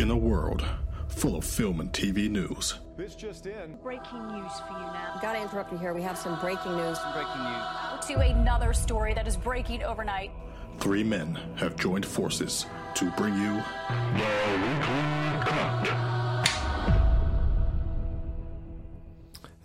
In a world full of film and TV news, This just in. Breaking news for you now. Gotta interrupt you here. We have some breaking news. To another story that is breaking overnight. three men have joined forces to bring you the weekly cut.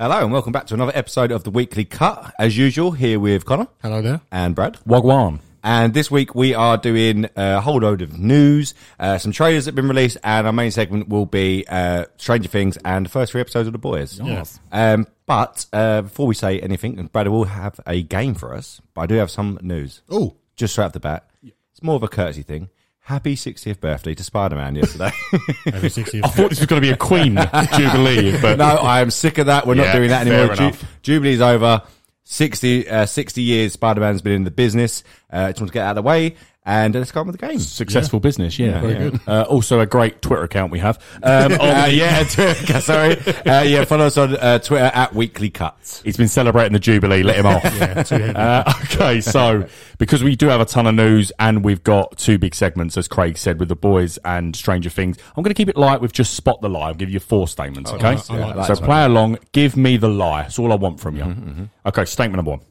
Hello and welcome back to another episode of the Weekly Cut. As usual, here with Connor Hello there. and Brad. Wagwan. And this week we are doing a whole load of news, uh, some trailers that have been released, and our main segment will be uh, Stranger Things and the first three episodes of The Boys. Yes. Um, but uh, before we say anything, Brad will have a game for us, but I do have some news. Oh, Just straight off the bat. It's more of a courtesy thing. Happy 60th birthday to Spider Man yesterday. every 60 I thought this was going to be a Queen Jubilee, but no, I am sick of that. We're not Yeah, doing that fair anymore. Ju- enough. Jubilee's over. 60, uh, 60 years Spider Man's been in the business. Uh, just want to get out of the way and let's go on with the game. successful business. Yeah, Very yeah. good. Uh, also, a great Twitter account we have. Um, on- Uh, yeah, Twitter, sorry. Uh, yeah, follow us on uh, Twitter at Weekly Cuts. He's been celebrating the Jubilee. Let him off. Yeah. Uh, okay, so because we do have a ton of news and we've got two big segments, as Craig said, with the boys and Stranger Things, I'm going to keep it light with just spot the lie. I'll give you four statements, okay? I like that. so play along. Give me the lie. That's all I want from you. Okay, statement number one.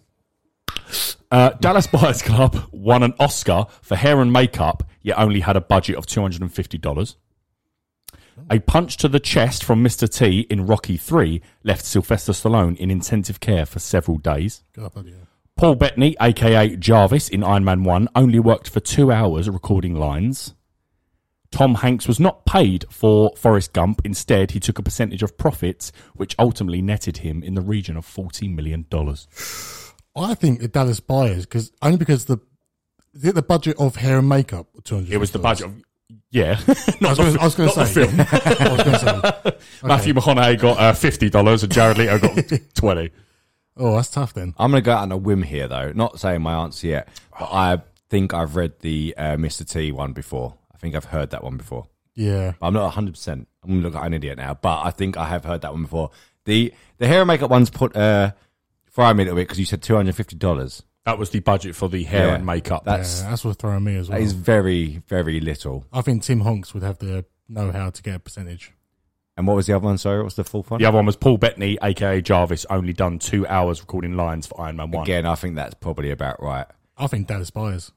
Uh, Dallas Buyers Club won an Oscar for hair and makeup, yet only had a budget of $250. A punch to the chest from Mr. T in Rocky 3 left Sylvester Stallone in intensive care for several days. God, bloody hell. Paul Bettany, aka Jarvis in Iron Man 1, only worked for two hours recording lines. Tom Hanks was not paid for Forrest Gump. Instead, he took a percentage of profits, which ultimately netted him in the region of $40 million. I think the Dallas Buyers, because only because the is it the budget of hair and makeup? Two hundred. It was the budget of. Yeah. I was gonna- I was going to say. film. I was going to say. Matthew McConaughey got uh, $50 and Jared Leto got 20 Oh, that's tough then. I'm going to go out on a whim here, though. Not saying my answer yet, but I think I've read the uh, Mr. T one before. I think I've heard that one before. Yeah. I'm not 100%. I'm going to look like an idiot now, but I think I have heard that one before. The the hair and makeup ones put uh, fry me a little bit because you said $250. That was the budget for the hair Yeah. and makeup. That's, yeah, that's what's throwing me as well. that is very, very little. I think Tom Hanks would have the know how to get a percentage. And what was the other one? Sorry, what was the full one? the other one was Paul Bettany, aka Jarvis, only done two hours recording lines for Iron Man 1. Again, I think that's probably about right. I think Dallas Buyers.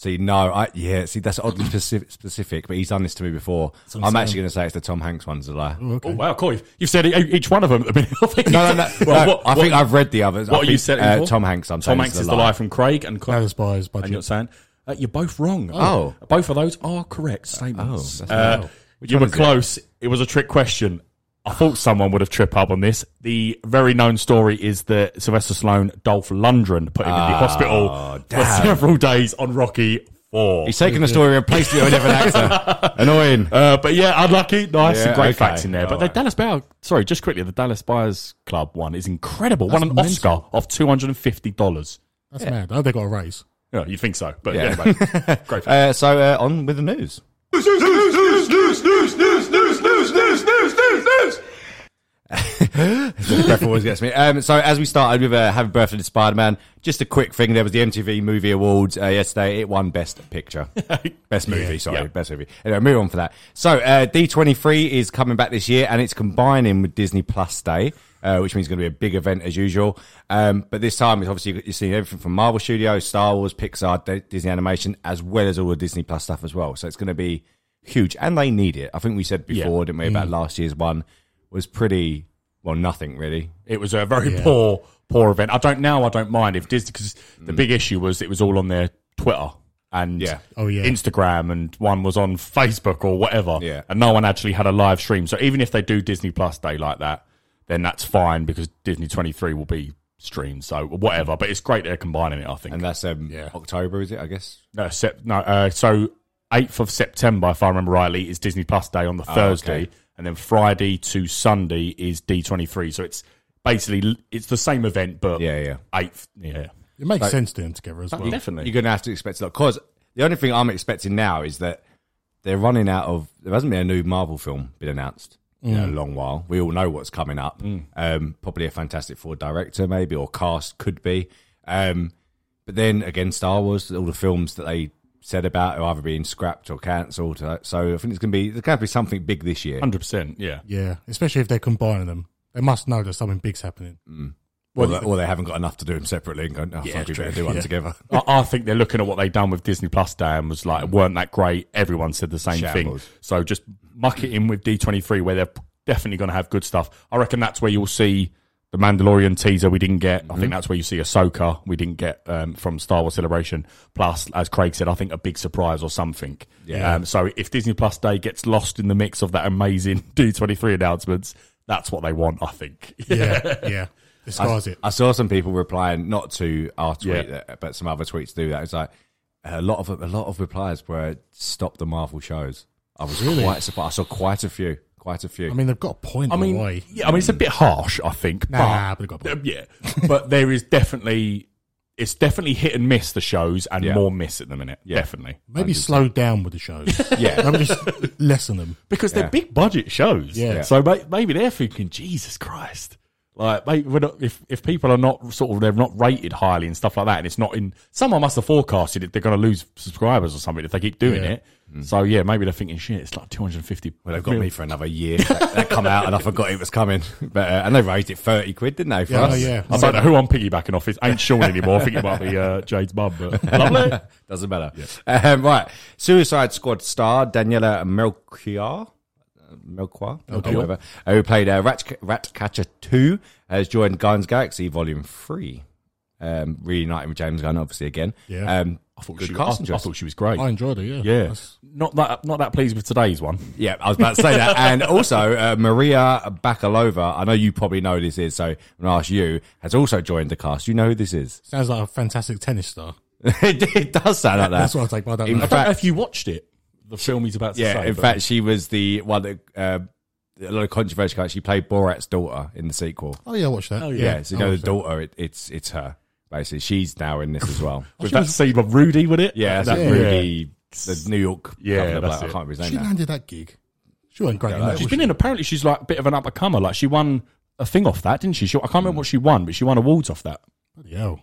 See, no, I yeah, see, that's oddly specific, specific, but he's done this to me before. I'm I'm actually going to say it's the Tom Hanks one's a lie. Oh, okay. Oh, wow, cool. You've- You've said e- each one of them. I mean, I think No, no, no. Well, no, what- I think what- I've read the others. I What are you think, setting uh. Tom Hanks. I'm Tom saying Hanks is is the the lie. lie from Craig and Craig. Dallas Buyers And you're saying uh, you're both wrong. Oh. both of those are correct statements. Oh, that's uh, you were is it? close. It? was a trick question. I thought someone would have tripped up on this. The very known story is that Sylvester Stallone, Dolph Lundgren, put him in the hospital for several days on Rocky Four. He's taken the story and placed it with a different actor. Annoying. Uh, but yeah, unlucky. Nice, Yeah, some great okay. facts in there. But All the. Dallas Buyers, sorry, just quickly, the Dallas Buyers Club one is incredible. Won an That's Oscar of two hundred and fifty dollars. That's mad. I hope they got a raise. Yeah, you think so? But Yeah. yeah, anyway, great. Uh, so uh, on with the news. The breath always gets me. Um, so as we started with uh, Happy Birthday to Spider-Man, just a quick thing. There was the MTV Movie Awards uh, yesterday. It won Best Picture, Best Movie. sorry, yeah. Best Movie. Anyway, move on for that. So uh, D23 is coming back this year, and it's combining with Disney Plus Day, uh, which means it's going to be a big event as usual. Um, but this time, it's obviously you're seeing everything from Marvel Studios, Star Wars, Pixar, D- Disney Animation, as well as all the Disney Plus stuff as well. So it's going to be huge, and they need it. I think we said before, didn't we, about last year's one was pretty well, nothing really. It was a very poor, poor event. I don't now. I don't mind if Disney because the big issue was it was all on their Twitter and Yeah. Oh, yeah. Instagram, and one was on Facebook or whatever. Yeah. and no one actually had a live stream. So even if they do Disney Plus Day like that, then that's fine because Disney Twenty Three will be streamed. So whatever. But it's great they're combining it. I think. And that's um, Yeah. October, is it? I guess. No, sep- no uh, so 8th of September, if I remember rightly, is Disney Plus Day on the Thursday. Oh, okay. And then Friday to Sunday is D23. So it's basically, it's the same event, but Yeah, yeah. 8th. Yeah. It makes sense to them together as well. Definitely. You're going to have to expect a lot. Because the only thing I'm expecting now is that they're running out of. There hasn't been a new Marvel film been announced in a long while. We all know what's coming up. Um, probably a Fantastic Four director, maybe, or cast could be. Um, but then again, Star Wars, all the films that they said about it either being scrapped or cancelled. Uh, So I think it's going to be there's going to be something big this year. Hundred percent. Yeah. Yeah, especially if they're combining them. They must know that something big's happening. Or, they, or they haven't got enough to do them separately and go, oh, fuck, we better do one Yeah. together. I, I think they're looking at what they've done with Disney Plus Day and was like, weren't that great? Everyone said the same Shambles. thing. So just muck it in with D23 where they're definitely going to have good stuff. I reckon that's where you'll see the Mandalorian teaser we didn't get. I think that's where you see Ahsoka we didn't get um, from Star Wars Celebration. Plus, as Craig said, I think a big surprise or something. Yeah. Um, so if Disney Plus Day gets lost in the mix of that amazing D23 announcements, that's what they want, I think. Yeah, yeah. Disguise it. I saw some people replying not to our tweet, Yeah. uh, but some other tweets do that. It's like a lot of a lot of replies were stop the Marvel shows. I was quite surprised. I saw quite a few, quite a few. I mean, they've got a point I mean, way. yeah, I mean, it's a bit harsh, I think. Nah, but, but they've got a point. yeah, but there is definitely it's definitely hit and miss the shows, and Yeah. more miss at the minute. Definitely Maybe slow down with the shows. Yeah. Maybe just lessen them. because they're big budget shows. Yeah. so may- maybe they're thinking, Jesus Christ. Like, maybe we're not, if if people are not sort of they're not rated highly and stuff like that, and it's not in someone must have forecasted it, they're going to lose subscribers or something if they keep doing Yeah. it. So yeah, maybe they're thinking, shit, it's like two hundred and fifty. well, they've got me for another year. that, that come out, and I forgot it was coming. But uh, and they raised it thirty quid, didn't they? For Yeah, us? oh, yeah. I don't know who I'm piggybacking off. It ain't Sean anymore. I think it might be uh, Jade's mum, but lovely. Doesn't matter. Um, right. Suicide Squad star Daniela Melchior. uh, Melchior, or whatever, uh, who played uh, Rat, Ratcatcher 2, has joined Guns Galaxy Volume 3. Um, reuniting with James Gunn, obviously, again. Yeah. Um, I thought, good she, I, I thought she was great. I enjoyed it, yeah. yeah, That's- not that not that pleased with today's one. Yeah, I was about to say that. And also, uh, Maria Bakalova, I know you probably know who this is, so I'm going to ask you, has also joined the cast. You know who this is? Sounds like a fantastic tennis star. it, it does sound like that. That's what I take, but I don't In know. I don't know fact- if you watched it, the film he's about to Yeah, say. in but- fact, she was the one that uh, a lot of controversy. came. She played Borat's daughter in the sequel. Oh, yeah, watch that. Oh yeah, yeah so you know the daughter. It, it's it's her basically. She's now in this as well. with that scene of Rudy with it. yeah, that's that that really the New York. Yeah, governor that's bloke. I it. can't remember his She name now. landed that gig. She wasn't great in that. She's was been she? in. Apparently, she's like a bit of an up and comer. Like she won a thing off that, didn't she? she I can't remember what she won, but she won awards off that. Bloody hell.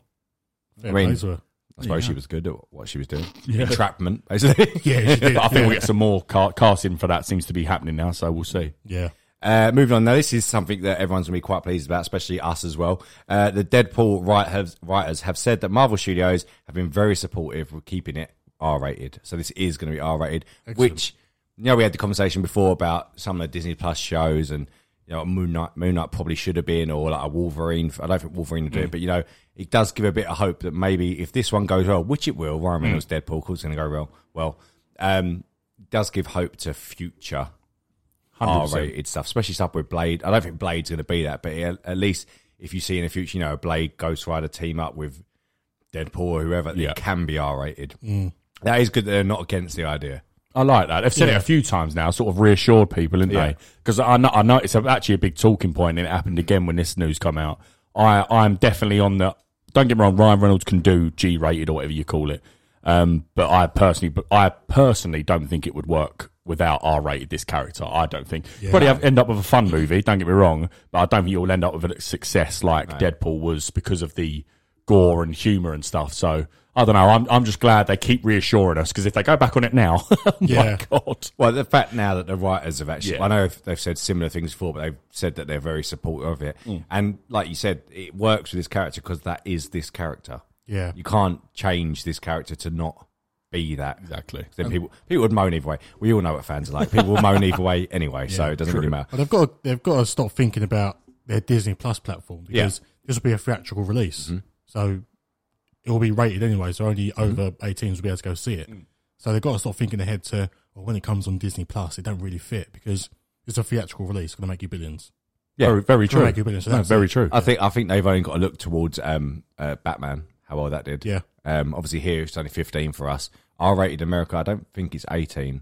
Fair I mean- play to. I suppose she was good at what she was doing. Entrapment, basically. Yeah, she did. But I think we'll get some more ca- casting for that. Seems to be happening now, so we'll see. Yeah. Uh, moving on now, this is something that everyone's going to be quite pleased about, especially us as well. Uh, the Deadpool write- have, writers have said that Marvel Studios have been very supportive with keeping it R rated. So this is going to be R rated, which, you know, we had the conversation before about some of the Disney Plus shows and, you know, Moon Knight, Moon Knight probably should have been, or like a Wolverine. I don't think Wolverine would do it, but, you know, it does give a bit of hope that maybe if this one goes well, which it will, Ryan Reynolds Deadpool, because it's going to go well, well, um, does give hope to future 100%. R-rated stuff, especially stuff with Blade. I don't think Blade's going to be that, but at, at least if you see in the future, you know, a Blade Ghost Rider team up with Deadpool or whoever, Yeah. it can be R-rated. That is good. that They're not against the idea. I like that. They've said it a few times now, sort of reassured people, haven't Yeah. they? Because I know, I know it's actually a big talking point, and it happened again when this news come out. I I'm definitely on the. Don't get me wrong, Ryan Reynolds can do G rated or whatever you call it, um, but I personally, but I personally don't think it would work without R rated. This character, I don't think. You probably have, end up with a fun movie. Don't get me wrong, but I don't think you'll end up with a success like Deadpool was because of the gore and humor and stuff. So. I don't know. I'm I'm just glad they keep reassuring us because if they go back on it now, oh Yeah. my god, Well, the fact now that the writers have actually, Yeah. I know they've said similar things before, but they've said that they're very supportive of it. Mm. And like you said, it works with this character because that is this character. Yeah. You can't change this character to not be that. Exactly. Then people people would moan either way. We all know what fans are like. People will moan either way anyway, so it doesn't really matter. But they've got they've got to stop thinking about their Disney Plus platform because Yeah. Mm-hmm. this will be a theatrical release, so it will be rated anyway. So only over 18s will be able to go see it. Mm. So they've got to stop thinking ahead to well, when it comes on Disney Plus, it don't really fit because it's a theatrical release, going to make you billions. Yeah. very, very true. make you billions. So No, very it. true. I think I think they've only got to look towards um, uh, Batman. How well that did. Yeah. Um, obviously here it's only 15 for us. R-rated America. I don't think it's 18.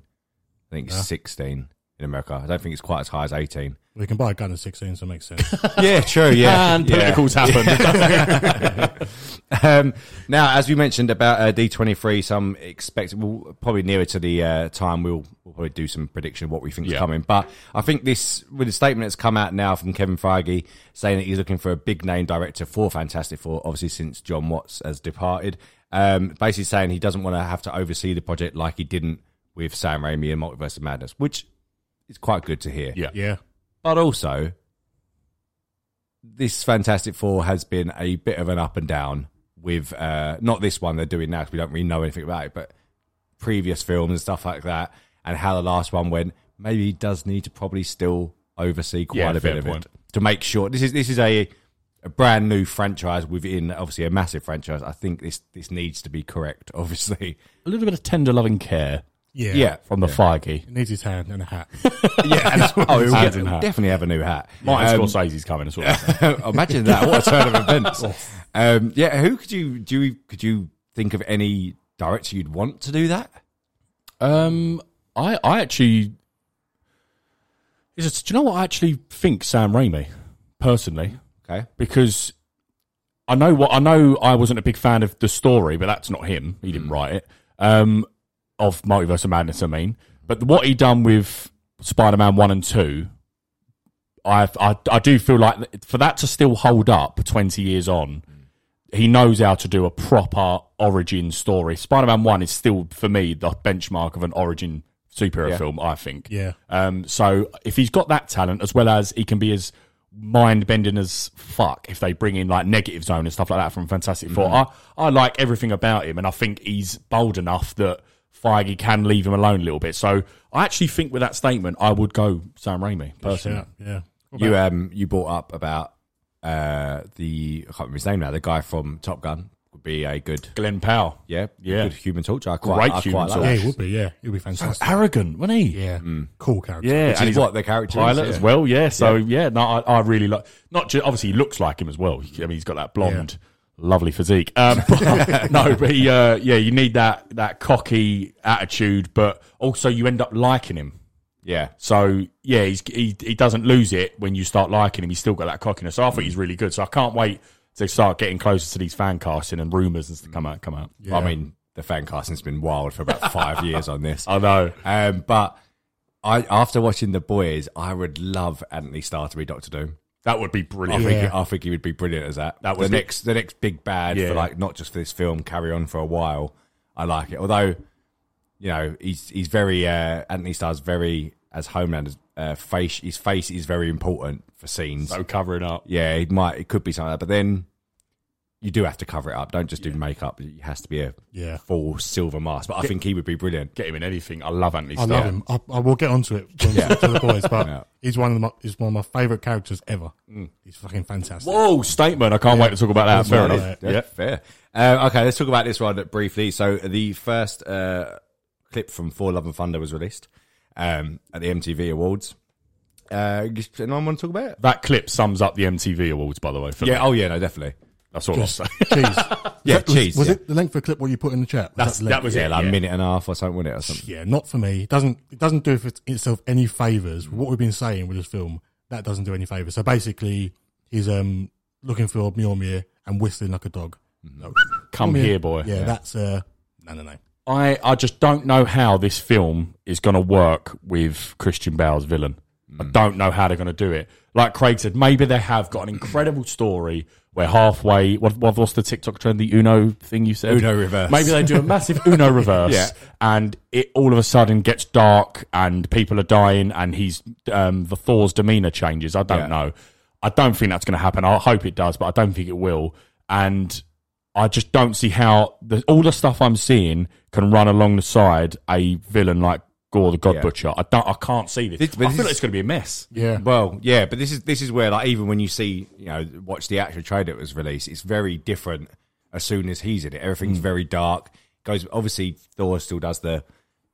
I think it's 16. in America. I don't think it's quite as high as 18. We can buy a gun at 16, so it makes sense. yeah, true. Yeah, and yeah. politicals happen. Um, now, as we mentioned about uh, D23, some expect we'll, probably nearer to the uh, time we'll, we'll probably do some prediction of what we think is Yeah. coming. But I think this with the statement that's come out now from Kevin Feige saying that he's looking for a big name director for Fantastic Four, obviously since Jon Watts has departed. Um, basically saying he doesn't want to have to oversee the project like he didn't with Sam Raimi and Multiverse of Madness, which is quite good to hear. yeah. yeah. But also, this Fantastic Four has been a bit of an up and down with uh, not this one they're doing now because we don't really know anything about it, but previous films and stuff like that, and how the last one went. Maybe he does need to probably still oversee quite Yeah, a bit of point. it to make sure this is this is a a brand new franchise within obviously a massive franchise. I think this this needs to be correct. Obviously, A little bit of tender loving care Yeah. yeah, from the Feige. He needs his hand and a hat. yeah. And, oh, he'll get- in hat. definitely have a new hat. Martin Um, Scorsese's coming as well. Imagine that! What a turn of events. Um, yeah, who could you do? You, could you think of any director you'd want to do that? Um, I I actually is it, do you know what I actually think Sam Raimi personally Okay, because I know what I know I wasn't a big fan of the story, but that's not him. He didn't write it. Um, of Multiverse of Madness, I mean, but what he done with Spider Man one and two. I, I I do feel like for that to still hold up twenty years on, he knows how to do a proper origin story. Spider Man One is still for me the benchmark of an origin superhero Yeah. film. I think. Yeah. Um. So if he's got that talent, as well as he can be as mind bending as fuck, if they bring in like Negative Zone and stuff like that from Fantastic Four, I I like everything about him, and I think he's bold enough that. Feige can leave him alone a little bit, so I actually think with that statement, I would go Sam Raimi personally. Yeah. Yeah. You um you brought up about uh the I can't remember his name now. The guy from Top Gun would be a good Glenn Powell, yeah Yeah. good Human Torch. I quite, Great I human quite like yeah, that. he would be. Yeah. He would be fantastic. arrogant, wasn't he? Yeah. Cool character. Yeah, Which and he's what the character pilot is, as well. Yeah, so yeah, no, I, I really like. Not just obviously he looks like him as well. I mean, he's got that blonde, lovely physique. Um, but, no, but he, uh, yeah, you need that that cocky attitude, but also you end up liking him. Yeah, So yeah, he's, he he doesn't lose it when you start liking him. He's still got that cockiness. So I think he's really good. So I can't wait to start getting closer to these fan casting and rumors and stuff come out. Come out. I mean the fan casting's been wild for about five years on this. I know. Um, but I after watching the boys, I would love Anthony Starr to be Doctor Doom. That would be I brilliant. think Yeah. I think he would be brilliant as that. That was the- next the next big bad Yeah. for like not just for this film, carry on for a while. I like it. Although, you know, he's he's very uh, Anthony Starr's very as Homeland uh, face. His face is very important for scenes. So covering up. yeah, it might it could be something, like that, but then you do have to cover it up. Don't just do makeup. It has to be a Yeah. full silver mask. But I think he would be brilliant. Get him in anything. I love Anthony I Starr. love him. I, I will get onto it when Yeah. to the boys, but Yeah. he's one of my he's one of my favorite characters ever. He's fucking fantastic. Whoa, statement! I can't wait to talk about that. Fair enough. Yeah, Yeah. fair. Uh, okay, let's talk about this one briefly. So the first uh, clip from Thor Love and Thunder was released um, at the MTV Awards. Uh, anyone want to talk about it? That clip sums up the MTV Awards, by the way. For Yeah. me. Oh, yeah. No, definitely. That's all I'll say. Cheese. Yeah, was, cheese. Was yeah. it the length of the clip what you put in the chat? Was That's- the that was Yeah, it, like yeah. a minute and a half or something, wasn't it? Or something. Yeah, not for me. It doesn't it doesn't do it itself any favors. What we've been saying with this film, that doesn't do any favors. So basically, he's um looking for Mjolnir and whistling like a dog. No. Come Mjolnir. here, boy. Yeah, that's uh no no no. I, I just don't know how this film is going to work with Christian Bale's villain. I don't know how they're going to do it. Like Craig said, maybe they have got an incredible story where halfway, what, what what's the TikTok trend? The Uno thing you said? Uno reverse. Maybe they do a massive Uno reverse Yeah. and it all of a sudden gets dark and people are dying and he's, um, the Thor's demeanor changes. I don't Yeah. know. I don't think that's going to happen. I hope it does, but I don't think it will. And I just don't see how the, all the stuff I'm seeing can run alongside a villain like Gore the God Yeah. Butcher. I don't. I can't see this. This- but I this feel like it's going to be a mess. Yeah. Well, yeah, but this is this is where like even when you see you know watch the actual trailer that was released, it's very different as soon as he's in it. Everything's very dark. Goes obviously Thor still does the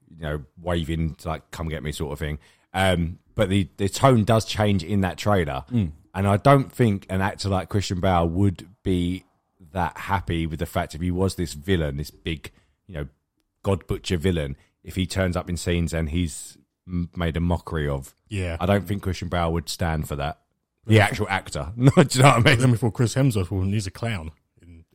you know waving to like come get me sort of thing. Um, but the the tone does change in that trailer, and I don't think an actor like Christian Bale would be that happy with the fact if he was this villain, this big you know God Butcher villain, if he turns up in scenes and he's made a mockery of. Yeah. I don't think Christian Bale would stand for that. The actual actor. Do you know what I mean? Then before Chris Hemsworth, well, he's a clown.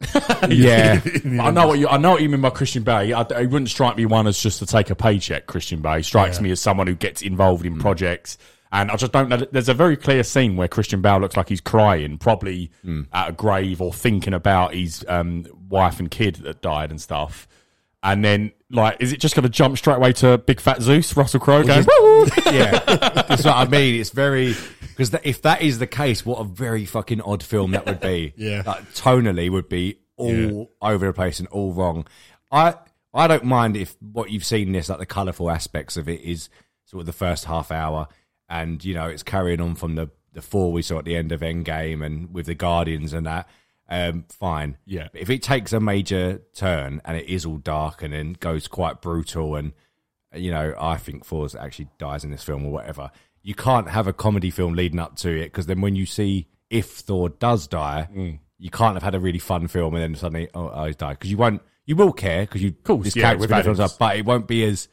Yeah. I know what you. I know what you mean by Christian Bale. I, it wouldn't strike me one as just to take a paycheck. Christian Bale He strikes Yeah. me as someone who gets involved in projects, and I just don't know. There's a very clear scene where Christian Bale looks like he's crying, probably at a grave or thinking about his um, wife and kid that died and stuff. And then, like, is it just going to jump straight away to Big Fat Zeus, Russell Crowe going? Yeah, that's what I mean. It's very because if that is the case, what a very fucking odd film that would be. Yeah. like, tonally would be all Yeah. over the place and all wrong. I I don't mind if what you've seen in this like the colourful aspects of it is sort of the first half hour, and you know it's carrying on from the the Thor we saw at the end of Endgame and with the Guardians and that. Um, fine, Yeah. But if it takes a major turn and it is all dark and then goes quite brutal and you know, I think Thor actually dies in this film or whatever. You can't have a comedy film leading up to it because then when you see if Thor does die, Mm. you can't have had a really fun film and then suddenly oh, oh he's died because you won't you will care because you course, this yeah, character's we've been in had films it. up, but it won't be as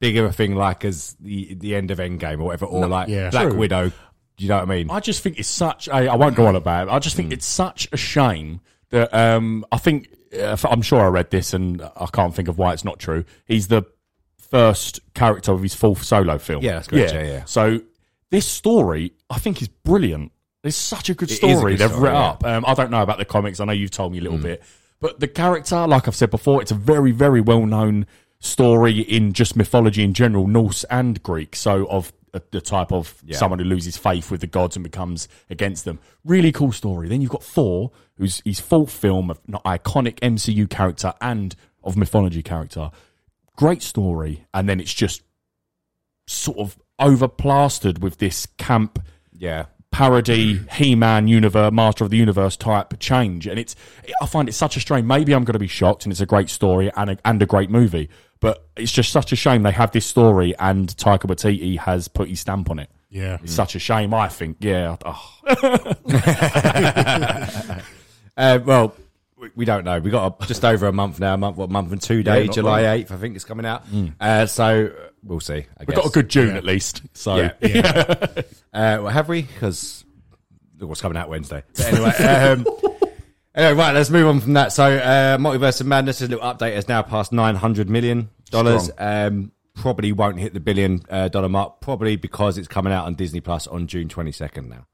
big of a thing like as the the end of Endgame or whatever or like yeah. Black True. Widow. Do you know what I mean? I just think it's such. I, I won't go on about it. I just think it's such a shame that um, I think uh, I'm sure I read this and I can't think of why it's not true. He's the first character of his fourth solo film. Yeah, that's correct. Yeah, yeah. So this story, I think, is brilliant. It's such a good is a story good they've story, written yeah. up. Um, I don't know about the comics. I know you've told me a little bit, but the character, like I've said before, it's a very, very well known story in just mythology in general, Norse and Greek. So of uh, the type of Yeah. someone who loses faith with the gods and becomes against them. Really cool story. Then you've got Thor, who's his fourth film of iconic MCU character and of mythology character. Great story, and then it's just sort of overplastered with this camp yeah. parody He-Man universe, Master of the Universe type change, and it's I find it such a strain. Maybe I'm going to be shocked, and it's a great story and a, and a great movie, but it's just such a shame they have this story and Taika Waititi has put his stamp on it. Yeah. It's such a shame. I think, yeah. Oh, Uh, well, we, we don't know. We got a, just over a month now. A month, what month and two days? not July long. eighth, I think it's coming out. Uh, so we'll see. I we've guess. got a good June at least. So Yeah. Uh, well, have we? Because look what's coming out Wednesday. But anyway, um, anyway, right. Let's move on from that. So, uh, Multiverse of Madness, a little update, has now passed nine hundred million dollars. Um, probably won't hit the billion uh, dollar mark. Probably because it's coming out on Disney Plus on June twenty second now.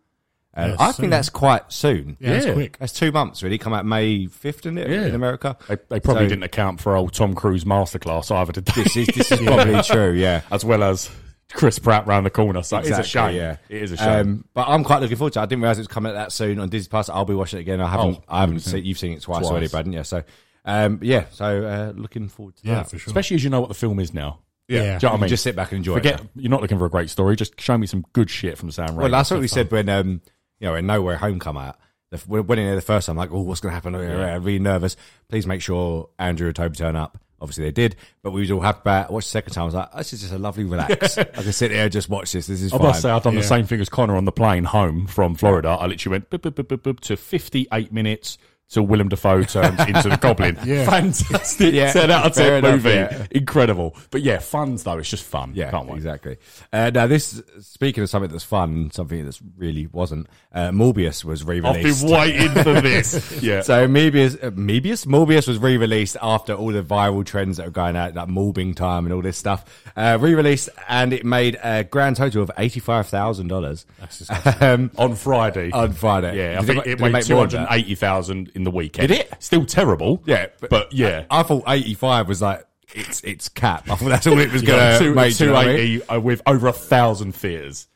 Uh, Yeah, I soon. think that's quite soon. Yeah, it's Yeah. quick. That's two months, really. Come out May fifth, didn't it? Yeah. In America, they, they probably So didn't account for old Tom Cruise masterclass either, did they? This is this is probably true. Yeah. as well as Chris Pratt round the corner. So it's a Exactly, shame. Yeah, It is a shame. Um, but I'm quite looking forward to it. I didn't realize it was coming out that soon on Disney Plus. I'll be watching it again. I haven't. Oh, I haven't seen. You've seen it twice, Twice. already, Brad, haven't you? So, um, yeah. So uh, looking forward to Yeah, that. for sure. Especially as you know what the film is now. yeah. Do you know what I mean? Just sit back and enjoy Forget it. you're not looking for a great story. Just show me some good shit from Sam Raimi. Well, that's what we said when um, you know, when No Way Home come out. The, when when in there the first time, like, oh, what's going to happen? I'm really nervous. Please make sure Andrew and Tobey turn up. Obviously, they did, but we was all happy about. it. Watched the second time. I was like, this is just a lovely relax. I can sit there and just watch this. This is I fine. must say, I've done the Yeah. same thing as Connor on the plane home from Florida. I literally went boop, boop, boop, boop, boop, to 58 minutes till Willem Dafoe turns into the Goblin. Yeah. Fantastic. Yeah, 10 out of 10 enough, movie. yeah. Incredible. But yeah, funds though. It's just fun. Yeah, Can't wait. exactly. Uh, now, this speaking of something that's fun, something that's really wasn't. Uh, Morbius was re-released. I've been waiting for this. Yeah. So Morbius, uh, Morbius, Morbius was re-released after all the viral trends that are going out, like Morbin time and all this stuff. Uh, re-released, and it made a grand total of eighty-five thousand dollars um, on Friday. on Friday. yeah, I think it, did made make more than that? 280,000 in the weekend. Did it? Still terrible. Yeah, But, yeah. I thought eighty-five was like it's it's cap. I thought that's all it was going Yeah, to two- make. do you know I mean? 280 uh, with over a thousand theatres.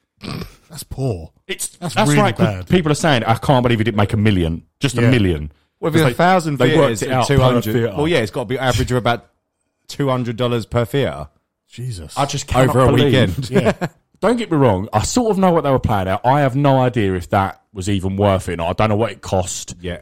That's poor. It's That's that's, really right. 'cause bad. People are saying, "I can't believe he didn't make a million, just a million. Well, if it's a They- thousand they theaters, worked it out two per hundred. theatre. Well, yeah, it's got to be average of about two hundred dollars per theater Jesus. I just cannot over a believe- weekend. yeah. Don't get me wrong. I sort of know what they were playing out. I have no idea if that was even worth it. or not. I don't know what it cost. Yeah.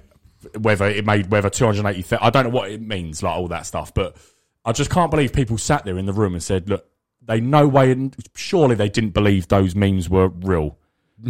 Whether it made whether two hundred eighty. I don't know what it means, like all that stuff. But I just can't believe people sat there in the room and said, "Look, they no way, and surely they didn't believe those memes were real."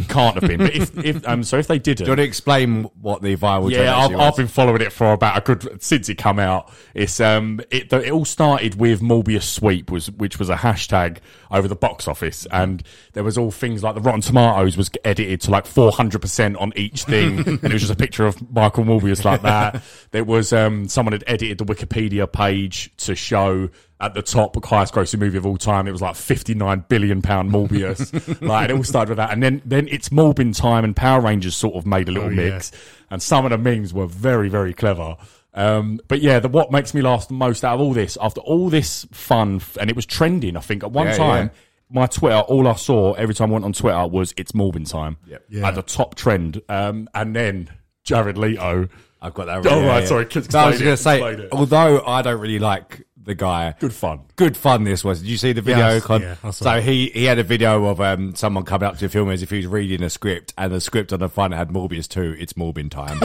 Can't have been. But if, if um, so, if they didn't, Do you want to explain what the viral yeah, I've? I've been following it for about a good since it come out. It's um, it it all started with Morbius Sweep was which was a hashtag over the box office, and there was all things like the Rotten Tomatoes was edited to like four hundred percent on each thing, and it was just a picture of Michael Morbius like that. There was um, someone had edited the Wikipedia page to show at the top highest grossing movie of all time. It was like fifty nine billion pound Morbius. like it all started with that, and then then it's Morbin time and Power Rangers sort of made a little Oh, yeah. mix, and some of the memes were very very clever. Um, but yeah, the, what makes me laugh the most out of all this, after all this fun, and it was trending, I think at one Yeah, time. yeah. My Twitter, all I saw every time I went on Twitter was "It's Morbin time" Yeah. at the top trend, um, and then Jared Leto. I've got that. Oh, yeah, right, yeah. sorry, So I was going to say, although I don't really like the guy, Good fun. good fun this was. Did you see the video? I s- Con? yeah, so it. he, he had a video of um, someone coming up to the film as if he was reading a script, and the script on the front had Morbius 2, it's Morbin time.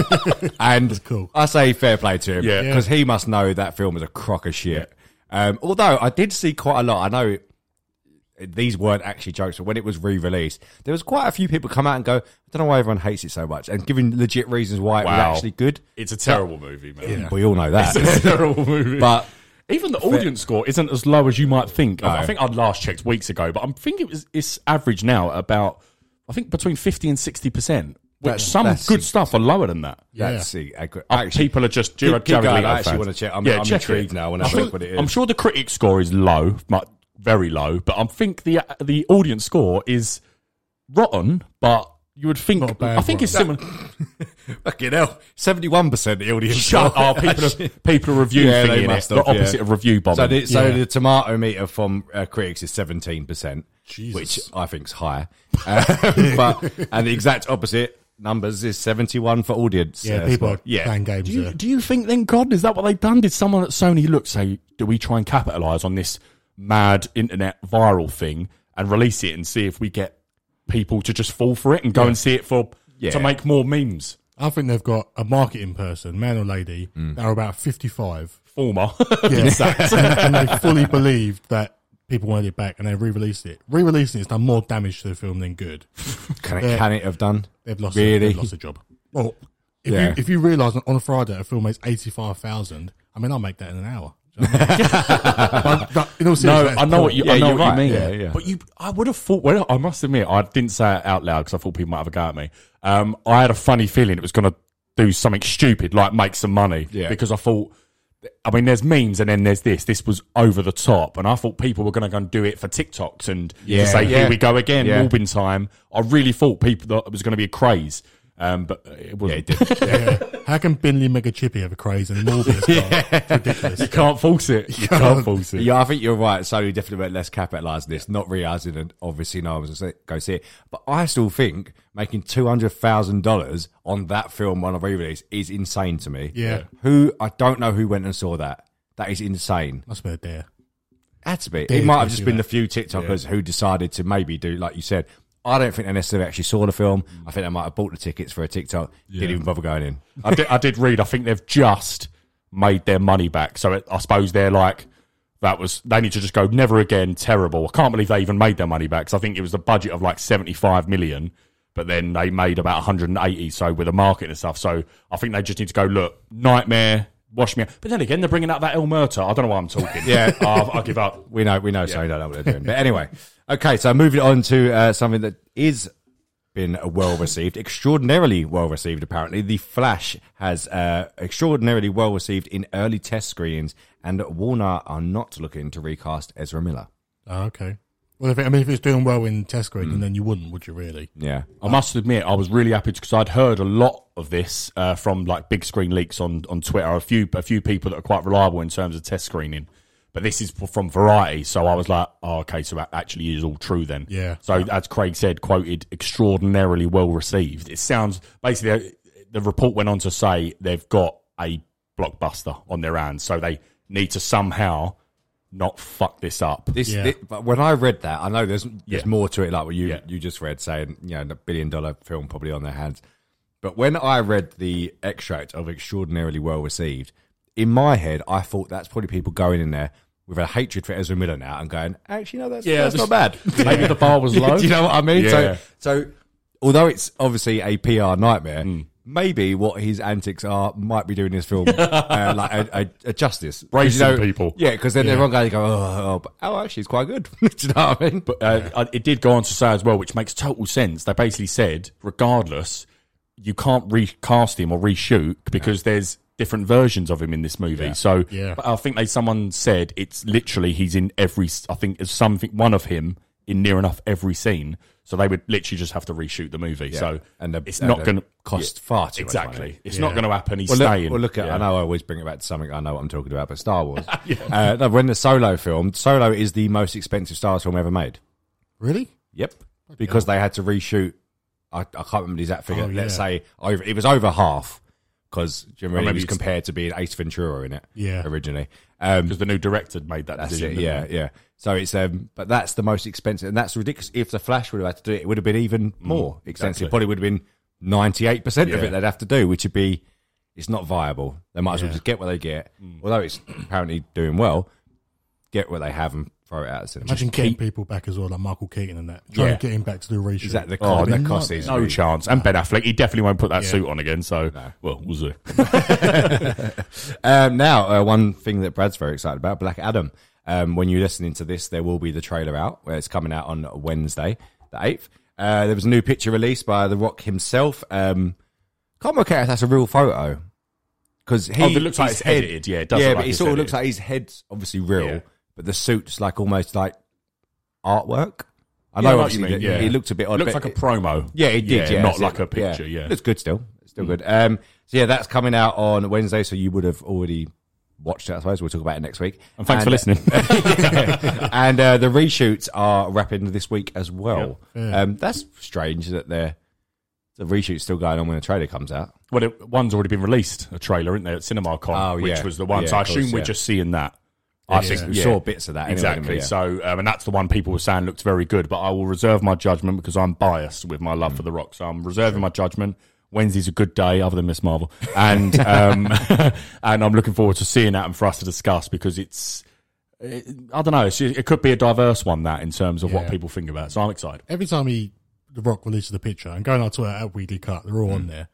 and cool. I say fair play to him, Yeah. because he must know that film is a crock of shit. Um, although I did see quite a lot. I know these weren't actually jokes, but when it was re-released, there was quite a few people come out and go, I don't know why everyone hates it so much, and giving legit reasons why it was actually good. It's a terrible movie, man. We all know that. It's a terrible movie. but Even the audience score isn't as low as you might think. I No. think I'd last checked weeks ago, but I'm thinking it was it's average now about I think between fifty and sixty percent. Which That's- some that's- good stuff are lower than that. Yeah. that's the accurate. Uh, People are just Keep- Jared, keep Jared going. Leto I actually fans. wanna check- I'm- I'm check intrigued it. now when I I'm look sure- what it is. I'm sure the critic score is low, but very low. But I think the the audience score is rotten. But you would think Not a bad I think one. it's similar. Fucking hell, seventy-one percent the audience. Shut up! People are people are review Yeah, they thingy in it. must The have, yeah. opposite of review bombing. So, the, so Yeah. the tomato meter from uh, critics is seventeen percent, Jesus. which I think's high. Um, but and the exact opposite numbers is seventy-one for audience. Yeah, uh, people are yeah. playing games Do you, there. do you think then, God, is that what they've done? Did someone at Sony look say, do we try and capitalise on this mad internet viral thing and release it and see if we get people to just fall for it and go and see it for Yeah. to make more memes? I think they've got a marketing person, man or lady, Mm. that are about 55. Former. Yeah. and, and they fully believed that people wanted it back and they re-released it. Re-releasing it's done more damage to the film than good. Can it, can it have done? They've lost, Really? they've lost a job. Well, if Yeah. you if you realise on a Friday a film makes 85,000, I mean, I'll make that in an hour. Do you know what I? But- but in all No, I know what you, Yeah, I know you're what right. you mean. Yeah, yeah. But you, I would have thought. Well, I must admit, I didn't say it out loud because I thought people might have a go at me. Um, I had a funny feeling it was going to do something stupid, like make some money. Yeah. Because I thought, I mean, there's memes and then there's this. This was over the top, and I thought people were going to go and do it for TikToks and Yeah. to say, Yeah. "Here we go again, Yeah. Morbin time." I really thought people that it was going to be a craze, um, but it Yeah, wasn't. it did. Yeah. How can Binley Mega Chippy have a craze and Morbius can't? Ridiculous. You can't force it. You can't force it. Yeah, I think you're right. Sony definitely went less capitalised this, not realising and obviously no one was going to go see it. But I still think making two hundred thousand dollars on that film on a re-release is insane to me. Yeah. Who I don't know who went and saw that. That is insane. Must be a dare. Had to be. Dare It might have just been that. the few TikTokers who decided to maybe do like you said. I don't think they necessarily actually saw the film. Mm. I think they might have bought the tickets for a TikTok. Didn't even bother going in. I did, I did read. I think they've just made their money back. So it, I suppose they're like, that was they need to just go never again. Terrible. I can't believe they even made their money back. Because I think it was a budget of like seventy five million, but then they made about one hundred and eighty. So with the market and stuff. So I think they just need to go look nightmare. Wash me out. But then again, they're bringing out that El Muerto. I don't know why I'm talking. Yeah. I'll, I'll give up. We know, we know, Sony don't know what they're doing. But anyway, okay, so moving on to uh, something that is been well received, extraordinarily well received. Apparently, The Flash has uh, extraordinarily well received in early test screenings, and Warner are not looking to recast Ezra Miller. Oh, okay. Well, if it, I mean, if it's doing well in test screening, then you wouldn't, would you really? Yeah, I must admit, I was really happy because I'd heard a lot of this uh, from like big screen leaks on, on Twitter. A few a few people that are quite reliable in terms of test screening, but this is from Variety, so I was like, oh, okay, so that actually is all true then. Yeah. So as Craig said, quoted extraordinarily well received. It sounds basically the report went on to say they've got a blockbuster on their hands, so they need to somehow not fuck this up. This, Yeah. thi- but when I read that, I know there's there's Yeah. more to it, like what you Yeah. you just read, saying you know the billion dollar film probably on their hands. But when I read the extract of extraordinarily well received, in my head, I thought that's probably people going in there with a hatred for Ezra Miller now and going, actually, no, that's Yeah, that's not bad. Maybe the bar was low. Do you know what I mean? Yeah. So, so although it's obviously a PR nightmare, Hmm. maybe what his antics are might be doing this film uh, like a, a, a justice. Bracing people. Yeah, because then everyone goes, go, oh, oh, but- oh, actually, it's quite good. Do you know what I mean? But uh, it did go on to say as well, which makes total sense. They basically said, regardless, you can't recast him or reshoot because there's different versions of him in this movie. So Yeah. I think they someone said it's literally he's in every. I think there's something one of him in near enough every scene. So they would literally just have to reshoot the movie. So and the, it's and not going to cost far too much exactly. money. It's not going to happen. He's Well look, staying. well, look at. Yeah. I know I always bring it back to something I know what I'm talking about, but Star Wars. uh, no, when the Solo film, Solo is the most expensive Star Wars film ever made. Really? Yep, because they had to reshoot. I, I can't remember the exact figure. Oh, Let's say over, it was over half because do you remember maybe was compared to being Ace Ventura in it. Yeah. originally. Um, because the new director made that decision. it. Yeah, they? yeah. So it's um, but that's the most expensive, and that's ridiculous. If the Flash would have had to do it, it would have been even more expensive. exactly. Probably would have been ninety eight percent of it they'd have to do, which would be it's not viable. They might as well just get what they get, although it's apparently doing well. Get what they have and throw it out of cinema. Imagine getting people back as well, like Michael Keaton and that. Trying Yeah. to get him back to do a reshoot. Exactly. The Oh, cost, the the cost is No really- chance. And Ben Affleck, he definitely won't put that Yeah. suit on again. So, well, we'll see. Um, now, uh, one thing that Brad's very excited about, Black Adam. Um, when you're listening to this, there will be the trailer out, where it's coming out on Wednesday, the 8th. Uh, there was a new picture released by The Rock himself. Um, can't work out if that's a real photo. Because he Oh, it looks like his it's edited, yeah, it does yeah, look but like it it's sort of edited. looks like his head's obviously real, Yeah. But the suit's like almost like artwork. I Yeah, know, what obviously, you mean, that- yeah. it looked a bit odd. looks but like a it- promo. yeah, it did. Yeah, not that's like it. a picture. Yeah, Looks good still. It's still good. Um, so yeah, that's coming out on Wednesday. So you would have already watched it. I suppose we'll talk about it next week. And thanks for listening. and uh, the reshoots are wrapping this week as well. Yeah. Um, that's strange that they're the reshoot's still going on when the trailer comes out. well, it, one's already been released, a trailer, isn't there, at CinemaCon, Oh, which was the one. Yeah, so I course, assume we're just seeing that. I think we yeah. saw bits of that. Anyway, exactly. we? Yeah. So, um, and that's the one people were saying looked very good. But I will reserve my judgment because I'm biased with my Mm. love for The Rock. So I'm reserving my judgment. Wednesday's a good day, other than Miss Marvel, and um, and I'm looking forward to seeing that and for us to discuss because it's. It, I don't know. It's, it could be a diverse one that in terms of what people think about. it. So I'm excited. Every time he, The Rock releases a picture, and going on Twitter at Weekly Cut, they're all on there.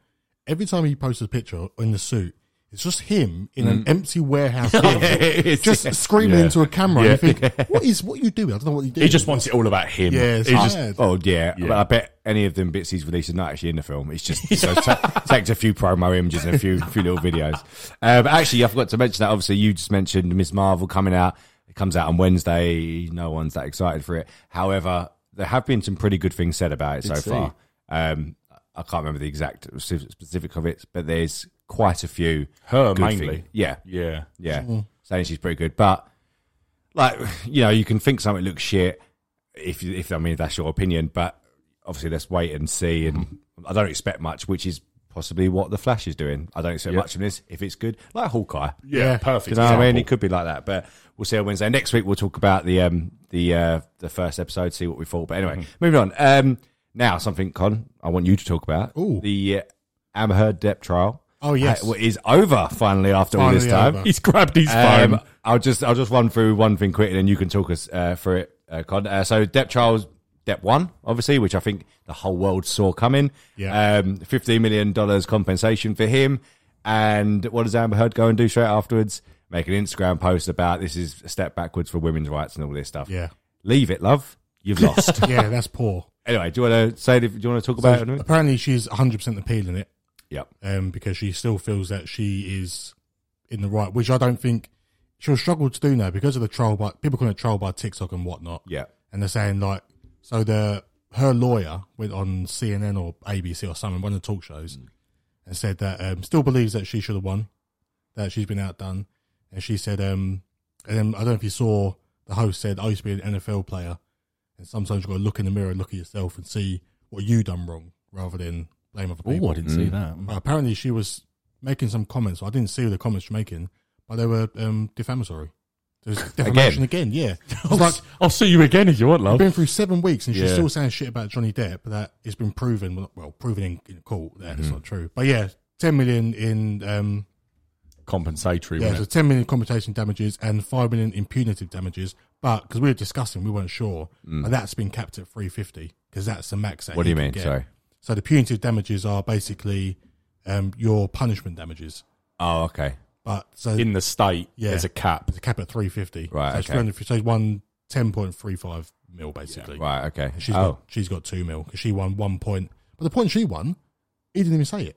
Every time he posts a picture in the suit, it's just him in an empty warehouse, just screaming Yeah. into a camera. And you think, what is what you do? I don't know what you do. He just wants it all about him. Yeah, it's just. Oh yeah, Yeah. but I bet any of them bits he's released are not actually in the film. It's just so ta- takes a few promo images and a few few little videos. Uh, but actually, I forgot to mention that. Obviously, you just mentioned Miss Marvel coming out. It comes out on Wednesday. No one's that excited for it. However, there have been some pretty good things said about it so see. far. Um, I can't remember the exact specific of it, but there's quite a few. Her good mainly. things. Yeah, yeah. yeah, saying she's pretty good. But like, you know, you can think something looks shit if if I mean that's your opinion, but obviously let's wait and see. And I don't expect much, which is possibly what the Flash is doing. I don't expect Yeah. much from this. If it's good, like Hawkeye, Yeah, perfect. you know what I mean? It could be like that, but we'll see on Wednesday. Next week we'll talk about the um the uh the first episode, see what we thought. But anyway, Mm-hmm. moving on. Um, now something, Con, I want you to talk about Ooh. the uh, Amber Heard Depp trial. Oh, yes. uh, is over finally after all this time. over. He's grabbed his phone. Um, I'll just I'll just run through one thing quickly, and you can talk us uh, through it. Uh, Con. Uh, so Depp Charles Depp one, obviously, which I think the whole world saw coming. Yeah. Um, fifteen million dollars compensation for him, and what does Amber Heard go and do straight afterwards? Make an Instagram post about this is a step backwards for women's rights and all this stuff. Yeah. leave it, love. You've lost. yeah, that's poor. anyway, do you want to say? Do you want to talk So about it? apparently, she's 100 percent appealing it Yep. um, because she still feels that she is in the right, which I don't think she'll struggle to do now because of the trial by people calling it trial by TikTok and whatnot. Yeah. and they're saying like, so the her lawyer went on CNN or ABC or something, one of the talk shows, and said that um, still believes that she should have won, that she's been outdone, and she said, um, and then I don't know if you saw the host said, I used to be an NFL player, and sometimes you've got to look in the mirror and look at yourself and see what you done wrong rather than blame other people. Oh, I didn't see that. But apparently she was making some comments. I didn't see the comments she's making, but they were um, defamatory. There's defamation again, yeah. It's like I'll see you again if you want, I've love. been through seven weeks and she's Yeah. still saying shit about Johnny Depp that it's been proven, well, well proven in, in court that it's not true. But yeah, 10 million in, um, Compensatory, yeah, wasn't so it? 10 million compensation damages and 5 million in punitive damages. But because we were discussing, we weren't sure. But that's been capped at 350 because that's the max. That What do he you can mean? get. Sorry. So the punitive damages are basically um, your punishment damages. Oh, okay. But so In the state, Yeah. there's a cap. there's a cap at three fifty. Right, So it's okay. 300 so he's won ten point three five mil basically. Right, okay. And she's oh, got she's got two mil because she won one point. But the point she won, he didn't even say it.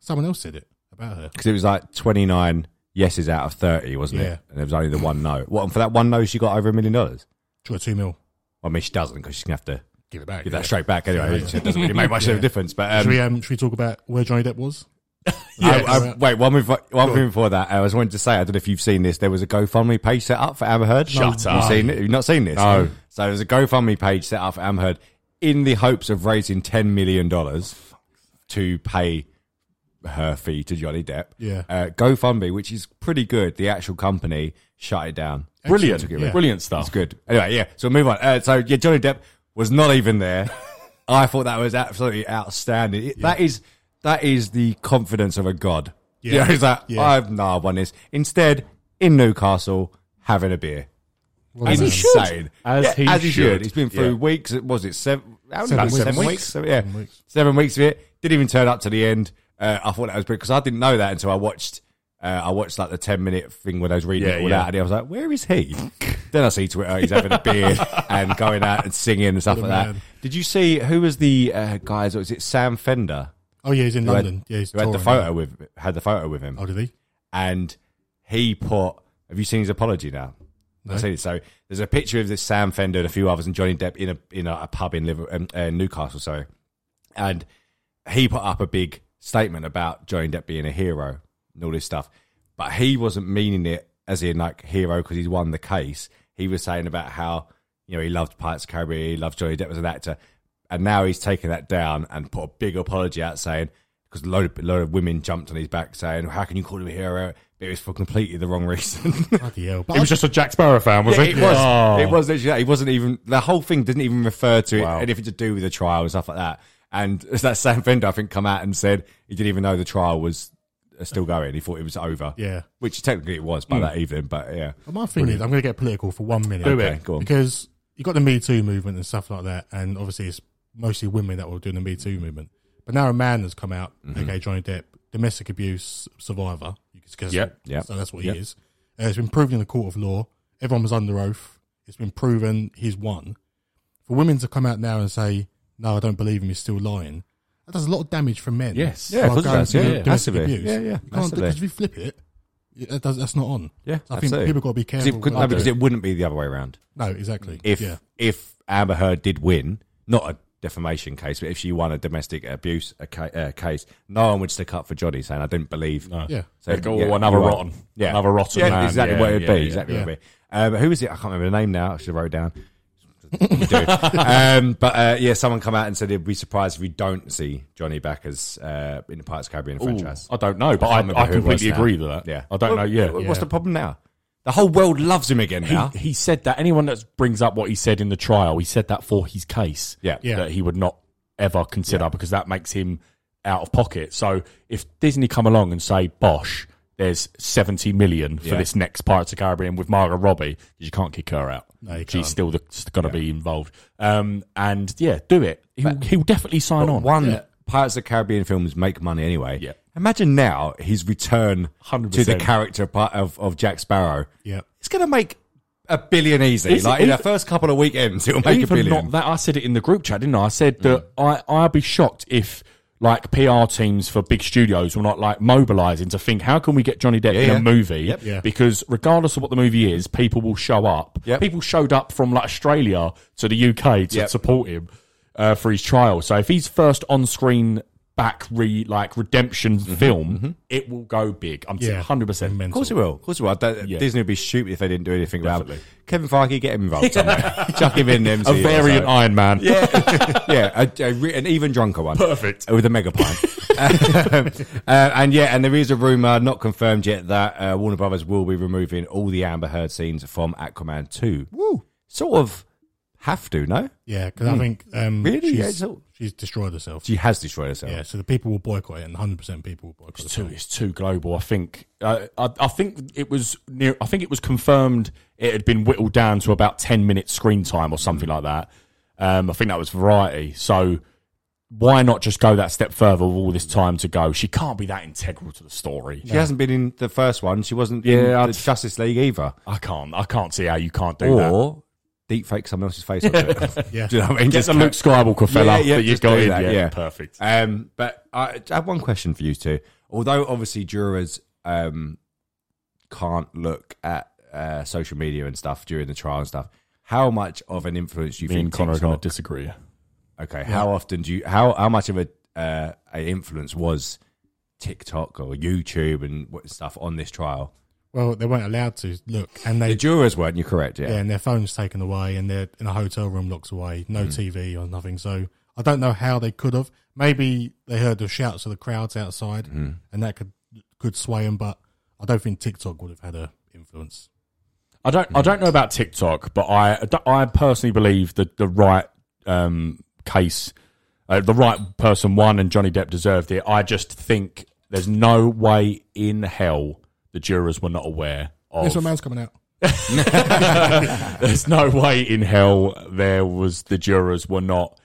Someone else said it about her. because it was like 29 yeses out of 30, wasn't Yeah. it? And there was only the one no. What, and for that one no, she got over a million dollars? She got two mil. I mean, she doesn't because she's to have to Give it back. give yeah. that straight back anyway. Yeah. It doesn't really make much of a difference. But should, um, we, um, should we talk about where Johnny Depp was? I, Yeah. I, wait, one, before, one thing before that, I was wanting to say, I don't know if you've seen this. There was a GoFundMe page set up for Amber Heard. Shut up. you up. seen it? Have not seen this? No. So there's a GoFundMe page set up for Amber Heard in the hopes of raising $10 million to pay her fee to Johnny Depp. Yeah. Uh, GoFundMe, which is pretty good, the actual company shut it down. Brilliant. Took it away. Brilliant stuff. It's good. Anyway, yeah. So we'll move on. Uh, so yeah, Johnny Depp was not even there. I thought that was absolutely outstanding. It- That is that is the confidence of a god. Yeah. Yeah, he's like, Yeah. I've no, I won this. Instead, in Newcastle, having a beer. Well, As he should. As Yeah, he as he should. should. He's been through Yeah. weeks. Was it seven? how Seven weeks. Seven weeks. So, yeah, Seven weeks. seven weeks of it. Didn't even turn up to the end. Uh, I thought that was because I didn't know that until I watched. Uh, I watched like the ten minute thing when I was reading Yeah, it all yeah. out, and I was like, "Where is he?" then I see Twitter, he's having a beer and going out and singing and stuff like that. Did you see who was the uh, guys? Was it Sam Fender Oh yeah, he's in who had- London. yeah, he's had the photo with had the photo with him? Oh, did he? and he put. Have you seen his apology now? No. I've seen it. So there's a picture of this Sam Fender and a few others and Johnny Depp in a in a, a pub in Liver, um, uh, Newcastle. Sorry, and he put up a big statement about Johnny Depp being a hero and all this stuff, but he wasn't meaning it as in like hero because he's won the case. He was saying about how you know he loved Pirates of the Caribbean, he loved Johnny Depp as an actor, and now he's taken that down and put a big apology out saying because a load of, load of women jumped on his back saying how can you call him a hero? But it was for completely the wrong reason. Bloody hell! But He was just a Jack Sparrow fan, was Yeah, he? it was. Oh. It was literally. that. He wasn't even. The whole thing didn't even refer to Wow. it, anything to do with the trial and stuff like that. And as that Sam Fender, I think, come out and said he didn't even know the trial was uh, still going. He thought it was over. Yeah. which technically it was by that evening. But yeah, But my thing is, I'm going to get political for one minute. Do it. Okay, go on. Because you got the Me Too movement and stuff like that, and obviously it's mostly women that were doing the Me Too movement. But now a man has come out, Mm-hmm. okay, Johnny Depp, domestic abuse survivor. You could guess. Yep, yep, So that's what yep. he is. Uh, it's been proven in the court of law. Everyone was under oath. It's been proven he's won. For women to come out now and say, "No, I don't believe him. He's still lying," that does a lot of damage for men. Yes. who Yeah, are of course it does. Yeah, yeah, domestic massively. abuse. Yeah, yeah, You can't massively. because if you flip it, it that does, that's not on. yeah. So I think absolutely. people got to be 'Cause careful. it could- no, they because do it wouldn't be the other way around. No, exactly. If yeah, if Amber Heard did win, not a defamation case, but if she won a domestic abuse a ca- uh, case, no one would stick up for Johnny, saying I didn't believe. No. yeah. So, They'd go, "Oh, another you are." rotten. Another rotten Yeah, man. exactly Yeah, what it'd yeah, be. yeah. Exactly Yeah. what it'd be. Um, who is it? I can't remember the name now. I should have wrote it down. You do. um, but uh, yeah, someone come out and said they'd be surprised if we don't see Johnny back as uh, in the Pirates of the Caribbean Ooh, franchise. I don't know, but can't I, I who it completely now. agree with that. Yeah, I don't know. Well, Yeah, What's Yeah. the problem now? The whole world loves him again he, now. he said that anyone that brings up what he said in the trial, he said that for his case. Yeah. Yeah. that he would not ever consider because that makes him out of pocket. So if Disney come along and say, "Bosh, there's 70 million for Yeah. this next Pirates of the Caribbean with Margot Robbie," because you can't kick her out. No, you She's can't. still going to be involved. Um, and yeah, do it. He'll, he'll definitely sign on. One, Yeah. Pirates of the Caribbean films make money anyway. Yeah. Imagine now his return 100%. to the character of, of, of Jack Sparrow. Yeah. It's going to make a billion easy. Is it- like in the first couple of weekends, it'll make a billion. not that, I said it in the group chat, didn't I? I said that I I'd be shocked if like PR teams for big studios were not like mobilising to think how can we get Johnny Depp Yeah, in yeah. a movie? Yep. Yeah. Because regardless of what the movie is, people will show up. Yep. People showed up from like Australia to the UK to Yep. support him uh, for his trial. So if he's first on screen back re like redemption Mm-hmm. film, it will go big. I'm Yeah. hundred percent. Of course it will. Of course it will. That- Yeah. Disney would be stupid if they didn't do anything about it. Kevin Feige, get him involved somewhere. Chuck him in them. A variant Iron Man. Yeah, yeah, a, a, re- an even drunker one. Perfect. with a mega pint. um, uh, and yeah, and there is a rumor, not confirmed yet, that uh, Warner Brothers will be removing all the Amber Heard scenes from Aquaman Two. Woo! Sort of have to, no? Yeah, because I think um, Hmm. Really? Yeah, she's, it's all- she's destroyed herself. She has destroyed herself. Yeah, so the people will boycott it, and 100 percent people will boycott It's it. too, it's too global. I think. Uh, I, I think it was near. I think it was confirmed. It had been whittled down to about ten minutes screen time or something like that. Um, I think that was Variety. So why not just go that step further with all this time to go? She can't be that integral to the story. She hasn't been in the first one. She wasn't Yeah, in the I'd- Justice League either. I can't. I can't see how you can't do that. Or deep fake someone else's face onto. Yeah. Do you know what I mean? Get the Luke Skywalker fella Yeah, yeah, that you just got in. that, yeah, yeah. perfect. Um, but I, I have one question for you two. Although obviously jurors um, can't look at uh, social media and stuff during the trial and stuff, how much of an influence do you Me think and Connor are going TikTok- to disagree. Okay, how often do you how how much of a uh, a influence was TikTok or YouTube and stuff on this trial? Well, they weren't allowed to look, and The jurors weren't. You're correct. Yeah. yeah, and their phones taken away, and they're in a hotel room locked away, no TV or nothing. So I don't know how they could have. Maybe they heard the shouts of the crowds outside, and that could could sway them. But I don't think TikTok would have had a influence. I don't. I don't know about TikTok, but I. I personally believe that the right um, case, uh, the right person won, and Johnny Depp deserved it. I just think there's no way in hell the jurors were not aware of. This one man's coming out. There's no way in hell there was the jurors were not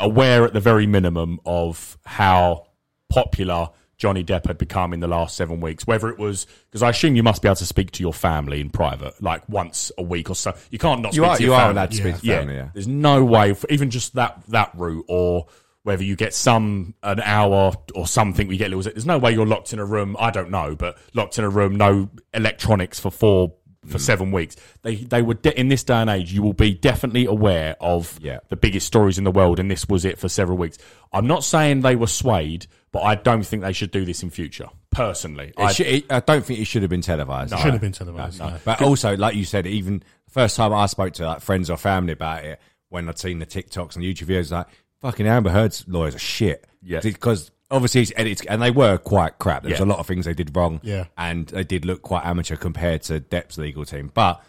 aware at the very minimum of how popular Johnny Depp had become in the last seven weeks. Whether it was because I assume you must be able to speak to your family in private, like once a week or so. You can't not. You speak are to your you are family. allowed to speak to Yeah, family. Yeah. there's no way, for even just that that route, or whether you get some an hour or something, we get little. There's no way you're locked in a room. I don't know, but locked in a room, no electronics for four for Mm. seven weeks. They they were de- in this day and age. You will be definitely aware of Yeah. the biggest stories in the world, and this was it for several weeks. I'm not saying they were swayed, but I don't think they should do this in future. Personally, It I, should- it- I don't think it should have been televised. It should have been televised. no. But also, like you said, even the first time I spoke to like friends or family about it, when I'd seen the TikToks and YouTube videos, like fucking Amber Heard's lawyers are shit. Yeah. because obviously it's edited, and they were quite crap. There was Yeah. a lot of things they did wrong. Yeah. and they did look quite amateur compared to Depp's legal team. But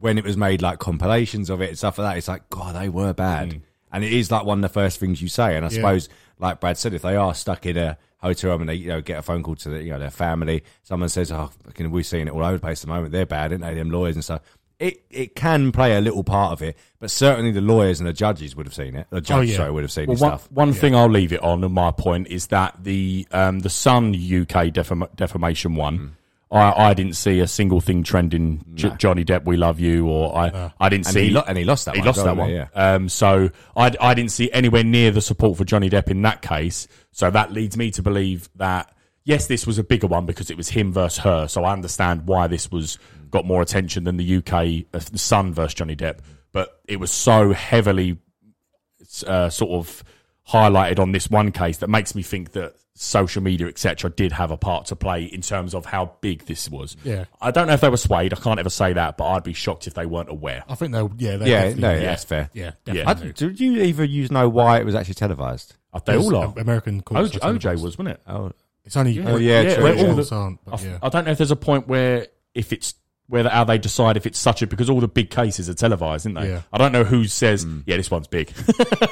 when it was made like compilations of it and stuff like that, it's like God, they were bad. Mm. And it is like one of the first things you say. And I Yeah. suppose, like Brad said, if they are stuck in a hotel room and they you know get a phone call to the, you know their family, someone says, "Oh, fucking, we're seeing it all over the place at the moment. They're bad, aren't they? Them lawyers and stuff." It it can play a little part of it, but certainly the lawyers and the judges would have seen it. The judge, yeah. sorry, would have seen Well, one, stuff. one thing I'll leave it on, and my point is that the um, the Sun UK defam- defamation one, Hmm. I, I didn't see a single thing trending. J- Johnny Depp, we love you, or I I didn't And see he lo- and he lost that He one lost that one. yeah. Um, so I I didn't see anywhere near the support for Johnny Depp in that case. So that leads me to believe that yes, this was a bigger one because it was him versus her. So I understand why this was got more attention than the UK uh, the Sun versus Johnny Depp. But it was so heavily uh, sort of highlighted on this one case that makes me think that social media etc did have a part to play in terms of how big this was Yeah. i don't know if they were swayed i can't ever say that but i'd be shocked if they weren't aware I think they yeah they Yeah, no, yeah, that's fair. yeah Yeah. I, did you either use know why it was actually televised? they all are American courts. OJ, are OJ was wasn't it Oh, It's only Oh, yeah, Yeah, true, yeah. all the- aren't, I, but yeah. I don't know if there's a point where if it's whether how they decide if it's such a because all the big cases are televised, isn't they? Yeah. I don't know who says hmm. yeah this one's big.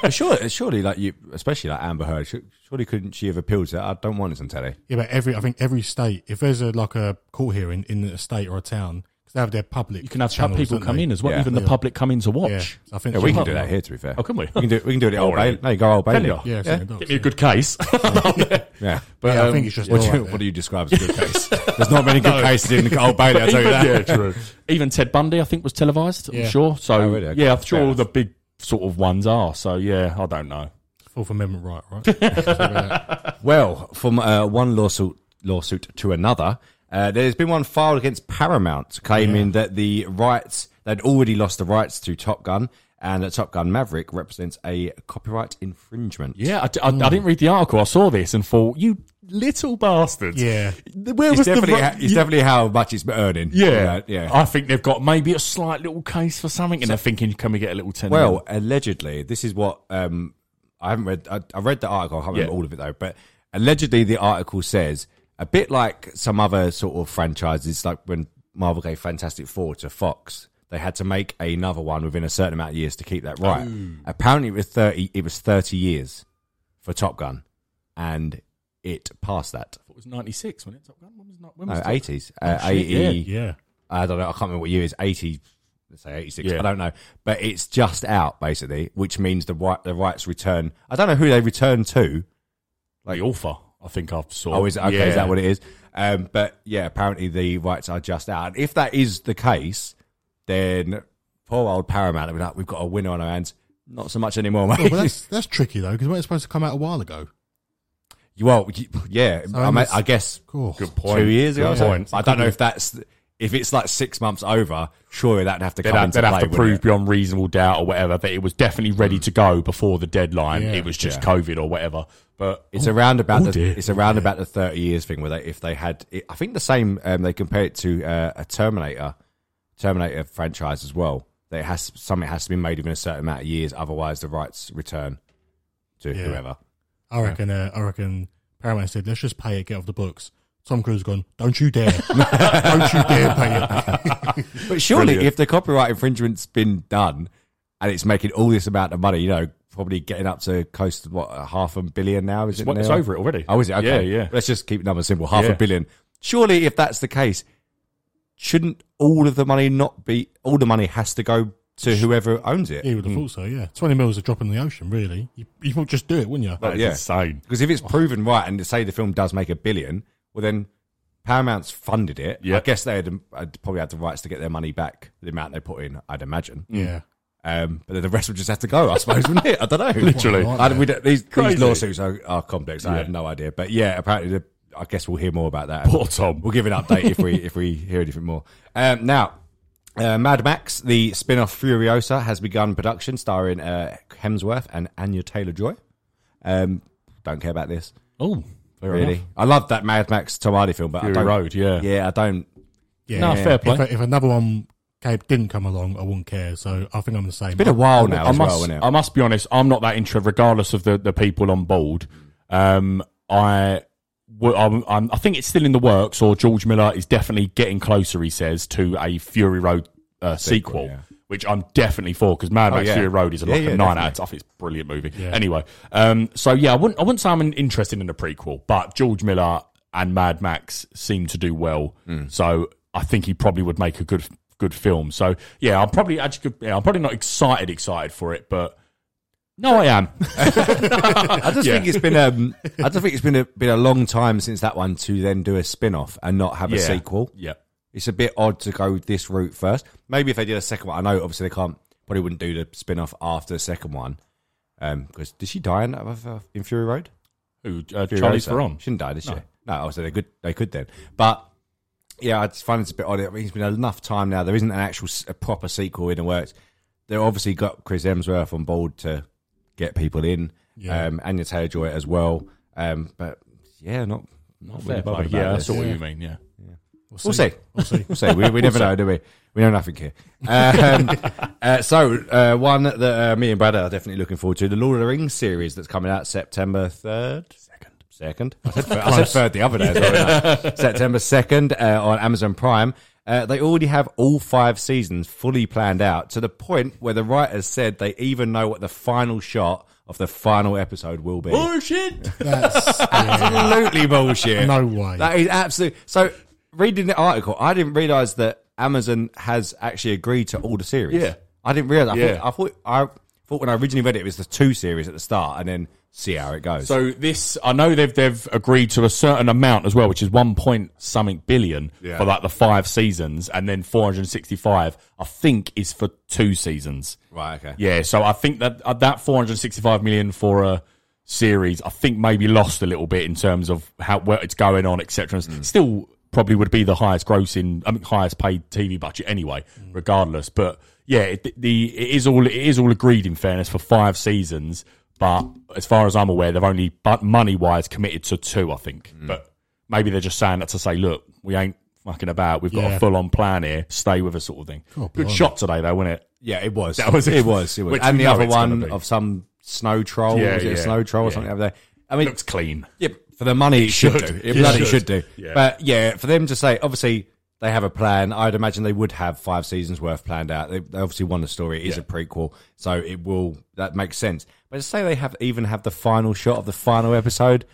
But surely, uh, surely, like you, especially like Amber Heard, surely couldn't she have appealed to? I don't want this on telly. Yeah, but every I think every state, if there's a like a court hearing in a state or a town, because they have their public, you can have channels, people don't come they? in as well. Yeah. Even the Yeah. public come in to watch. Yeah, I think Yeah, we can do that here. To be fair, Oh, can we? We can do. We can do it at Old Alright. Bailey. No, you go Old Bailey. you? Yeah, yeah. same dogs, Get me a yeah. good case. yeah. But, yeah, I um, think it's just What do, all you, right what do you describe as a good case? There's not many good cases in Old Bailey. I will tell you that. yeah, true. Even Ted Bundy, I think, was televised. I'm Yeah. sure. So Oh, really? Okay. yeah, I'm sure Fair all the big sort of ones are. So yeah, I don't know. Fourth Amendment right, right? Well, from uh, one lawsuit lawsuit to another, uh, there's been one filed against Paramount claiming that the rights they'd already lost the rights to Top Gun, and that Top Gun Maverick represents a copyright infringement. Yeah, I, I- I didn't read the article. I saw this and thought, you little bastards. Yeah. Where It's was the definitely, ri- ha- it's you- definitely how much it's earning. yeah, yeah. I think they've got maybe a slight little case for something, and they're thinking, can we get a little ten? Well, mil? allegedly, this is what um, I haven't read. I, I read the article. I can't remember Yeah. all of it though. But allegedly, the article says a bit like some other sort of franchises, like when Marvel gave Fantastic Four to Fox, they had to make another one within a certain amount of years to keep that right. Apparently, it was thirty. It was thirty years for Top Gun, and it passed that. it was ninety six when it Top Gun. When was, not, when No, was Top- eighties, uh, Oh, eighty. yeah. I don't know. I can't remember what year it is. Eighty. let's say 86. Yeah. I don't know, but it's just out basically, which means the right, the rights return. I don't know who they return to. Like the author, I think I've saw. Oh, is it, okay? Is that what it is? Um, but yeah, apparently the rights are just out. And if that is the case, then poor old Paramount will be like, we've got a winner on our hands. Not so much anymore, mate. Well, that's that's tricky though because it's supposed to come out a while ago. Well, y- yeah, So I, mean, I guess Cool. Good point. two years ago. Good point. I don't know if that's if it's like six months over. Surely that'd have to They'd, come have, into they'd have to prove it? beyond reasonable doubt or whatever that it was definitely ready to go before the deadline. Yeah. it was just Yeah. COVID or whatever. But It's around about oh the dear. it's around about the thirty years thing where they if they had it, I think the same um, they compare it to uh, a Terminator Terminator franchise as well. That it has something has to be made within a certain amount of years, otherwise the rights return to Yeah. whoever. I reckon. Uh, I reckon Paramount said, "Let's just pay it, get off the books." Tom Cruise gone. Don't you dare! Don't you dare pay it. But surely, Brilliant. if the copyright infringement's been done and it's making all this amount of money, you know, probably getting up to close to what a half a billion now, is it? Well, it's over it already. Oh, is it? Okay. Yeah, yeah. Let's just keep numbers simple. Half Yeah. a billion. Surely, if that's the case, shouldn't all of the money not be? All the money has to go to whoever owns it. You would have hmm. thought so. Yeah, twenty mils a drop in the ocean. Really, you, you would just do it, wouldn't you? That is yeah. insane. Because if it's oh. proven right, and say the film does make a billion, well then Paramount's funded it. Yeah. I guess they had, had probably had the rights to get their money back, the amount they put in. I'd imagine. yeah. Um, but then the rest would just have to go, I suppose, wouldn't it? I don't know. Literally. What we don't, these, these lawsuits are, are complex. I Yeah. have no idea. But yeah, apparently, the, I guess we'll hear more about that. Poor Tom. We'll give an update if we if we hear anything more. Um, now, uh, Mad Max, the spin-off Furiosa, has begun production, starring uh, Hemsworth and Anya Taylor Joy. Um, don't care about this Oh, fair really. enough. I love that Mad Max Tom Hardy film, but Fury I don't, Road, yeah. yeah, I don't. Yeah. No, fair play. If, if another one came, didn't come along, I wouldn't care. So I think I'm the same. It's been a while now I as must, well, isn't it? I must be honest. I'm not that interested, regardless of the, the people on board. Um, I, w- I'm, I'm, I think it's still in the works, or George Miller is definitely getting closer. He says to a Fury Road uh, sequel, yeah. Which I'm definitely for because Mad Oh, Max yeah. Fury Road is a, Yeah, yeah, a nine definitely. out. of- I think it's a brilliant movie. Anyway, um, so yeah, I wouldn't, I wouldn't say I'm interested in a prequel, but George Miller and Mad Max seem to do well. Hmm. So I think he probably would make a good good film. So yeah, I'm probably actually yeah, I'm probably not excited excited for it, but no, I am. I just Yeah. think it's been um, I just think it's been a been a long time since that one to then do a spin off and not have a Yeah. sequel. Yeah, It's a bit odd to go this route first. Maybe if they did a second one, I know obviously they can't probably wouldn't do the spin off after the second one. Um, because did she die in, uh, in Fury Road? who uh, Fury Charlize Road, Theron? She didn't die, did she? No, obviously they could they could then, but. Yeah, I just find it's a bit odd. I mean, it's been enough time now. There isn't an actual a proper sequel in the works. They've obviously got Chris Hemsworth on board to get people in, Yeah. um, Anya Taylor Joy as well. Um, but yeah, not not really Fair play. bothered about Yeah, this. that's what you mean. Yeah. We'll see. We'll see. We'll see. We, we never know, do we? We know nothing here. Um, uh, so, uh, one that uh, me and Brad are definitely looking forward to the Lord of the Rings series that's coming out September 3rd. Second. Second. I said, third, I said third the other day. as well. September 2nd uh, on Amazon Prime. Uh, they already have all five seasons fully planned out to the point where the writers said they even know what the final shot of the final episode will be. Bullshit. That's yeah, Absolutely bullshit. no way. That is absolute. So, reading the article, I didn't realize that Amazon has actually agreed to all the series. Yeah. I didn't realize. I, Yeah. thought, I thought I thought when I originally read it, it was the two series at the start, and then see how it goes. So this, I know they've they've agreed to a certain amount as well, which is one point something billion Yeah. for like the five seasons, and then four hundred sixty five. I think is for two seasons. right, okay. Yeah, so I think that uh, that 465 million for a series, I think maybe lost a little bit in terms of how where it's going on, etc. Mm. Still, probably would be the highest grossing, I mean, highest paid TV budget anyway, Mm. regardless. But yeah, it, the it is all it is all agreed in fairness for five seasons. But as far as I'm aware, they've only but money wise committed to two, I think. Mm. But maybe they're just saying that to say, look, we ain't fucking about. We've got Yeah. a full on plan here. Stay with us, sort of thing. Good shot today, though, wasn't it? Yeah, it was. That was- it. was. It was. And the other one of some snow troll. Yeah, was it a yeah, snow troll or yeah. something over there? I mean, Looks clean. Yeah, for the money, it should, should. do. It It bloody should. should, do. Yeah. But yeah, for them to say, obviously, they have a plan. I'd imagine they would have five seasons worth planned out. They, they obviously want the story. It is Yeah. a prequel, so it will. That makes sense. But to say they have even have the final shot of the final episode,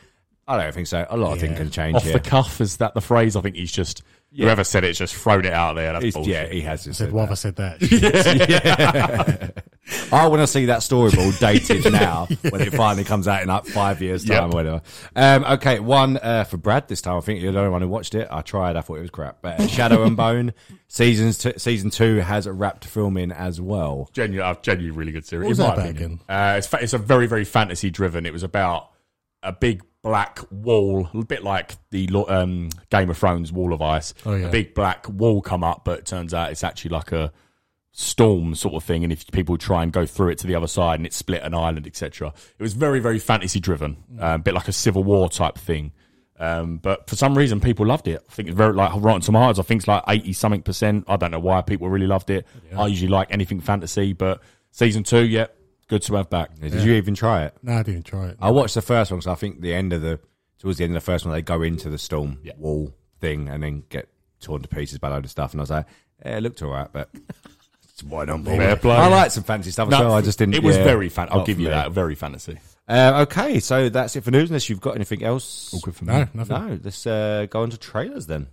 I don't think so. A lot of things can change Off here. the cuff, is that the phrase? I think he's just whoever said it's just thrown it out there. That's bullshit. yeah, he has just Said, said why that. have I said that? I want to see that storyboard dated now when it finally comes out in like five years' time Yep. or whatever. Um, okay, one uh, for Brad this time. I think you're the only one who watched it. I tried. I thought it was crap. But uh, Shadow and Bone seasons t- season two has wrapped filming as well. genuinely, uh, genuinely really good series. What was in that my. Uh, it's, fa- it's a very, very fantasy driven. It was about a big black wall, a bit like the um, Game of Thrones wall of ice. Oh, yeah. A big black wall come up, but it turns out it's actually like a storm sort of thing. And if people try and go through it to the other side, and it split an island, etc. It was very, very fantasy driven, uh, a bit like a civil war type thing. Um, but for some reason, people loved it. I think it's very like Rotten Tomatoes. I think it's like eighty something percent. I don't know why people really loved it. I usually like anything fantasy, but season two, yeah, good to have back. Did you even try it? no, I didn't try it. I watched the first one because I think the end of the towards the end of the first one they go into the storm Yeah. wall thing and then get torn to pieces by a load of stuff. And I was like, yeah, it looked all right, but it's why don't bother. Fair play. I like some fancy stuff as well. I just didn't. It was yeah, very fan. I'll give you me. that. Very fantasy. Uh, okay, so that's it for news. Unless you've got anything else. All good for No, nothing. No, let's uh, go on to trailers then.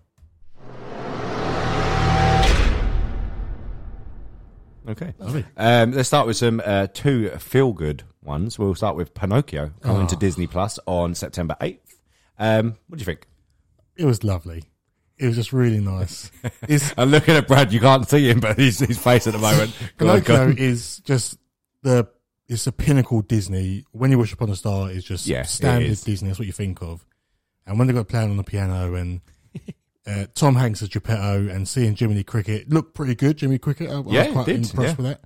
Okay. Um, let's start with some uh, two feel good ones. We'll start with Pinocchio coming to Disney Plus on September 8th. Um, what do you think? It was lovely. It was just really nice. It's, I'm looking at Brad. You can't see him, but his, his face at the moment. Pinocchio on. is just the it's a pinnacle Disney. When you wish upon a star is just Yeah, standard is. Disney. That's what you think of. And when they got playing on the piano and uh, Tom Hanks as Geppetto and seeing Jiminy Cricket looked pretty good. Jimmy Cricket, I, I was quite impressed yeah. with that.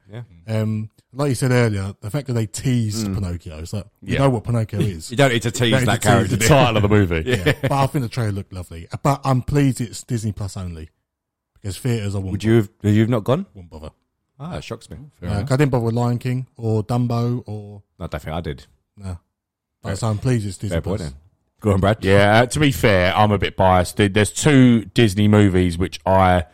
Yeah. Um, like you said earlier, the fact that they teased Pinocchio, it's like you Yeah. know what Pinocchio is. You don't need to tease that to tease character. the? Title of the movie. yeah. but I think the trailer looked lovely. But I'm pleased it's Disney Plus only because theaters I won't, Would you have, you have not gone? won't bother. Ah, it shocks me. Uh, I didn't bother with Lion King or Dumbo or I don't think I did. no. But so I'm pleased it's Disney Fair Plus. point. Go on, Brad. Yeah, uh, to be fair, I'm a bit biased. There's two Disney movies which I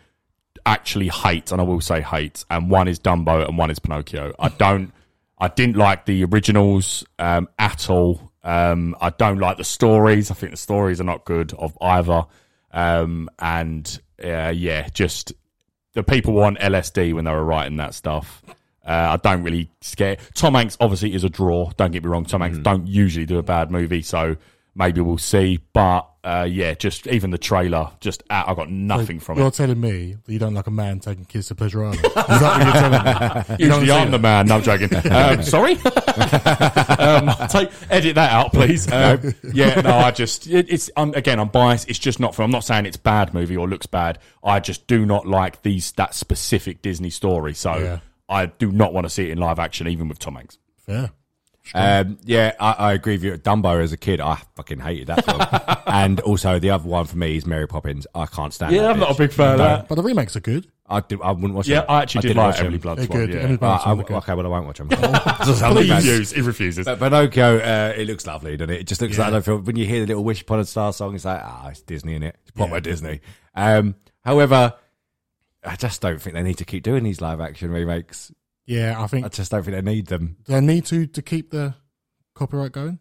actually hate, and I will say hate, and one is Dumbo and one is Pinocchio. I don't, I didn't like the originals um, at all. Um, I don't like the stories. I think the stories are not good of either. Um, and uh, yeah, just the people were on LSD when they were writing that stuff. Uh, I don't really scare. Tom Hanks obviously is a draw. Don't get me wrong. Tom Hanks don't usually do a bad movie, so maybe we'll see. But uh, yeah, just even the trailer, just uh, I got nothing from it. You're telling me that you don't like a man taking kids to Pleasure Island? Is that what you're telling me? You Usually I'm the man. No, I'm joking. Um, sorry. um, take edit that out, please. Um, yeah, no, I just it, it's um, again I'm biased. It's just not for. I'm not saying it's bad movie or looks bad. I just do not like these that specific Disney story. So Yeah. I do not want to see it in live action, even with Tom Hanks. Fair. Um, yeah, I, I agree with you. Dumbo as a kid, I fucking hated that film. and also the other one for me is Mary Poppins. I can't stand. Yeah, that I'm not a big fan of that. But the remakes are good. I, do, I wouldn't watch Yeah, them. I actually did didn't like watch them. Emily Blunt's They're one. good. Yeah. Emily Uh, Blunt's I, are okay, well, I won't watch them. Refuse, he refuses. But Pinocchio, uh, it looks lovely, doesn't it? It just looks Yeah. like I feel when you hear the little Wish Upon a Star song, it's like ah, it's Disney in it. It's proper Yeah. Disney. Um, however, I just don't think they need to keep doing these live action remakes. Yeah, I think I just don't think they need them. they need to to keep the copyright going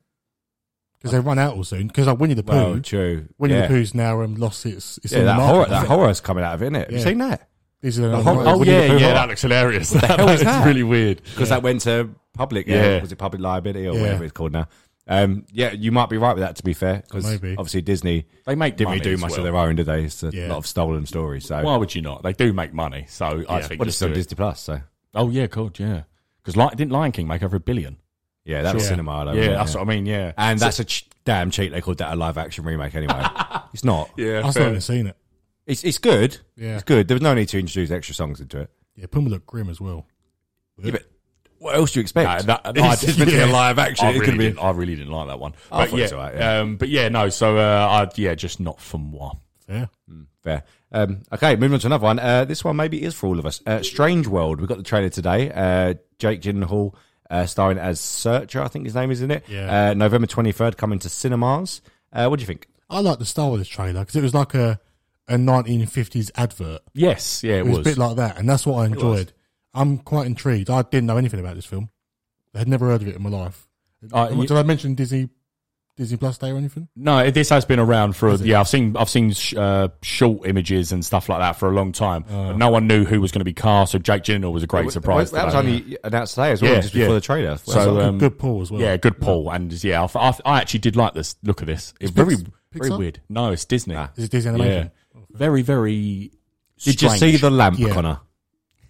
because they run out all soon. Because like Winnie the Pooh, Well, true. Winnie yeah. the Pooh's now um, lost its. its Yeah, on the that market. horror, that horror's coming out of it, isn't it? Have you Yeah. seen that? These are the horror- Oh Winnie yeah, yeah, horror. that looks hilarious. the hell that is is that? really weird. Because that went to public. Yeah. Yeah. Was it public liability or Yeah. whatever it's called now? Um, yeah, you might be right with that. To be fair, because obviously Disney They make didn't really do much well. of their own, did they? It's a Yeah. lot of stolen stories. So, Why would you not? They do make money, so I think well, it's just still do. Disney Plus. So, Oh yeah, cool, yeah. Because like, didn't Lion King make over a billion? yeah, that was Sure. cinema. Though, yeah, wasn't it? that's what I mean. Yeah, And that's a ch- damn cheat. They called that a live action remake anyway. it's not. yeah. I still haven't seen it. It's it's good. Yeah. It's good. There was no need to introduce extra songs into it. Yeah, Pumbaa looked grim as well. Yeah, but what else do you expect? No, that- it's I- just meant to be a yeah. live action. I It's really, gonna be. didn't, I really didn't like that one. I But thought yeah, it's alright, yeah. Um, but yeah, no. So uh, I, yeah, just not for moi. Fair. Fair. Um, okay, moving on to another one. Uh, this one maybe is for all of us. Uh, Strange World. We got the trailer today. Uh, Jake Gyllenhaal uh, starring as Searcher, I think his name is in it. Yeah. Uh, November twenty third, coming to cinemas. Uh, what do you think? I like the style of this trailer because it was like a a 1950s advert. Yes, yeah, it, It was, was. a bit like that, and that's what I enjoyed. I'm quite intrigued. I didn't know anything about this film. I had never heard of it in my life. Uh, you- Did I mention Disney Disney Plus Day or anything? No, this has been around for yeah. I've seen I've seen sh- uh, short images and stuff like that for a long time. Oh. But no one knew who was going to be cast. So Jake Gyllenhaal was a great surprise. That was today. only announced today as well, Yeah, just before yeah. the trailer. So, Good- um, good pull as well. Yeah, good pull. And yeah, I, I, I actually did like this. Look at this. It's very Pix- very weird. No, it's Disney. Is it Disney yeah, animation? very very. Did you see the lamp, Yeah. Connor?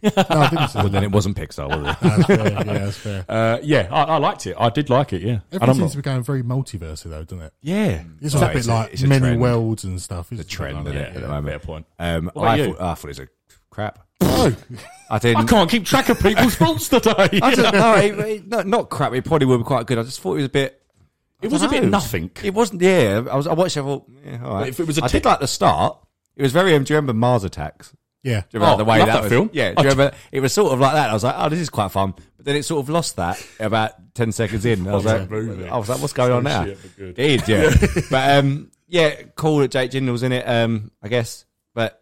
No, I didn't Well, then it wasn't Pixar, was it? That's fair. Yeah, that's fair. Uh, yeah, I, I liked it. I did like it. Yeah, And Everything I'm seems not- to be going very multiversy though, doesn't it? yeah. It's a bit like it's a many trend. worlds and stuff. It's The trend, it, Yeah, at the moment? fair point. Um, about I, you? thought, I thought it was a crap. I didn't. I can't keep track of people's faults today. I don't know. It, it- not, not crap. It probably would be quite good. I just thought it was a bit. It was a bit nothing. It wasn't. Yeah, I was. I watched it. I thought, yeah, all right. If it was a I tick- did like the start. It was very. Um, do you remember Mars Attacks? Yeah. Do you remember Oh, the way that, that was, film. Yeah, do you remember? It was sort of like that. I was like, oh, this is quite fun. But then it sort of lost that about ten seconds in. I was like, movie. I was like, what's going on now? shit, but good. It is, yeah. but um, yeah, cool that Jake Gyllenhaal's in it. Um, I guess, but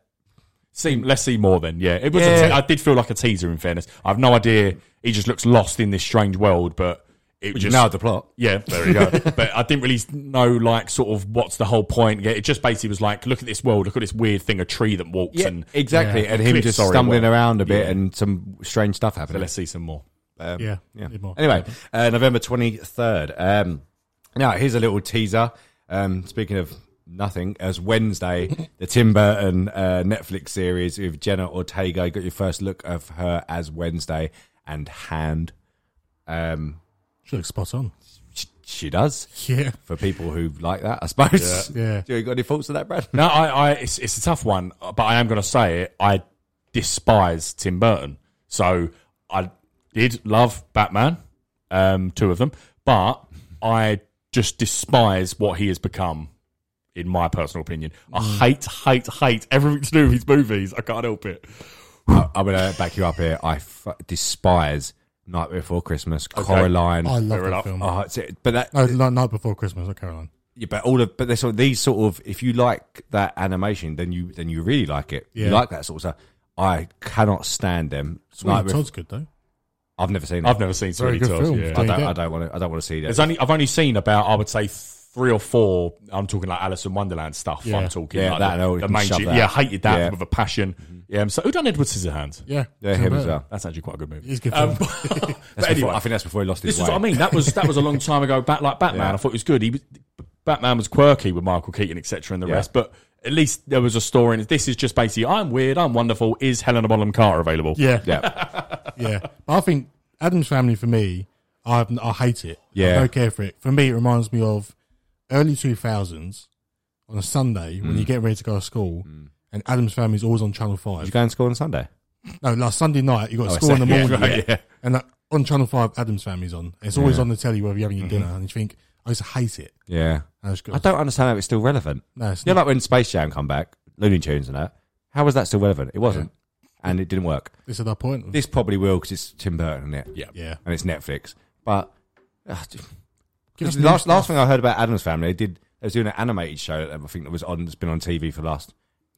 See, let's see more then. Yeah, it was. Yeah. A te- I did feel like a teaser. In fairness, I have no idea. He just looks lost in this strange world, but it you just nailed the plot. Yeah, there you go. but I didn't really know like sort of what's the whole point. Yeah, it just basically was like, look at this world, look at this weird thing, a tree that walks, Yeah, and exactly. Yeah. And him Cliff, just sorry, stumbling well, around a bit yeah. and some strange stuff So happening. let's see some more. Um, Yeah, yeah. more. Anyway, uh, November twenty third. Um, now here's a little teaser. Um, speaking of nothing, as Wednesday, the Tim Burton uh, Netflix series with Jenna Ortega. You got your first look of her as Wednesday and Hand. Um, She looks spot on. she, she does Yeah. for people who like that, I suppose. Yeah. Do you got any thoughts on that, Brad? No, I, I it's, it's a tough one, but I am going to say it. I despise Tim Burton, so I did love Batman, um, two of them, but I just despise what he has become. In my personal opinion, I hate, hate, hate everything to do with his movies. I can't help it. I, I'm going to back you up here. I f- despise Night Before Christmas, Coraline. I love Fair that enough. film. Uh, oh, it's, it- but that No, no, night before Christmas, not Caroline. Yeah, but all of but there's sort of these sort of if you like that animation, then you then you really like it. You Yeah. like that sort of stuff. I cannot stand them. Sweet Like with- Todd's good though. I've never seen it. I've never seen Very Sweeney good Todd. film. Yeah. I don't. I don't want to. I don't want to see that. There's only I've only seen about I would say three or four. I'm talking like Alice in Wonderland stuff. Yeah. I'm talking Yeah, like that the, and all, you the main shove shit. that. Yeah, hated that Yeah. with a passion. Yeah, so who done Edward Scissorhands? Yeah. Yeah, him as well. That's actually quite a good movie. He's good Um, film. but That's before- anyway, I think that's before he lost his this is what I mean. That was that was a long time ago. Bat like Batman, Yeah. I thought it was good. He was, Batman was quirky with Michael Keaton, etc., and the Yeah. rest. But at least there was a story. And this is just basically, I'm weird, I'm wonderful. Is Helena Bonham Carter available? Yeah. Yeah, Yeah. But I think Addams Family for me, I I hate it. Yeah. I don't care for it. For me, it reminds me of early 2000s on a Sunday when you hmm. get ready to go to school hmm. and Addams Family is always on Channel 5. Did you go to school on Sunday? No, last Sunday night, you got Oh, I school in the see. Yeah, morning. right, yeah. And like, on Channel 5, Addams Family's on. It's always on the telly whether you're having your mm-hmm. dinner and you think, I used to hate it. Yeah, And I, just go, I don't understand how it's still relevant. No, it's You know, not. like when Space Jam come back, Looney Tunes and that. How was that still relevant? It wasn't, and it didn't work. This is our point. This probably will because it's Tim Burton, isn't it? Yeah. yeah. and it's Netflix. But uh, Give the last last thing I heard about Addams Family, they did they was doing an animated show that I think that was on. It's been on TV for the last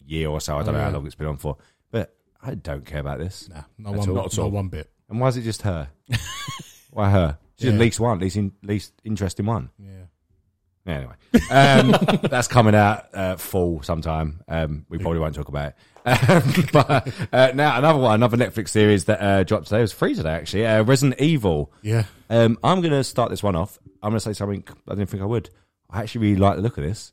year or so. I don't Oh, know yeah. how long it's been on for, but I don't care about this. Nah, not At one, all. not, Not at all. one bit. And why is it just her? why her? She's Yeah. at least one, least in, least interesting one. Yeah. Anyway, um, that's coming out uh, fall sometime. Um, we probably won't talk about it. Um, but uh, now another one, another Netflix series that uh, dropped today it was free today actually. Uh, Resident Evil. Yeah. Um, I'm going to start this one off. I'm going to say something I didn't think I would. I actually really like the look of this.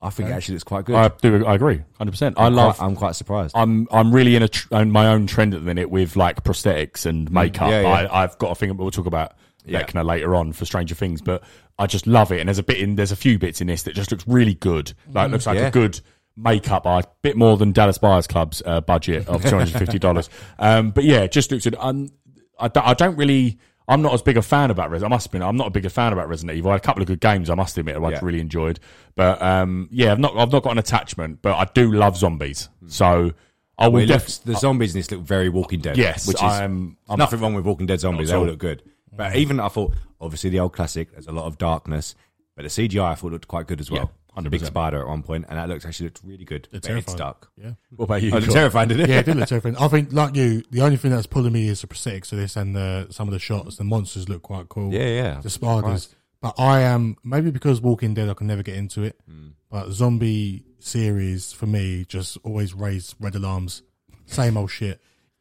I think it actually looks quite good. I do. I agree, hundred percent. I I'm love. Quite, I'm quite surprised. I'm I'm really in a tr- on my own trend at the minute with like prosthetics and makeup. Mm, yeah, yeah. I, I've got a thing. We'll talk about Yeah. Vecna later on for Stranger Things, but I just love it. And there's a bit in there's a few bits in this that just looks really good. Like looks like Mm, Yeah. a good makeup art, bit more than Dallas Buyers Club's uh, budget of two hundred fifty dollars. um, but yeah, just looks good. Um, I, don't- I don't really. I'm not as big a fan about Resident. I must admit, I'm not a big a fan about Resident Evil. I had a couple of good games. I must admit, I Yeah. really enjoyed. But um, yeah, I've not I've not got an attachment, but I do love zombies. So I will Well, def- looks, the zombies in this look very Walking Dead. Yes, which is I'm- I'm- nothing wrong with Walking Dead zombies. They all all. look good. But even I thought, obviously the old classic. There's a lot of darkness, but the CGI I thought looked quite good as well. Yeah, The big 100%. spider at one point, and that looks actually looked really good. It's but it's terrifying. dark. Yeah. What about you? Oh, it's Cor? terrifying, didn't it? Yeah, it did look terrifying. I think, like you, the only thing that's pulling me is the prosthetics of this and the, some of the shots. The monsters look quite cool. Yeah, yeah. The spiders. But I am maybe because Walking Dead, I can never get into it. Hmm. But zombie series for me just always raise red alarms. Same old shit.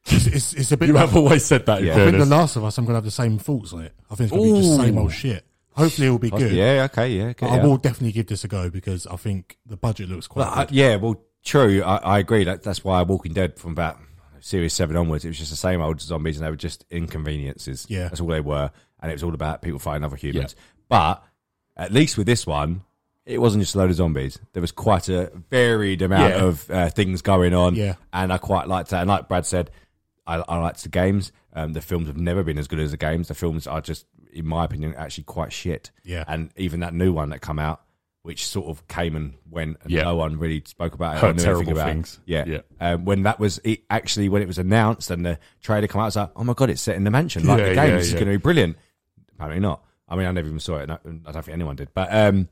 It's, it's, it's a bit. You like, have always said that. In Yeah. I think The. Last of Us, I'm gonna have the same thoughts on it. I think it's gonna be just same old shit. Hopefully, it'll be good. Yeah, okay, yeah. Okay, But I yeah. will definitely give this a go because I think the budget looks quite. Good. yeah, well, true. I, I agree. That, that's why Walking Dead from about series seven onwards, it was just the same old zombies, and they were just inconveniences. Yeah. that's all they were, and it was all about people fighting other humans. But at least with this one, it wasn't just a load of zombies. There was quite a varied amount Yeah. of uh, things going on. Yeah. and I quite liked that. And like Brad said, I, I liked the games. Um, the films have never been as good as the games. The films are just, in my opinion, actually quite shit. Yeah. and even that new one that come out. Which sort of came and went, and Yeah. no one really spoke about it. Heard or knew terrible anything about it. Yeah, Yeah. Um, when that was it, actually when it was announced and the trailer come out, I was like, "Oh my god, it's set in the mansion like Yeah, the game. yeah, this is going to be brilliant." Apparently not. I mean, I never even saw it. and I don't think anyone did. But um,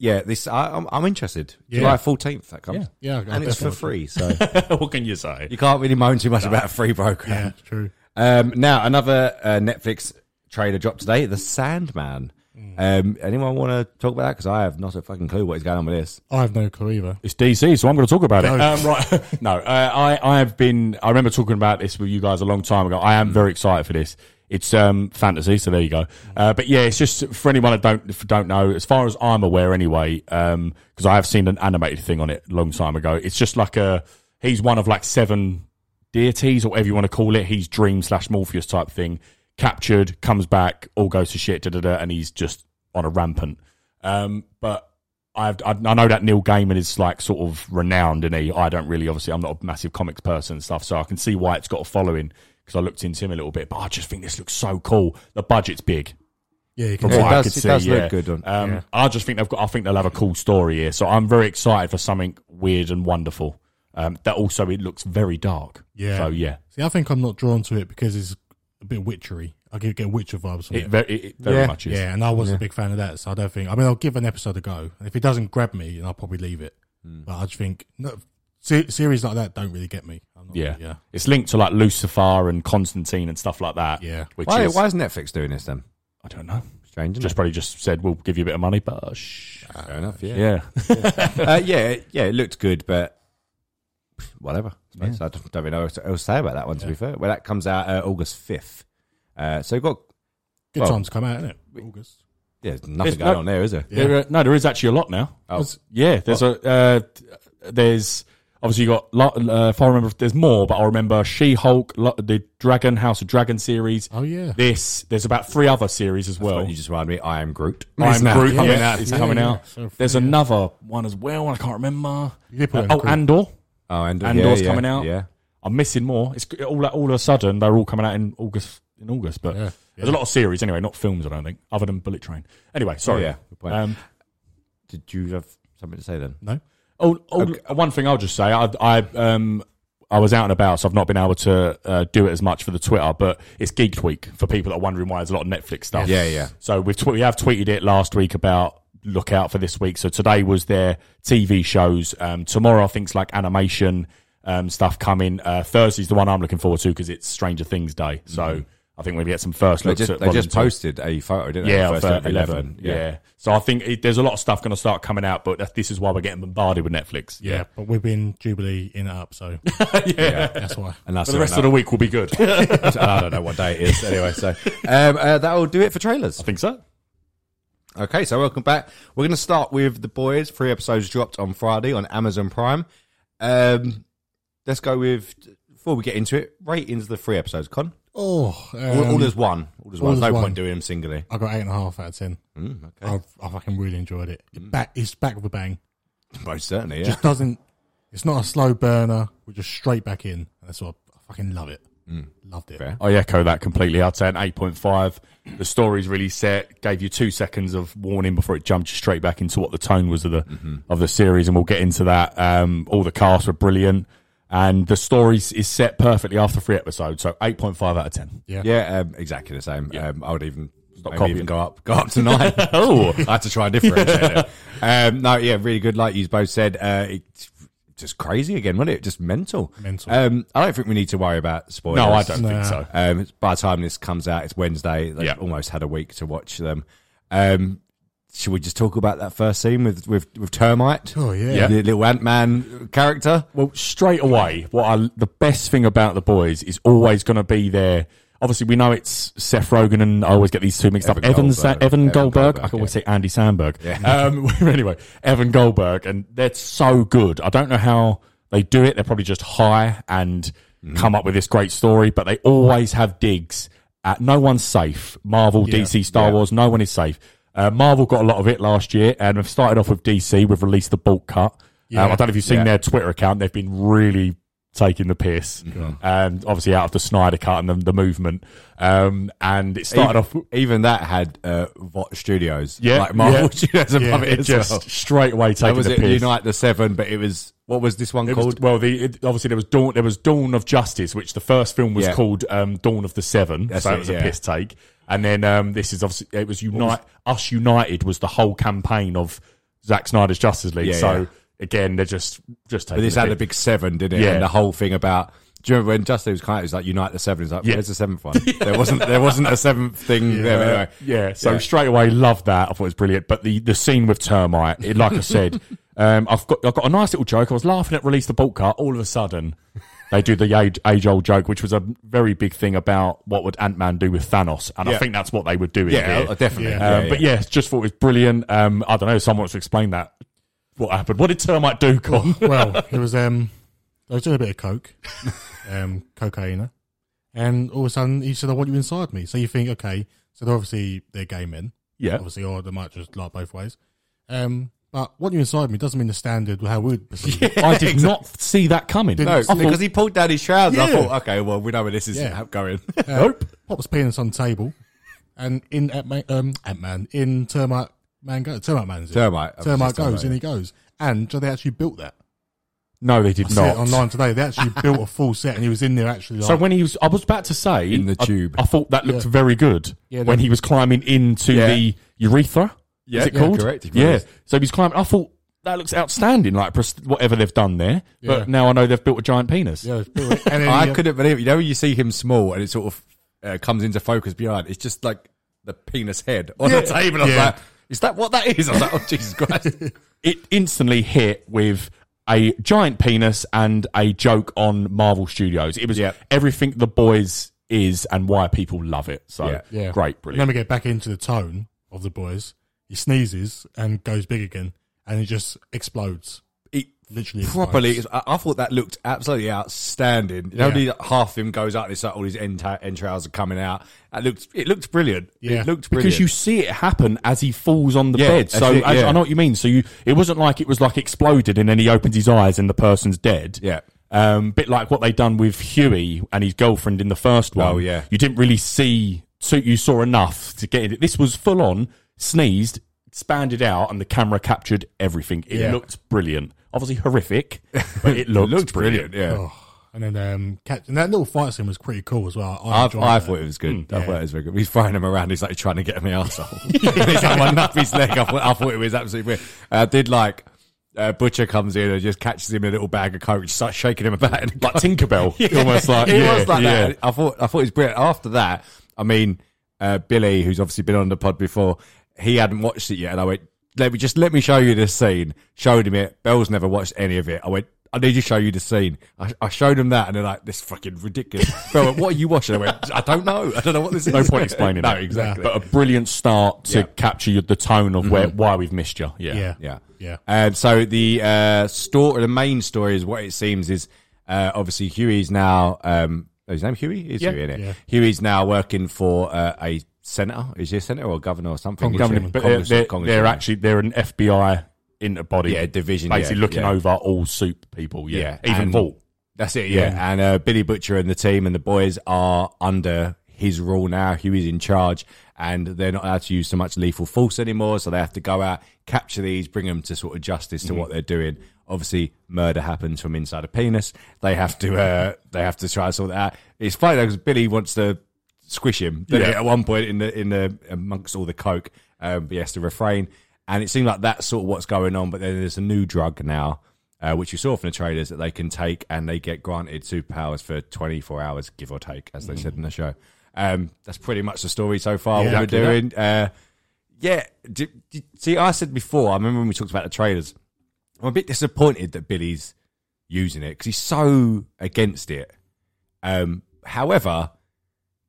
yeah, this I, I'm, I'm interested. Yeah. July 14th that comes. Yeah, I'll and it's for free, so what can you say? you can't really moan too much about a free program. yeah, true. Um, now another uh, Netflix trailer dropped today, The Sandman. Mm. Um, anyone want to talk about that? Because I have not a fucking clue what is going on with this. I have no clue either. It's DC, so I'm going to talk about it. No. Um, right? no, uh, I I have been. I remember talking about this with you guys a long time ago. I am very excited for this. It's um, fantasy, so there you go. Uh, but yeah, it's just for anyone that don't if don't know. As far as I'm aware, anyway, because I have seen an animated thing on it a long time ago. It's just like a. He's one of like seven deities or whatever you want to call it. He's Dream slash Morpheus type thing. Captured, comes back, all goes to shit, da da da, and he's just on a rampant. Um, but I've, I, I know that Neil Gaiman is like sort of renowned, and he. I don't really, obviously, I'm not a massive comics person and stuff, so I can see why it's got a following because I looked into him a little bit. But I just think this looks so cool. The budget's big. Yeah, you can From what that. I could see, does yeah. good on- um, yeah. I just think they've got. I think they'll have a cool story here. So I'm very excited for something weird and wonderful. Um, that also it looks very dark. Yeah. So yeah, See, I think I'm not drawn to it because it's a bit witchery. I get, get Witcher vibes from it it. very, it, it very Yeah. much is. Yeah, and I wasn't a big fan of that, so I don't think. I mean, I'll give an episode a go. If it doesn't grab me, then I'll probably leave it. Hmm. But I just think no, se- series like that don't really get me. I'm not, Yeah. yeah. It's linked to like Lucifer and Constantine and stuff like that. Yeah. Which Why, is, why is Netflix doing this then? I don't know. Strange, isn't Just it? probably just said we'll give you a bit of money, but uh, shh. Fair enough. Yeah, Yeah. uh, yeah, yeah. It looked good, but whatever. I suppose. I don't, don't really know what else to say about that one. To be fair, well, that comes out uh, August fifth. Uh, so we've got Good Well- time to come out, isn't it? August. yeah, there's nothing There's going no- on there, is there? Yeah. There, uh, no, there is actually a lot now. Oh. Yeah, there's a uh, there's obviously you got lot, uh, if I remember there's more, but I remember She Hulk, the Dragon House of Dragon series. Oh yeah. This there's about three other series as well. Well, you just reminded me. I am Groot. I'm It's now Groot coming yeah, out. It's Yeah, coming yeah. out. So, There's yeah. another one as well. I can't remember. You did put it in oh, the group. Andor. Oh, and Andor's yeah, yeah, coming out. Yeah, I'm missing more. It's all all of a sudden they're all coming out in August. In August, but Yeah, there's a lot of series anyway, not films. I don't think, other than Bullet Train. Anyway, sorry. yeah, good point. Um, Did you have something to say then? No. Oh, oh one thing I'll just say, I, I, um, I was out and about, so I've not been able to uh, do it as much for the Twitter. But it's Geeked Week for people that are wondering why there's a lot of Netflix stuff. Yeah, yeah. So we've tw- we have tweeted it last week about look out for this week. So today was their TV shows. Um, tomorrow I think's like animation um, stuff coming. Uh, Thursday's the one I'm looking forward to because it's Stranger Things Day. So I think we get some first They looks just, at they just volume two. posted a photo, didn't they? Yeah, The first uh, of 11. Yeah. So I think it, there's a lot of stuff going to start coming out, but this is why we're getting bombarded with Netflix. Yeah, but we've been Jubilee in it up, so yeah. that's why. And that's the rest of the week will be good. I don't know what day it is anyway. So um, uh, that will do it for trailers. I think so. Okay, so welcome back. We're going to start with the boys. Three episodes dropped on Friday on Amazon Prime. Um, let's go with before we get into it. Ratings of the three episodes. Con Oh, um, all, all there's one. All there's all one. There's no one. point doing them singly. I got eight and a half out of ten. Mm, okay, I've, I fucking really enjoyed it. Mm. Back, it's back with a bang. most certainly. Yeah. Just doesn't. It's not a slow burner. We're just straight back in. And that's what I fucking love it. Loved it. Mm. Fair. I echo that completely. I'd say an 8.5. The story's really set. Gave you two seconds of warning before it jumped you straight back into what the tone was of the Mm-hmm. of the series, and we'll get into that. Um, all the cast were brilliant, and the story is set perfectly after three episodes. So 8.5 out of 10. Yeah. Yeah, um, exactly the same. Um, I would even maybe copying. even go up, go up to nine. Oh. I had to try and differentiate it. Um, no, yeah, really good. Like you both said, uh, it's just crazy again, wasn't it? Just mental. Mental. Um, I don't think we need to worry about spoilers. No, I don't Nah. think so. Um, by the time this comes out, it's Wednesday. They've Yeah. almost had a week to watch them. Um, should we just talk about that first scene with with, with Termite? Oh, yeah. Yeah. the little Ant Man character. Well, straight away, what I, the best thing about the boys is always going to be there. Obviously, we know it's Seth Rogen, and I always get these two mixed Evan up. Evan, Goldberg. Sa- Evan, Evan Goldberg. Goldberg, I can always yeah. say Andy Samberg. Um, anyway, Evan Goldberg, and they're so good. I don't know how they do it. They're probably just high and Mm-hmm. come up with this great story, but they always have digs at no one's safe. Marvel, DC, Star Yeah. Wars, no one is safe. Uh, Marvel got a lot of it last year, and we've started off with DC. We've released the bulk cut. Um, I don't know if you've seen Yeah. their Twitter account. They've been really taking the piss, and obviously out of the Snyder cut and the, the movement. Um, and it started even, off. even that had uh, Vought Studios, Yeah, like Marvel yeah. Studios above Yeah, it Just well. straight away That taking was the it. piss. Unite the Seven, but it was what was this one It was, called? well, the it, obviously there was Dawn. There was Dawn of Justice, which the first film was Yeah. called um, Dawn of the Seven. That's so it, was a piss take. And then um, this is obviously it was Unite Us United was the whole campaign of Zack Snyder's Justice League. So yeah. Again, they're just just taking. But this had a big seven, didn't it? Yeah. And the whole thing about. Do you remember when Justice was kind of was like Unite the Seven? It's like, Yeah. where's the seventh one? There wasn't. There wasn't a seventh thing there. Anyway. Yeah, so Yeah. straight away, loved that. I thought it was brilliant. But the, the scene with termite, it, like I said, um, I've got I've got a nice little joke. I was laughing at release the bolt cut. All of a sudden, they do the age, age old joke, which was a very big thing about what would Ant Man do with Thanos, and I think that's what they would do. Yeah, here. definitely. Yeah. Yeah, Um, yeah. But yeah, just thought it was brilliant. Um, I don't know. Someone wants to explain that. What happened? What did termite do, Con? well, it was um, I was doing a bit of coke, um, cocaine, and all of a sudden he said, "I want you inside me." So you think, okay, so they're obviously they're gay men, yeah, obviously, or they might just like both ways. Um, but what you inside me doesn't mean the standard how we'd perceive it. I did not see that coming. No, I thought- because he pulled down his trousers. I Yeah. thought, okay, well, we know where this is Yeah. going. nope. Pops penis on the table, and in Ant Man, um, Ant Man in Termite Man goes. Termite Man's in. Termite. Termite goes, about and he goes. And so they actually built that. no, they did I see it not. online today. They actually built a full set, and he was in there actually. Like, So when he was, I was about to say In the I- tube. I, thought that looked Yeah. very good Yeah, when he was climbing into Yeah. the urethra. Yeah, is it yeah, called? correct, Yeah. So he's climbing. I thought that looks outstanding, like whatever they've done there. Yeah. But now I know they've built a giant penis. yeah, built and then I he- couldn't believe it. You know, you see him small and it sort of uh, comes into focus behind, it's just like the penis head on the table. I was Yeah. like, is that what that is? I was like, oh, Jesus Christ. It instantly hit with a giant penis and a joke on Marvel Studios. It was Yeah. everything the boys is and why people love it. So Yeah. Yeah. great, And then brilliant. we get back into the tone of the boys. He sneezes and goes big again, and it just explodes. It Literally properly. I, I thought that looked absolutely outstanding. You know, Yeah. half of him goes out, and it's like all his entra- entrails are coming out. It looked, it looked brilliant. Yeah. It looked brilliant. because you see it happen as he falls on the Yeah, bed. So it, as- I know what you mean. So you, it wasn't like it was like exploded and then he opens his eyes and the person's dead. Yeah. Um, bit like what they done with Hughie and his girlfriend in the first one. Oh, yeah. You didn't really see, so you saw enough to get it. This was full on, sneezed, expanded out, and the camera captured everything. It Yeah. looked brilliant. Obviously horrific, but it looked, looked brilliant. brilliant. Yeah. Oh, and then um, catch, and that little fight scene was pretty cool as well. I, I, I thought it was good. I yeah. thought it was very good. He's throwing him around. He's like trying to get him the arsehole. he's like one up his leg. I thought, I thought it was absolutely weird. I did like uh, Butcher comes in and just catches him in a little bag of coke, just starts shaking him about. And Like Tinkerbell, almost like it yeah, was like yeah. that. I thought I thought it was brilliant. After that, I mean, uh, Billy, who's obviously been on the pod before, he hadn't watched it yet, and I went, "Let me just let me show you this scene." Showed him it. Bell's never watched any of it. I went. I need to show you the scene. I, I showed him that, and they're like, "This is fucking ridiculous." Bell went, "What are you watching?" I went, "I don't know. I don't know what this is." No point explaining no, it. exactly. But a brilliant start to Yeah. capture the tone of where why we've missed you. Yeah. Yeah, Yeah. yeah. Um, so the uh, story, the main story is what it seems is uh, obviously Hughie's now. Um, oh, his name Hughie is Yeah. Hughie, isn't it? Yeah. Hughie's now working for uh, a senator. Is he a senator or governor or something? He? But they're, Congress- they're, actually they're an FBI interbody Yeah, division, basically yeah, looking yeah. over all soup people. Yeah, even and- Vought. That's it, yeah. And uh, Billy Butcher and the team and the boys are under his rule now. Hughie's in charge, and they're not allowed to use so much lethal force anymore. So they have to go out, capture these, bring them to sort of justice to what they're doing. Obviously, murder happens from inside a penis. They have to, uh, they have to try and sort that out. It's funny because Billy wants to squish him Yeah. at one point in the in the amongst all the coke. Um, he has to refrain, and it seemed like that's sort of what's going on. But then there's a new drug now uh, which you saw from the trailers that they can take and they get granted superpowers for 24 hours, give or take, as they said in the show. Um, that's pretty much the story so far. Yeah, what we're doing. Uh, Yeah. d d see, I said before, I remember when we talked about the trailers, I'm a bit disappointed that Billy's using it because he's so against it. Um, however,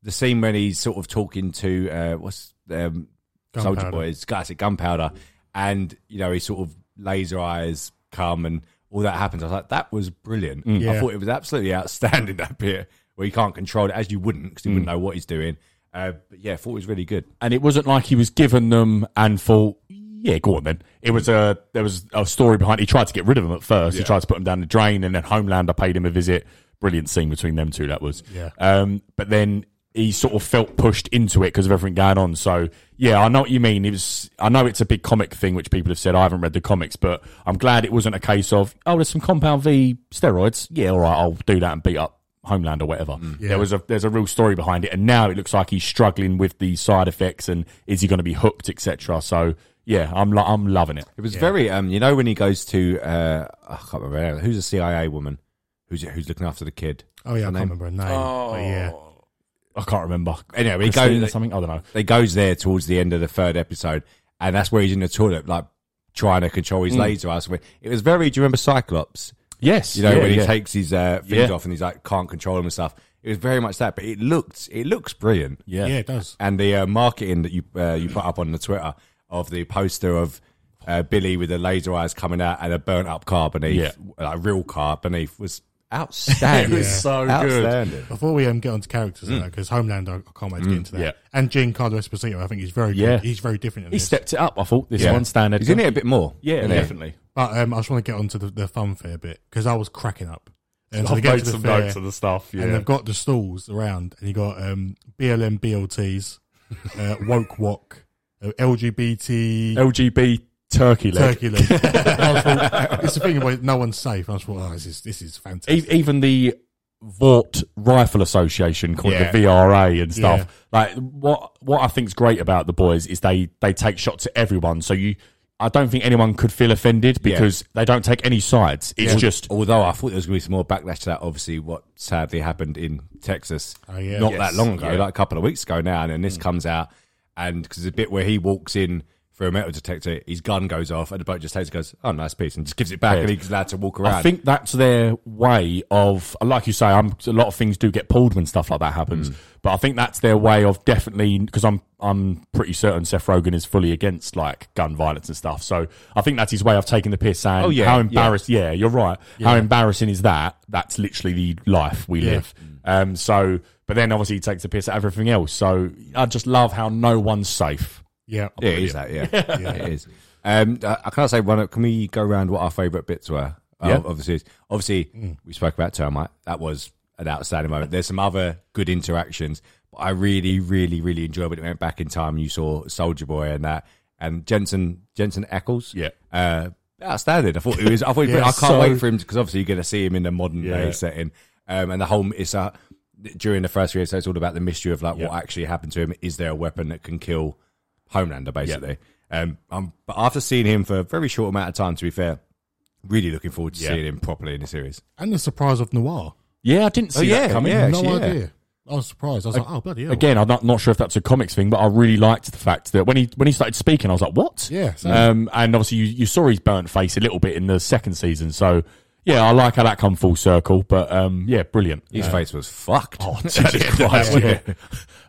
the scene when he's sort of talking to, uh, what's, um, Soldier Gunpowder. Boy's, guys at Gunpowder, and, you know, he sort of laser eyes come and all that happens. I was like, that was brilliant. I Yeah. thought it was absolutely outstanding, that bit where he can't control it as you wouldn't because he wouldn't know what he's doing. Uh, but yeah, I thought it was really good. and it wasn't like he was given them and thought, yeah, go on then. It was a there was a story behind. He tried to get rid of them at first. He tried to put them down the drain, and then Homelander paid him a visit. Brilliant scene between them two. That was. Yeah. Um, but then he sort of felt pushed into it because of everything going on. So yeah, I know what you mean. It was. I know it's a big comic thing, which people have said. I haven't read the comics, but I'm glad it wasn't a case of oh, there's some Compound V steroids. Yeah, all right, I'll do that and beat up. Homeland or whatever. There was a there's a real story behind it, and now it looks like he's struggling with the side effects and is he going to be hooked, etc. So yeah, I'm lo- I'm loving it. It was very, um, you know, when he goes to, uh, I can't remember who's a CIA woman who's who's looking after the kid. Oh yeah, I Her can't remember her name. But yeah, I can't remember. Anyway, he Christine or goes, something. I don't know. they goes there towards the end of the third episode, and that's where he's in the toilet, like trying to control his laser eyes. It was very. Do you remember Cyclops? Yes, You know yeah, when he yeah. takes his uh, things Yeah. off and he's like can't control them and stuff. It was very much that, but it looked it looks brilliant. yeah. yeah, it does. and the uh, marketing that you uh, you put up on the Twitter of the poster of uh, Billy with the laser eyes coming out and a burnt up car beneath, Yeah. like real car beneath, was outstanding. It was so good. outstanding. Before we um, get on to characters, because Homeland, I can't wait to get into that. yeah. And Giancarlo Esposito, I think he's very Yeah. good. He's very different in He this. stepped it up. I thought this Yeah. one standard. He's in it a bit more. Yeah, isn't definitely. But um, I just want to get on to the, the fun fair bit because I was cracking up. And so I've they get made to the some fair, notes of the stuff. Yeah, and they've got the stalls around, and you got um, BLM BLTs, uh, woke Walk, uh, LGBT LGB turkey leg. turkey leg. Thought, it's the thing where no one's safe. I was thought, oh, this is this is fantastic. E- even the Vought Rifle Association called Yeah. the VRA and stuff. Yeah. Like what what I think's great about the boys is they they take shots at everyone. So you, I don't think anyone could feel offended because they don't take any sides. It's just Although I thought there was going to be some more backlash to that, obviously, what sadly happened in Texas Oh, yeah. not Yes, that long ago, yeah. like a couple of weeks ago now. And then this mm. comes out, and because there's a bit where he walks in for a metal detector, his gun goes off, and the boat just takes it, goes, Oh, nice piece, and just gives it back, Yeah. and he's allowed to walk around. I think that's their way of, like you say, I'm, a lot of things do get pulled when stuff like that Mm. happens. But I think that's their way of definitely, because I'm, I'm pretty certain Seth Rogen is fully against like gun violence and stuff. So I think that's his way of taking the piss. Saying, Oh, yeah, how yeah. embarrassed? Yeah, you're right. How embarrassing is that? That's literally the life we Yeah. live. Um, so, but then obviously he takes the piss at everything else. So I just love how no one's safe. Yeah, Yeah, it is that. Yeah, yeah. it is. Um, I, I can't say one. Can we go around what our favourite bits were? Uh, Yeah. obviously, obviously, we spoke about termite. That was an outstanding moment. There's some other good interactions, but I really, really, really enjoyed when it went back in time. and You saw Soldier Boy and that, and Jensen Jensen Ackles. Yeah. uh, outstanding. I thought it was. I thought. Yeah, I can't so- wait for him because obviously you're going to see him in the modern Yeah. day setting, um, and the whole it's uh, during the first three episodes, it's all about the mystery of like Yeah. what actually happened to him. Is there a weapon that can kill Homelander, basically? Um, um, but after seeing him for a very short amount of time, to be fair, really looking forward to Yeah. seeing him properly in the series. and the surprise of Noir. Yeah, I didn't see Oh, that yeah, coming. yeah. no actually, idea. I was surprised. I was like, oh bloody hell. Again, I'm not, not sure if that's a comics thing, but I really liked the fact that when he when he started speaking, I was like, "What?" Yeah, same. Um, and obviously, you, you saw his burnt face a little bit in the second season, so yeah, I like how that come full circle. But um, yeah, brilliant. His face was fucked. Oh, Jesus Christ, yeah.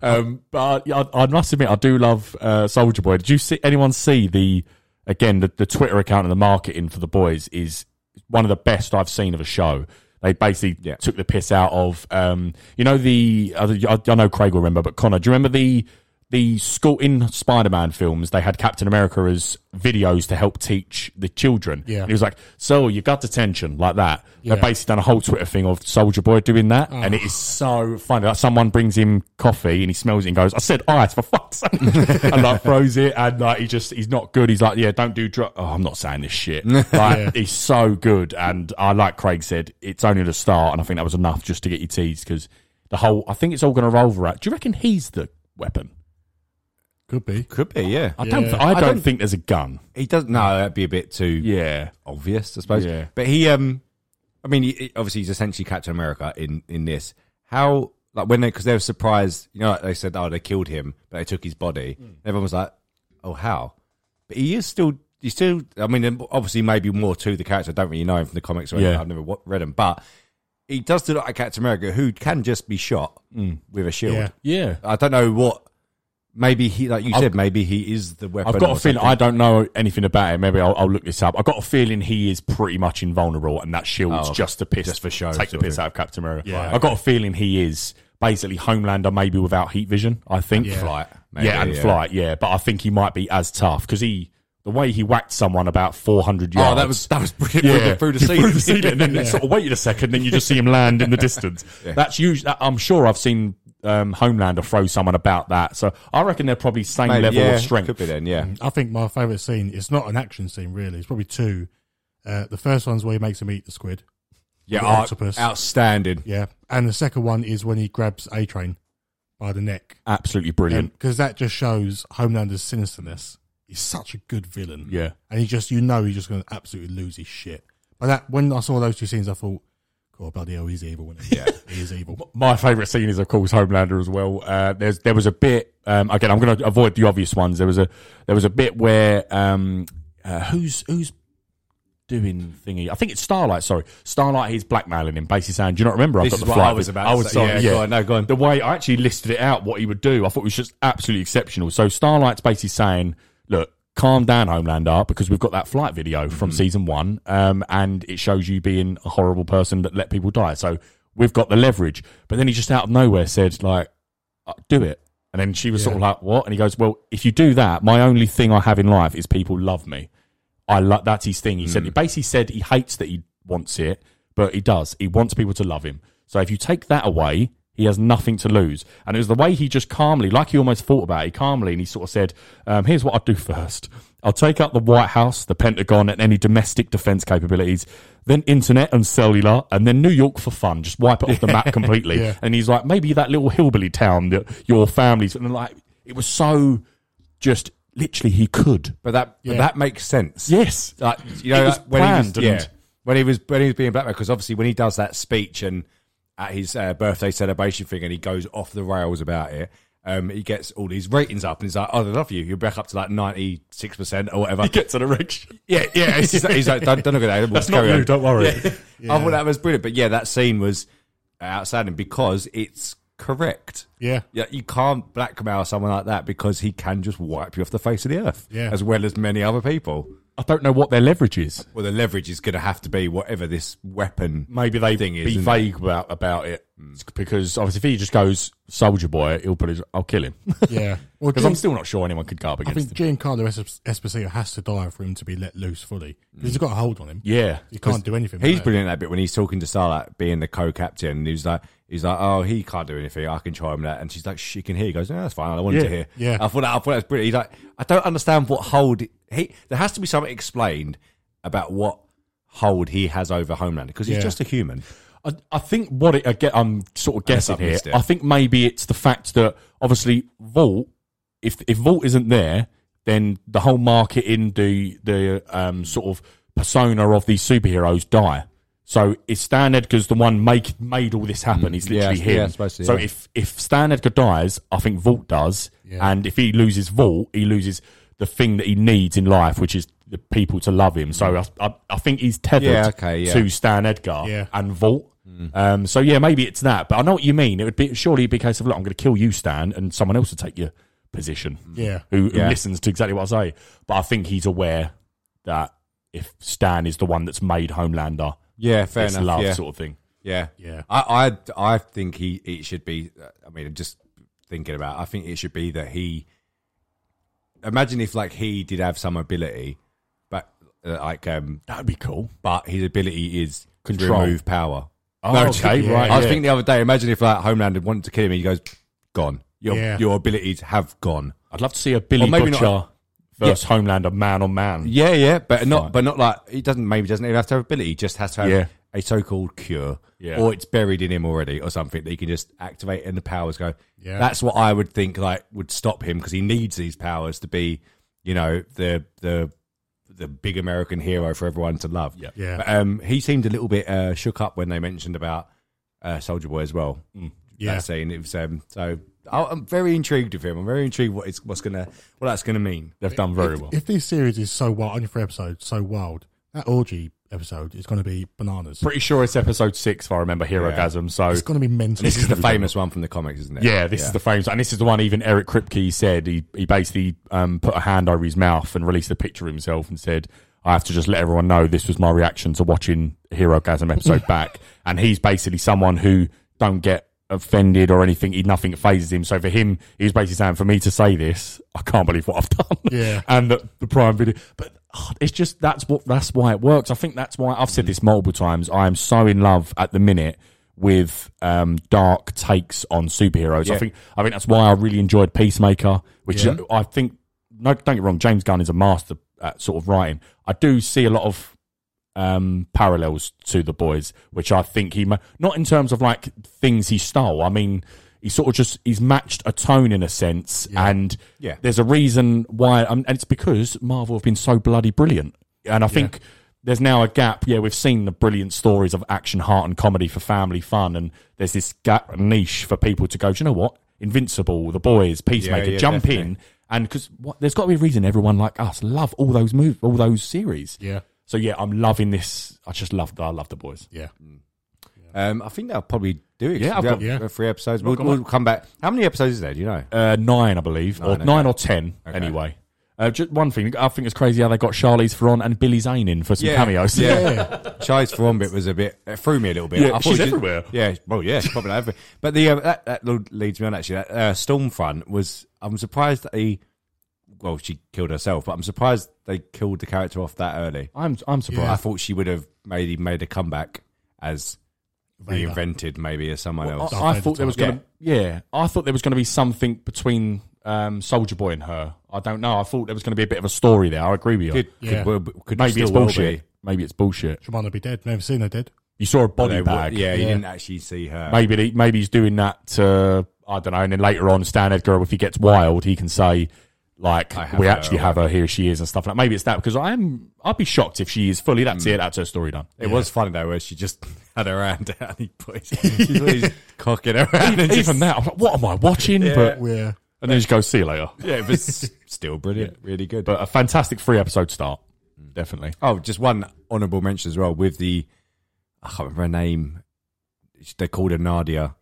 Um, but I, I, I must admit, I do love uh, Soldier Boy. Did you see anyone see the again the, the Twitter account and the marketing for the boys is one of the best I've seen of a show. They basically Yeah. took the piss out of um, you know the I, I know Craig will remember, but Connor, do you remember the the school in Spider-Man films? They had Captain America as videos to help teach the children. Yeah. And he was like, "So you got detention like that." Yeah. They've basically done a whole Twitter thing of Soldier Boy doing that, and it ah. is so funny. Like someone brings him coffee and he smells it and goes, "I said ice for fuck's sake," and like throws it, and like he just he's not good. He's like, "Yeah, don't do drugs." Oh, I'm not saying this shit. Like he's so good, and I like Craig said, it's only the start, and I think that was enough just to get you teased because the whole. I think it's all going to roll around. Do you reckon he's the weapon? Could be. Could be, yeah. I don't. Yeah. th- I, I don't don't- think there's a gun. He doesn't. No, that'd be a bit too Yeah. obvious, I suppose. Yeah. But he, um, I mean, he, obviously he's essentially Captain America in in this. How like when they because they were surprised, you know, like they said, oh, they killed him, but they took his body. Hmm. Everyone was like, oh, how? But he is still, he's still, I mean, obviously, maybe more to the character. I don't really know him from the comics or anything. Yeah. I've never wa- read him, but he does do like Captain America, who can just be shot with a shield. Yeah. Yeah. I don't know what. Maybe he, like you I've- said, maybe he is the weapon. I've got a feeling something. I don't know anything about it. Maybe I'll, I'll look this up. I've got a feeling he is pretty much invulnerable, and that shield's Oh, just to piss just for show, take the piss out of Captain America. Yeah. I've got a feeling he is basically Homelander, maybe without heat vision. I think Yeah. flight. Maybe, yeah, and flight. Yeah, but I think he might be as tough because he the way he whacked someone about four hundred yards. Oh, that was that was brilliant. Yeah, through the ceiling. through the ceiling, and then sort of waited a second, then you just see him land in the distance. That's usually. I'm sure I've seen um, Homelander throw someone about that, so I reckon they're probably same Maybe, level yeah, of strength. Could be then, yeah. I think my favourite scene, it's not an action scene really, it's probably two. Uh, the first one's where he makes him eat the squid. Yeah, The art- octopus. outstanding. Yeah. And the second one is when he grabs A Train by the neck. Absolutely brilliant. Because that just shows Homelander's sinisterness. He's such a good villain. Yeah. And he just, you know, he's just going to absolutely lose his shit. But that, when I saw those two scenes, I thought, God, bloody hell, he's evil. Isn't he? Yeah. he is evil. My favourite scene is, of course, Homelander as well. Uh, there's there was a bit. Um, again, I'm going to avoid the obvious ones. There was a there was a bit where um, uh, who's who's doing thingy? I think it's Starlight. Sorry, Starlight. He's blackmailing him, basically saying, "Do you not remember? I've This got is the what flight." I was with-" about I was say. sorry. Yeah, Yeah, go on, no, go on. The way I actually listed it out, what he would do, I thought it was just absolutely exceptional. So Starlight's basically saying, "Look." Calm down, Homelander, because we've got that flight video from Mm-hmm. season one, um, and it shows you being a horrible person that let people die. So we've got the leverage. But then he just out of nowhere said, like, uh, do it. And then she was sort of like, what? And he goes, well, if you do that, my only thing I have in life is people love me. I lo- that's his thing. He said, he basically said he hates that he wants it, but he does. He wants people to love him. So if you take that away, he has nothing to lose. And it was the way he just calmly, like he almost thought about it, calmly, and he sort of said, um, here's what I'll do first. I'll take out the White House, the Pentagon, and any domestic defense capabilities, then internet and cellular, and then New York for fun. Just wipe it off the map completely. Yeah. And he's like, maybe that little hillbilly town that your family's, and like, it was so just literally he could. But that but that makes sense. Yes. Like you know It was like, when he was yeah, when he was when he was being blackmailed because obviously when he does that speech and at his uh, birthday celebration thing and he goes off the rails about it. Um, he gets all these ratings up and he's like, "Oh, they love you. You're back up to like ninety six percent or whatever." He gets an erection. Yeah, yeah. Just, he's like, don't, don't look at that. We'll That's not you, don't worry. Yeah. I thought that was brilliant. But yeah, that scene was outstanding because it's correct. Yeah. Yeah, you can't blackmail someone like that because he can just wipe you off the face of the earth. Yeah. As well as many other people. I don't know what their leverage is. Well, the leverage is going to have to be whatever this weapon. Maybe they Thing is, be isn't it? vague about about it because obviously if he just goes soldier boy, he'll put his. I'll kill him Yeah. Well, because Gian- I'm still not sure anyone could go up I against think him. Giancarlo Es- Esposito has to die for him to be let loose fully. 'Cause He's mm. got a hold on him. Yeah, He can't do anything. He's with brilliant at that bit when he's talking to Starlight, being the co-captain. And he's like, he's like, oh, he can't do anything. I can try him that. And she's like, she can hear. He goes, no, that's fine. I wanted to hear. yeah. I thought that, I thought that was brilliant. He's like, I don't understand what hold he. There has to be something explained about what hold he has over Homeland because he's Yeah. just a human. I, I think what it. I get, I'm sort of guessing here. it. I think maybe it's the fact that obviously Vought. If if Vought isn't there, then the whole marketing, the the um, sort of persona of these superheroes die. So if Stan Edgar's the one make made all this happen, he's Mm. Yeah, literally yeah, him. suppose so, so yeah. if if Stan Edgar dies, I think Vought does, Yeah. and if he loses Vought, he loses the thing that he needs in life, which is the people to love him. So I, I, I think he's tethered Yeah, okay, yeah. to Stan Edgar Yeah. and Vought. Um, so yeah, maybe it's that, but I know what you mean. It would be surely be a case of look, I'm going to kill you, Stan, and someone else will take your position. Yeah. who, who Yeah. listens to exactly what I say. But I think he's aware that if Stan is the one that's made Homelander, Yeah, fair it's enough. love yeah. sort of thing. Yeah, Yeah. I, I, I think he it should be. I mean, I'm just thinking about. I think it should be that he. Imagine if like he did have some ability, but uh, like um, That'd be cool. but his ability is Control. to remove power. Oh, okay, yeah. right. I was yeah. thinking the other day. Imagine if like Homelander wanted to kill him, and he goes, "Gone. Your Yeah. your abilities have gone." I'd love to see a Billy Or maybe not- Butcher versus Homelander man on man. Yeah, yeah, but Fine. not, but not like he doesn't. Maybe doesn't even have to have ability. He just has to have Yeah. a so-called cure, Yeah. or it's buried in him already, or something that he can just activate, and the powers go. Yeah. that's what I would think like would stop him because he needs these powers to be, you know, the the the big American hero for everyone to love. Yeah. Yeah. But, um, he seemed a little bit uh, shook up when they mentioned about uh, Soldier Boy as well. Yeah. that scene. It was um, so I- I'm very intrigued with him. I'm very intrigued what it's what's gonna what that's gonna mean. They've done very if, well. If this series is so wild, only three episodes, so wild, that orgy episode is going to be bananas. Pretty sure it's episode six, if I remember, Herogasm. So It's going to be mental. This is the famous one from the comics, isn't it? Yeah, this is the famous, and this is the one even Eric Kripke said. He he basically um, put a hand over his mouth and released a picture of himself and said, "I have to just let everyone know this was my reaction to watching Herogasm episode back." And he's basically someone who don't get offended or anything. He nothing phases him. So for him, he's basically saying, "For me to say this, I can't believe what I've done." Yeah. and the, the Prime Video, but. oh, It's just that's what that's why it works. I think that's why I've said this multiple times. I am so in love at the minute with um, dark takes on superheroes. I think I think that's why I really enjoyed Peacemaker, which Yeah. is, I think no, don't get wrong, James Gunn is a master at sort of writing. I do see a lot of um, parallels to the boys, which I think he not in terms of like things he stole. I mean, he sort of just he's matched a tone in a sense, and Yeah. there's a reason why, um, and it's because Marvel have been so bloody brilliant, and I think. There's now a gap. Yeah, we've seen the brilliant stories of action, heart, and comedy for family fun, and there's this gap niche for people to go. Do you know what? Invincible, The Boys, Peacemaker, yeah, jump definitely. in, and because there's got to be a reason everyone like us love all those movies, all those series. Yeah. So yeah, I'm loving this. I just love. I love the boys. Yeah. Um, I think they'll probably do it. Yeah, I've got- got yeah. three episodes. We'll, got we'll come back. How many episodes is there? Do you know? Uh, nine, I believe, or Nine, nine okay. or ten. Anyway, uh, just one thing. I think it's crazy how they got Charlize Theron and Billy Zane in for some cameos. Yeah, Charlize Theron bit was a bit it threw me a little bit. Yeah, I she's she- everywhere. Yeah, well, yeah, she's probably everywhere. But the uh, that, that leads me on actually. That uh, Stormfront was. I'm surprised that he. Well, she killed herself, but I'm surprised they killed the character off that early. I'm I'm surprised. I thought she would have maybe made a comeback as Vader. reinvented, maybe as someone else. I, I Vader thought there was type. going to yeah. I thought there was going to be something between um, Soldier Boy and her. I don't know. I thought there was going to be a bit of a story there. I agree with you. Could, Yeah. could, could, could Maybe it's bullshit. Maybe it's bullshit. She might not be dead. Never seen her dead. You saw a body They- bag. Yeah, you Yeah. didn't actually see her. Maybe he, maybe he's doing that. To, I don't know. And then later on, Stan Edgar, if he gets wild, he can say like we actually or have her. Here she is, and stuff like. Maybe it's that because I am. I'd be shocked if she is fully. That's hmm. it. That's her story done. It was funny though, where she just had her hand out and he put his, she put his cock in her hand. and Even just- that, I'm like, what am I watching? But Yeah. and then just go see you later. yeah, it was still brilliant, really good. But a fantastic three episode start, hmm. definitely. oh, just one honourable mention as well with the I can't remember her name. They called her Nadia,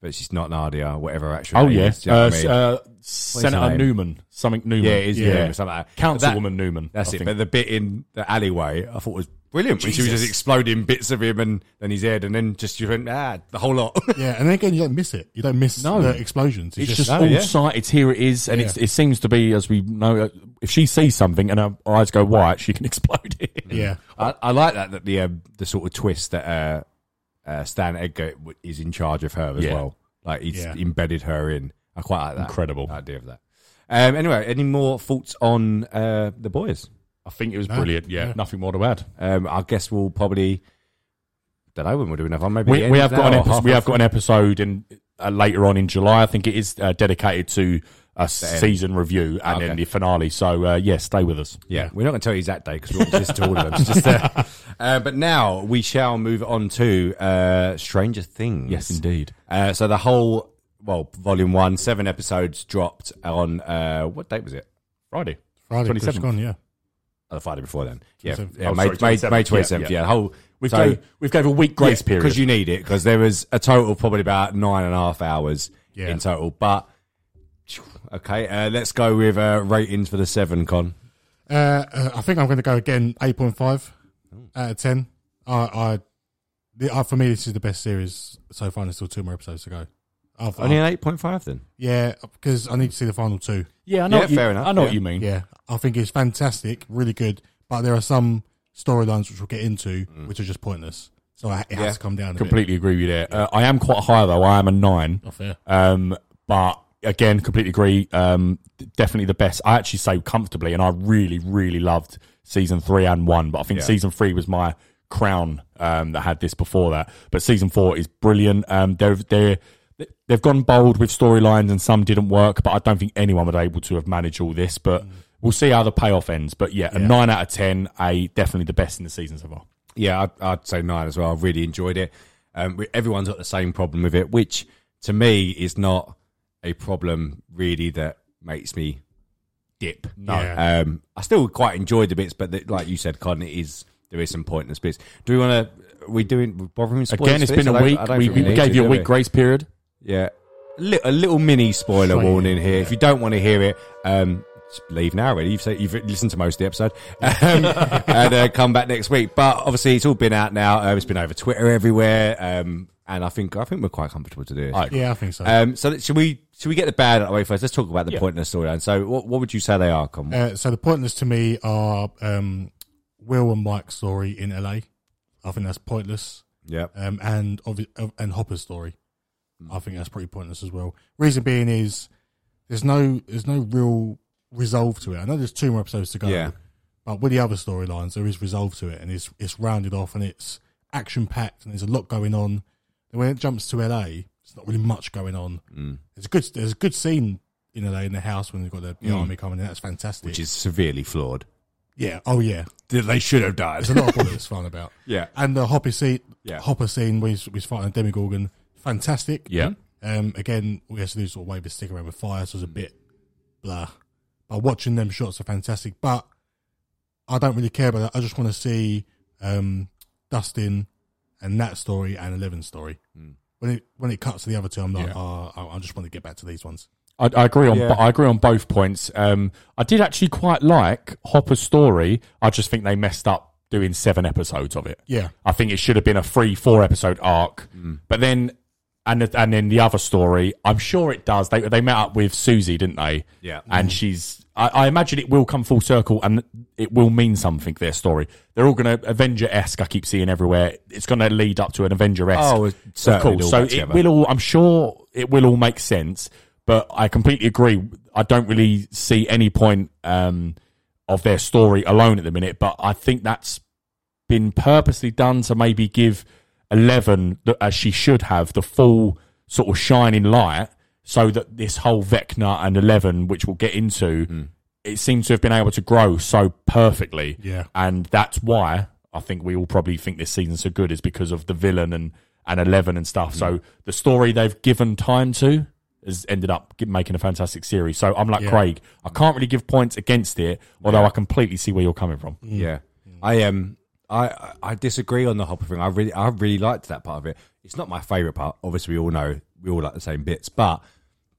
but she's not Nadia. Whatever her actual Oh name yeah, is, you know uh, I mean? uh, Senator name? Neuman, something Neuman. yeah, it is yeah. yeah, something like that. But that- Councilwoman Neuman. That's I it. think. But the bit in the alleyway, I thought was brilliant when she was just exploding bits of him and then his head, and then just you went ah the whole lot. Yeah. And then again, you don't miss it. You don't miss No. the explosions. It's just, Oh, all yeah. sight. It's here. It is, and Yeah. it's, it seems to be as we know. uh, If she sees something and her eyes go white, she can explode it. yeah. I, I like that that the um, the sort of twist that uh, Stan Edgar is in charge of her as Yeah. well. Like he's Yeah. embedded her in. I quite like that. Incredible. the idea of that. Um, anyway, any more thoughts on uh, the boys? I think it was No. brilliant. Yeah, Yeah. nothing more to add. Um, I guess we'll probably. Don't know when we'll do another one. Maybe We, we have got an episode. We have got an episode in uh, later on in July. I think it is uh, dedicated to a season review and then the finale. So uh, yeah, stay with us. Yeah, we're not going to tell you exact day because we'll listen to all of them. Just, uh, uh, but now we shall move on to uh, Stranger Things. Yes, indeed. Uh, so the whole, well, volume one, seven episodes dropped on uh, what date was it? Friday, Friday. twenty Just seventh. gone. Yeah. Oh, the Friday before then. Yeah, 27th. yeah Oh, May, sorry, May, 27th. May 27th. Yeah, Yeah, yeah. the whole. We've so, gave we've gave a week grace period because you need it because there was a total of probably about nine and a half hours Yeah. in total. But okay, uh, let's go with uh, ratings for the seven. Con. Uh, uh, I think I'm going to go again. Eight point five out of ten. I, I, the, uh, for me, this is the best series so far. and There's still two more episodes to go. I've, Only I- an eight point five then. yeah, because I need to see the final two. Yeah, I know. Yeah, what you, fair enough, I know yeah. what you mean. Yeah, I think it's fantastic, really good. But there are some storylines which we'll get into which are just pointless. So I, it has Yeah. to come down. A Completely agree with you there. Uh, I am quite high though. I am a nine. Bit. Not fair. Um, but again, completely agree. Um, definitely the best. I actually say comfortably, and I really, really loved season three and one. But I think Yeah. season three was my crown um, that had this before that. But season four is brilliant. Um, they're they're they've gone bold with storylines, and some didn't work. But I don't think anyone was able to have managed all this. But we'll see how the payoff ends. But yeah, a nine out of ten. A definitely the best in the season so far. Yeah, I'd, I'd say nine as well. I really enjoyed it. Um, everyone's got the same problem with it, which to me is not a problem really that makes me dip. No. Yeah. Um, I still quite enjoy the bits, but the, like you said, Con, it is there is some pointless bits. Do we want to? Are we doing bothering spoilers Again, It's been this? a I don't- week. I don't We, we gave to, you a week grace period. Yeah, a, li- a little mini spoiler Sure, warning yeah. here. If you don't want to hear it, um, leave now. Really, you've said, you've listened to most of the episode, um, and uh, come back next week. But obviously, it's all been out now. Um, it's been over Twitter everywhere, um, and I think I think we're quite comfortable to do it. I. Yeah, I think so. Um, so should we should we get the bad out of the way first? Let's talk about the Yeah. pointless storyline. So, what, what would you say they are? Con? Uh, so the pointless to me are um, Will and Mike's story in LA. I think that's pointless. yeah, Um, and obvi- uh, and Hopper's story. I think that's pretty pointless as well. Reason being is there's no there's no real resolve to it. I know there's two more episodes to go. Yeah. But with the other storylines, there is resolve to it, and it's it's rounded off, and it's action packed, and there's a lot going on. When it jumps to LA, it's not really much going on. Mm. There's a good there's a good scene in LA in the house when they've got the, the army coming in. That's fantastic. which is severely flawed. yeah, oh yeah. They should have died. There's a lot of bullets flying about. Yeah. and the Hopper scene, Yeah. Hopper scene where he's, he's fighting a Demogorgon, fantastic. Yeah. Um, again, we have to do sort of wave stick around with fire, so it's a bit blah. But watching them shots are fantastic. But I don't really care about that. I just want to see um, Dustin and that story and Eleven's story. Hmm. When it when it cuts to the other two, I'm like, Yeah. oh, I I just want to get back to these ones. I, I agree on. Yeah. I agree on both points. Um, I did actually quite like Hopper's story. I just think they messed up doing seven episodes of it. Yeah, I think it should have been a three, four episode arc. Hmm. But then, and and then the other story, I'm sure it does. They they met up with Susie, didn't they? Yeah. And she's. I, I imagine it will come full circle, and it will mean something. Their story. They're all going to Avenger esque. I keep seeing everywhere. It's going to lead up to an Avenger esque. Oh, of certainly course. So it together. will all. I'm sure it will all make sense. But I completely agree. I don't really see any point um, of their story alone at the minute. But I think that's been purposely done to maybe give Eleven, the- as she should have, the full sort of shining light, so that this whole Vecna and Eleven, which we'll get into, Hmm. it seems to have been able to grow so perfectly. Yeah. and that's why I think we all probably think this season's so good is because of the villain and and Eleven and stuff. So the story they've given time to has ended up making a fantastic series. So I'm like Yeah. Craig, I can't really give points against it, although I completely see where you're coming from. Yeah, I um, I I- disagree on the Hopper thing. I really I really liked that part of it. It's not my favorite part. Obviously, we all know we all like the same bits, but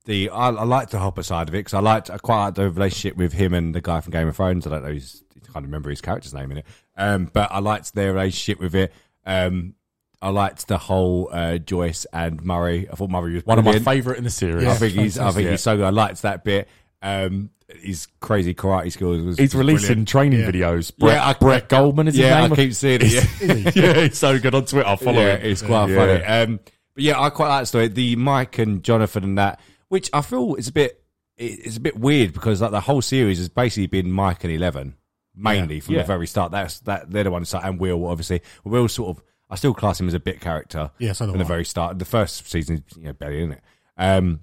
the I, I liked the Hopper side of it because I liked I quite liked the relationship with him and the guy from Game of Thrones. I don't know, his, I can't remember his character's name in it. Um, but I liked their relationship with it. Um, I liked the whole uh, Joyce and Murray. I thought Murray was One of my favourite in the series. I think he's I think he's so good. I liked that bit. Um, his crazy karate skills was He's releasing brilliant. training Yeah. videos. Brett, Yeah, I- Brett Gelman is his Yeah, name. I keep seeing it. Yeah. yeah, he's so good on Twitter. I follow yeah, him. it's quite Yeah. funny. Um, but yeah, I quite like the story. The Mike and Jonathan and that, which I feel is a bit, it's a bit weird because like the whole series has basically been Mike and Eleven mainly from the very start. That's that they're the ones and Will obviously. Will sort of, I still class him as a bit character. Yeah, so do from the very start. The first season, you know, barely in it. Um,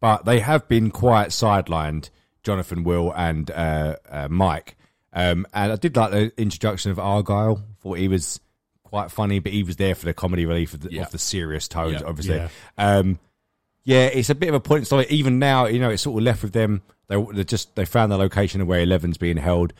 but they have been quite sidelined. Jonathan, Will, and uh, uh, Mike. Um, and I did like the introduction of Argyle. Thought he was quite funny, but he was there for the comedy relief of the, Yeah. of the serious tones, Yeah. obviously. Yeah. Um, yeah, it's a bit of a point story. Even now, you know, it's sort of left with them. They they just they found the location of where Eleven's being held.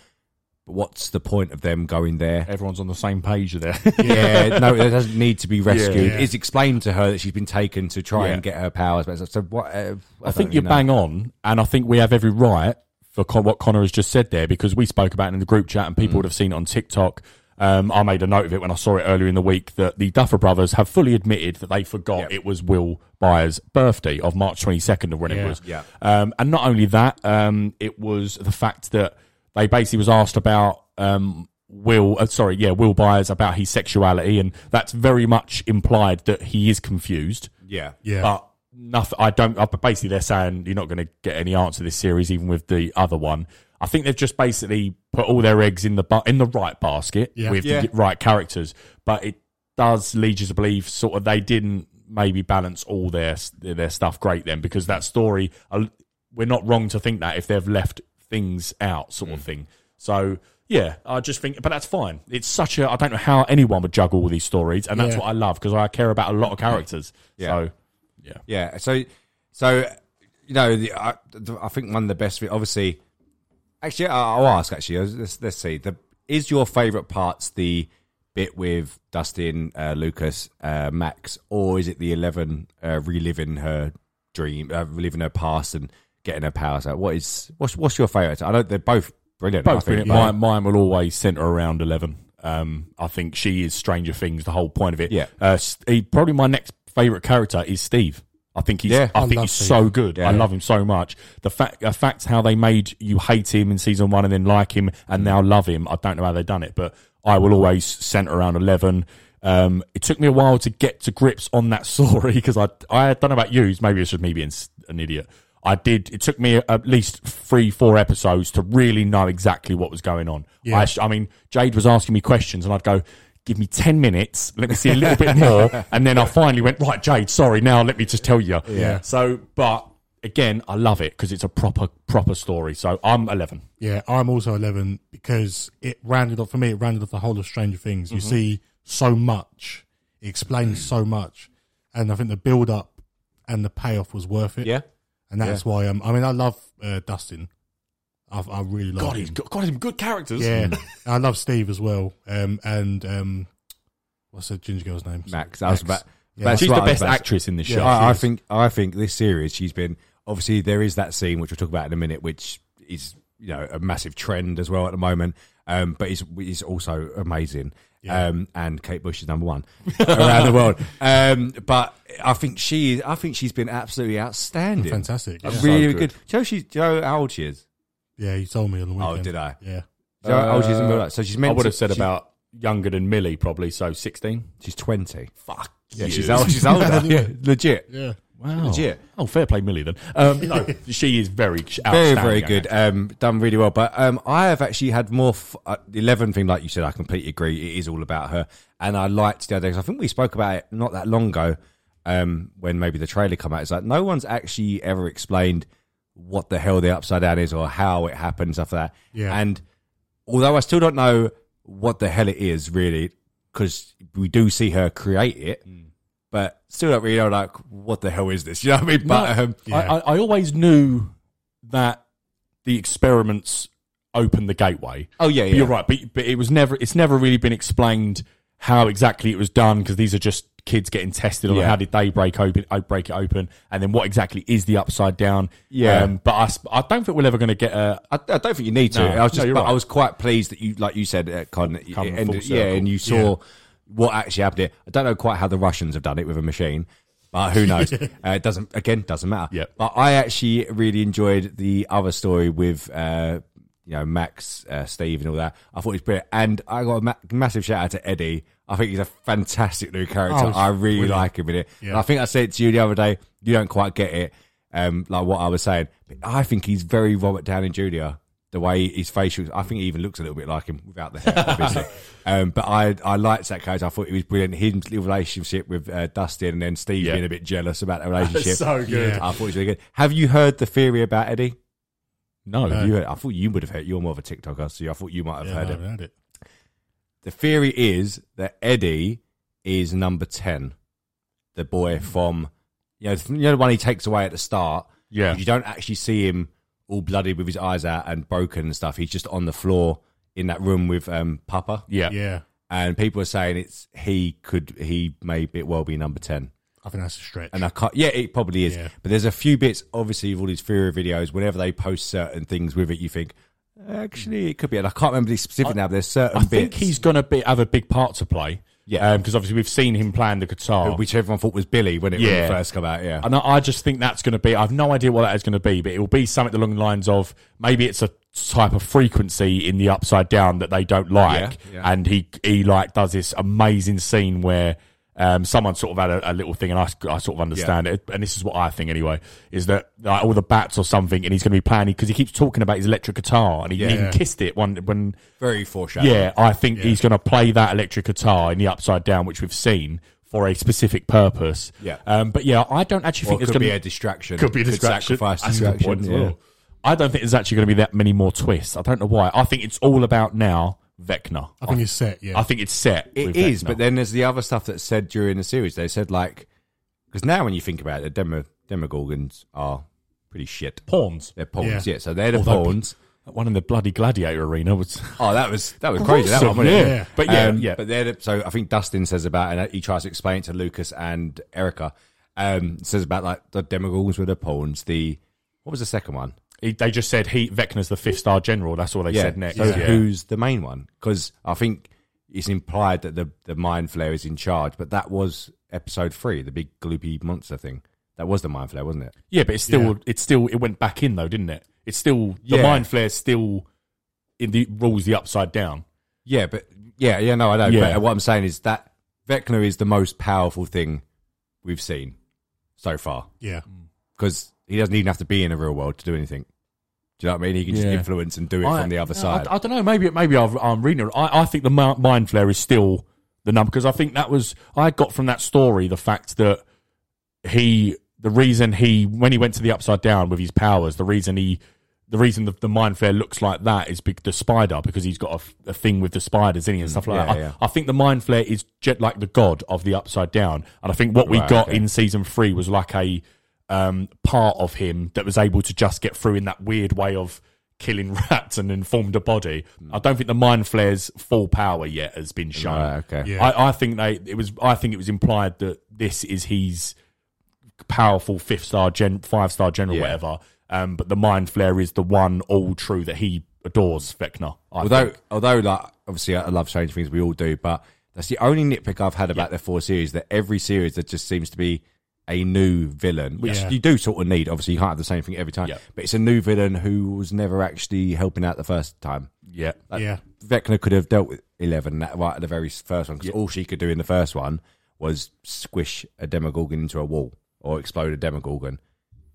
But what's the point of them going there? Everyone's on the same page there. yeah, no, it doesn't need to be rescued. Yeah. It's explained to her that she's been taken to try Yeah. and get her powers back. So what? Uh, I think you're bang on, and I think we have every right for Con- what Connor has just said there because we spoke about it in the group chat and people would have seen it on TikTok. Um, I made a note of it when I saw it earlier in the week that the Duffer Brothers have fully admitted that they forgot Yeah. it was Will Byers' birthday of March 22nd or when it was. Yeah. Um, and not only that, um, it was the fact that they basically was asked about um, Will, uh, sorry, yeah, Will Byers about his sexuality, and that's very much implied that he is confused. Yeah, Yeah. But nothing. I don't. uh, But basically, they're saying you're not going to get any answer to this series, even with the other one. I think they've just basically put all their eggs in the ba- in the right basket Yeah. with Yeah. the right characters. But it does lead you to believe sort of they didn't maybe balance all their their stuff great then because that story. uh, We're not wrong to think that if they've left things out, sort Mm. of thing. So. Yeah, I just think, but that's fine. It's such a, I don't know how anyone would juggle all these stories, and that's Yeah. what I love because I care about a lot of characters. Yeah. So, yeah. Yeah. So, so you know, the, I, the, I think one of the best. Obviously, actually, I'll, I'll ask. Actually, let's, let's see. The is your favourite parts the bit with Dustin, uh, Lucas, uh, Max, or is it the Eleven uh, reliving her dream, uh, reliving her past, and getting her powers out? What is what's what's your favourite? I know they're both brilliant. I Both brilliant. but- Mine, mine will always centre around Eleven. Um, I think she is Stranger Things. The whole point of it. Yeah. Uh, Steve, probably my next favourite character is Steve. I think he's. Yeah. I I think love he's Steve. so good. Yeah. I love him so much. The fact, the fact how they made you hate him in season one and then like him and now love him. I don't know how they've done it, but I will always centre around Eleven. Um, it took me a while to get to grips on that story because I, I don't know about you. Maybe it's just me being an idiot. I did. It took me at least three, four episodes to really know exactly what was going on. Yeah. I, I mean, Jade was asking me questions, and I'd go, "Give me ten minutes. Let me see a little bit more." And then I finally went, "Right, Jade. Sorry. Now let me just tell you." Yeah. So, but again, I love it because it's a proper, proper story. So I'm eleven. Yeah, I'm also 11 because it rounded off, for me, it rounded off the whole of Stranger Things. You Mm-hmm. see so much, it explains so much. And I think the build up and the payoff was worth it. yeah. And that's why, um, I mean, I love uh, Dustin. I, I really love God, him. he's got, got him good characters. Yeah. I love Steve as well. Um, and, um, what's the ginger girl's name? Max. I was about. Yeah. that's she's the I best about actress in this Yeah. show. I, I is. think I think this series she's been obviously there is that scene which we'll talk about in a minute, which is you know a massive trend as well at the moment. Um, but it's, it's also amazing. Um, and Kate Bush is number one around the world. Um, but I think she I think she's been absolutely outstanding. Fantastic. Yeah. Uh, really good. good. Do you know? Do you know how old she is? yeah, you told me on the weekend. Oh, did I? Yeah. Do you how old she is in real life? So she's I would to- have said she- about younger than Millie, probably. So sixteen. she's twenty. Fuck. Yeah, you. she's old. She's older. yeah, legit. Yeah. Wow. Legit. Oh, fair play, Millie. Then. Um, no, she is very very very good um done really well but um i have actually had more f- uh, the 11 thing like you said i completely agree it is all about her and i liked the other days i think we spoke about it not that long ago um when maybe the trailer come out it's like no one's actually ever explained what the hell the upside down is or how it happens stuff like that Yeah. and although i still don't know what the hell it is really because we do see her create it but still don't really know like what the hell is this you know what i mean but No, um Yeah. I, I, I always knew that the experiments opened the gateway. Oh, yeah, yeah. You're right, but but it was never. It's never really been explained how exactly it was done because these are just kids getting tested on Yeah. how did they break open, oh, break it open, and then what exactly is the upside down. Yeah. Um, but i don't think we're ever going to get a. I, I don't think you need to. No, I was just, but right. I was quite pleased that you, like you said, uh, Con, ended- yeah, and you saw Yeah. What actually happened. Here. I don't know quite how the Russians have done it with a machine, but who knows? uh, it doesn't. Again, doesn't matter. Yeah. But I actually really enjoyed the other story with. Uh, you know Max, uh, Steve, and all that. I thought it was brilliant, and I got a ma- massive shout out to Eddie. I think he's a fantastic new character. Oh, I really brilliant. like him in it. Yeah. And I think I said to you the other day, you don't quite get it, um, like what I was saying. But I think he's very Robert Downey Jr. The way his facial, I think he even looks a little bit like him without the hair, obviously. um, but I, I liked that character. I thought it was brilliant. His little relationship with uh, Dustin, and then Steve Yeah. being a bit jealous about the relationship. so good. Yeah. I thought it was really good. Have you heard the theory about Eddie? No, Have you heard? I thought you would have heard. You're more of a TikToker, so I thought you might have Yeah, heard no, it. I heard it. The theory is that Eddie is number ten, the boy from you know you know the one he takes away at the start. Yeah. you don't actually see him all bloodied with his eyes out and broken and stuff. He's just on the floor in that room with um, Papa. yeah, Yeah. and people are saying it's he could he may be, well be number ten. I think that's a stretch. And I can't, yeah, it probably is. Yeah. But there's a few bits, obviously, of all these Fury videos, whenever they post certain things with it, you think, actually, it could be. And I can't remember the specific now, but there's certain I think bits. he's going to be have a big part to play. Yeah. Um, because obviously we've seen him playing the guitar. Uh, which everyone thought was Billy when it, Yeah. first came out. Yeah. And I I just think that's going to be. I have no idea what that is going to be, but it will be something along the lines of maybe it's a type of frequency in the upside down that they don't like, Yeah, yeah. and he he like does this amazing scene where. Um, someone sort of had a, a little thing, and I, I sort of understand it. And this is what I think anyway: is that like all the bats or something, and he's going to be playing because he keeps talking about his electric guitar, and he Yeah. even kissed it one when Very foreshadowing. yeah, I think he's going to play that electric guitar in the upside down, which we've seen for a specific purpose. Yeah. Um, but yeah, I don't actually Or think it's going to be a distraction. could be a distraction. sacrifice That's a good distraction. point as well. I don't think there's actually going to be that many more twists. I don't know why. I think it's all about now Vecna. I think it's set. Yeah. I think it's set. It with is, Vecna. but then there's the other stuff that's said during the series. They said like, because now when you think about it, the Demo, Demogorgons are pretty shit. Pawns. They're pawns, Yeah. yeah. So they're the Although- pawns. That one in the bloody gladiator arena was. Oh, that was that was crazy. That one, wasn't yeah. it? Yeah. But yeah, Um, yeah. But they're the, so I think Dustin says about and he tries to explain it to Lucas and Erica. Um, says about like the Demogorgons were the pawns. The what was the second one? He- they just said he Vecna's the fifth star general. That's all they said next. So Yeah. who's the main one? Because I think it's implied that the the Mind Flayer is in charge, but that was episode three, the big gloopy monster thing. That was the Mind Flayer, wasn't it? Yeah, but it's still Yeah. it's still it went back in though, didn't it? It's still the Yeah. Mind Flayer still in the rules the upside down. Yeah, but yeah, yeah, no, I know. Yeah. But what I'm saying is that Vecna is the most powerful thing we've seen so far Yeah. Mm. because he doesn't even have to be in a real world to do anything. Do you know what I mean? He can just Yeah. influence and do it from the other side. I, I don't know. Maybe maybe I've, I'm reading it. I, I think the Mind Flayer is still the number because I think that was I got from that story the fact that he the reason he when he went to the upside down with his powers the reason he the reason the, the Mind Flayer looks like that is be, the spider because he's got a thing with the spiders in it and mm, stuff like yeah, that. I. I think the Mind Flayer is jet like the god of the upside down, and I think what we Right, got okay. in season three was like a um, part of him that was able to just get through in that weird way of killing rats and then formed a body. I don't think the Mind Flayer's full power yet has been shown. Right, okay. Yeah. I, I think they it was I think it was implied that this is his powerful fifth star gen five star general Yeah. whatever. Um, but the mind flare is the one all true that he adores Vecna. I although, think. although, like, obviously, I love Stranger Things. We all do, but that's the only nitpick I've had about the four series. That every series there just seems to be a new villain, which Yeah. you do sort of need. Obviously, you can't have the same thing every time. Yeah. But it's a new villain who was never actually helping out the first time. yeah, Like, Yeah. Vecna could have dealt with Eleven right at the very first one because all she could do in the first one was squish a Demogorgon into a wall or explode a Demogorgon.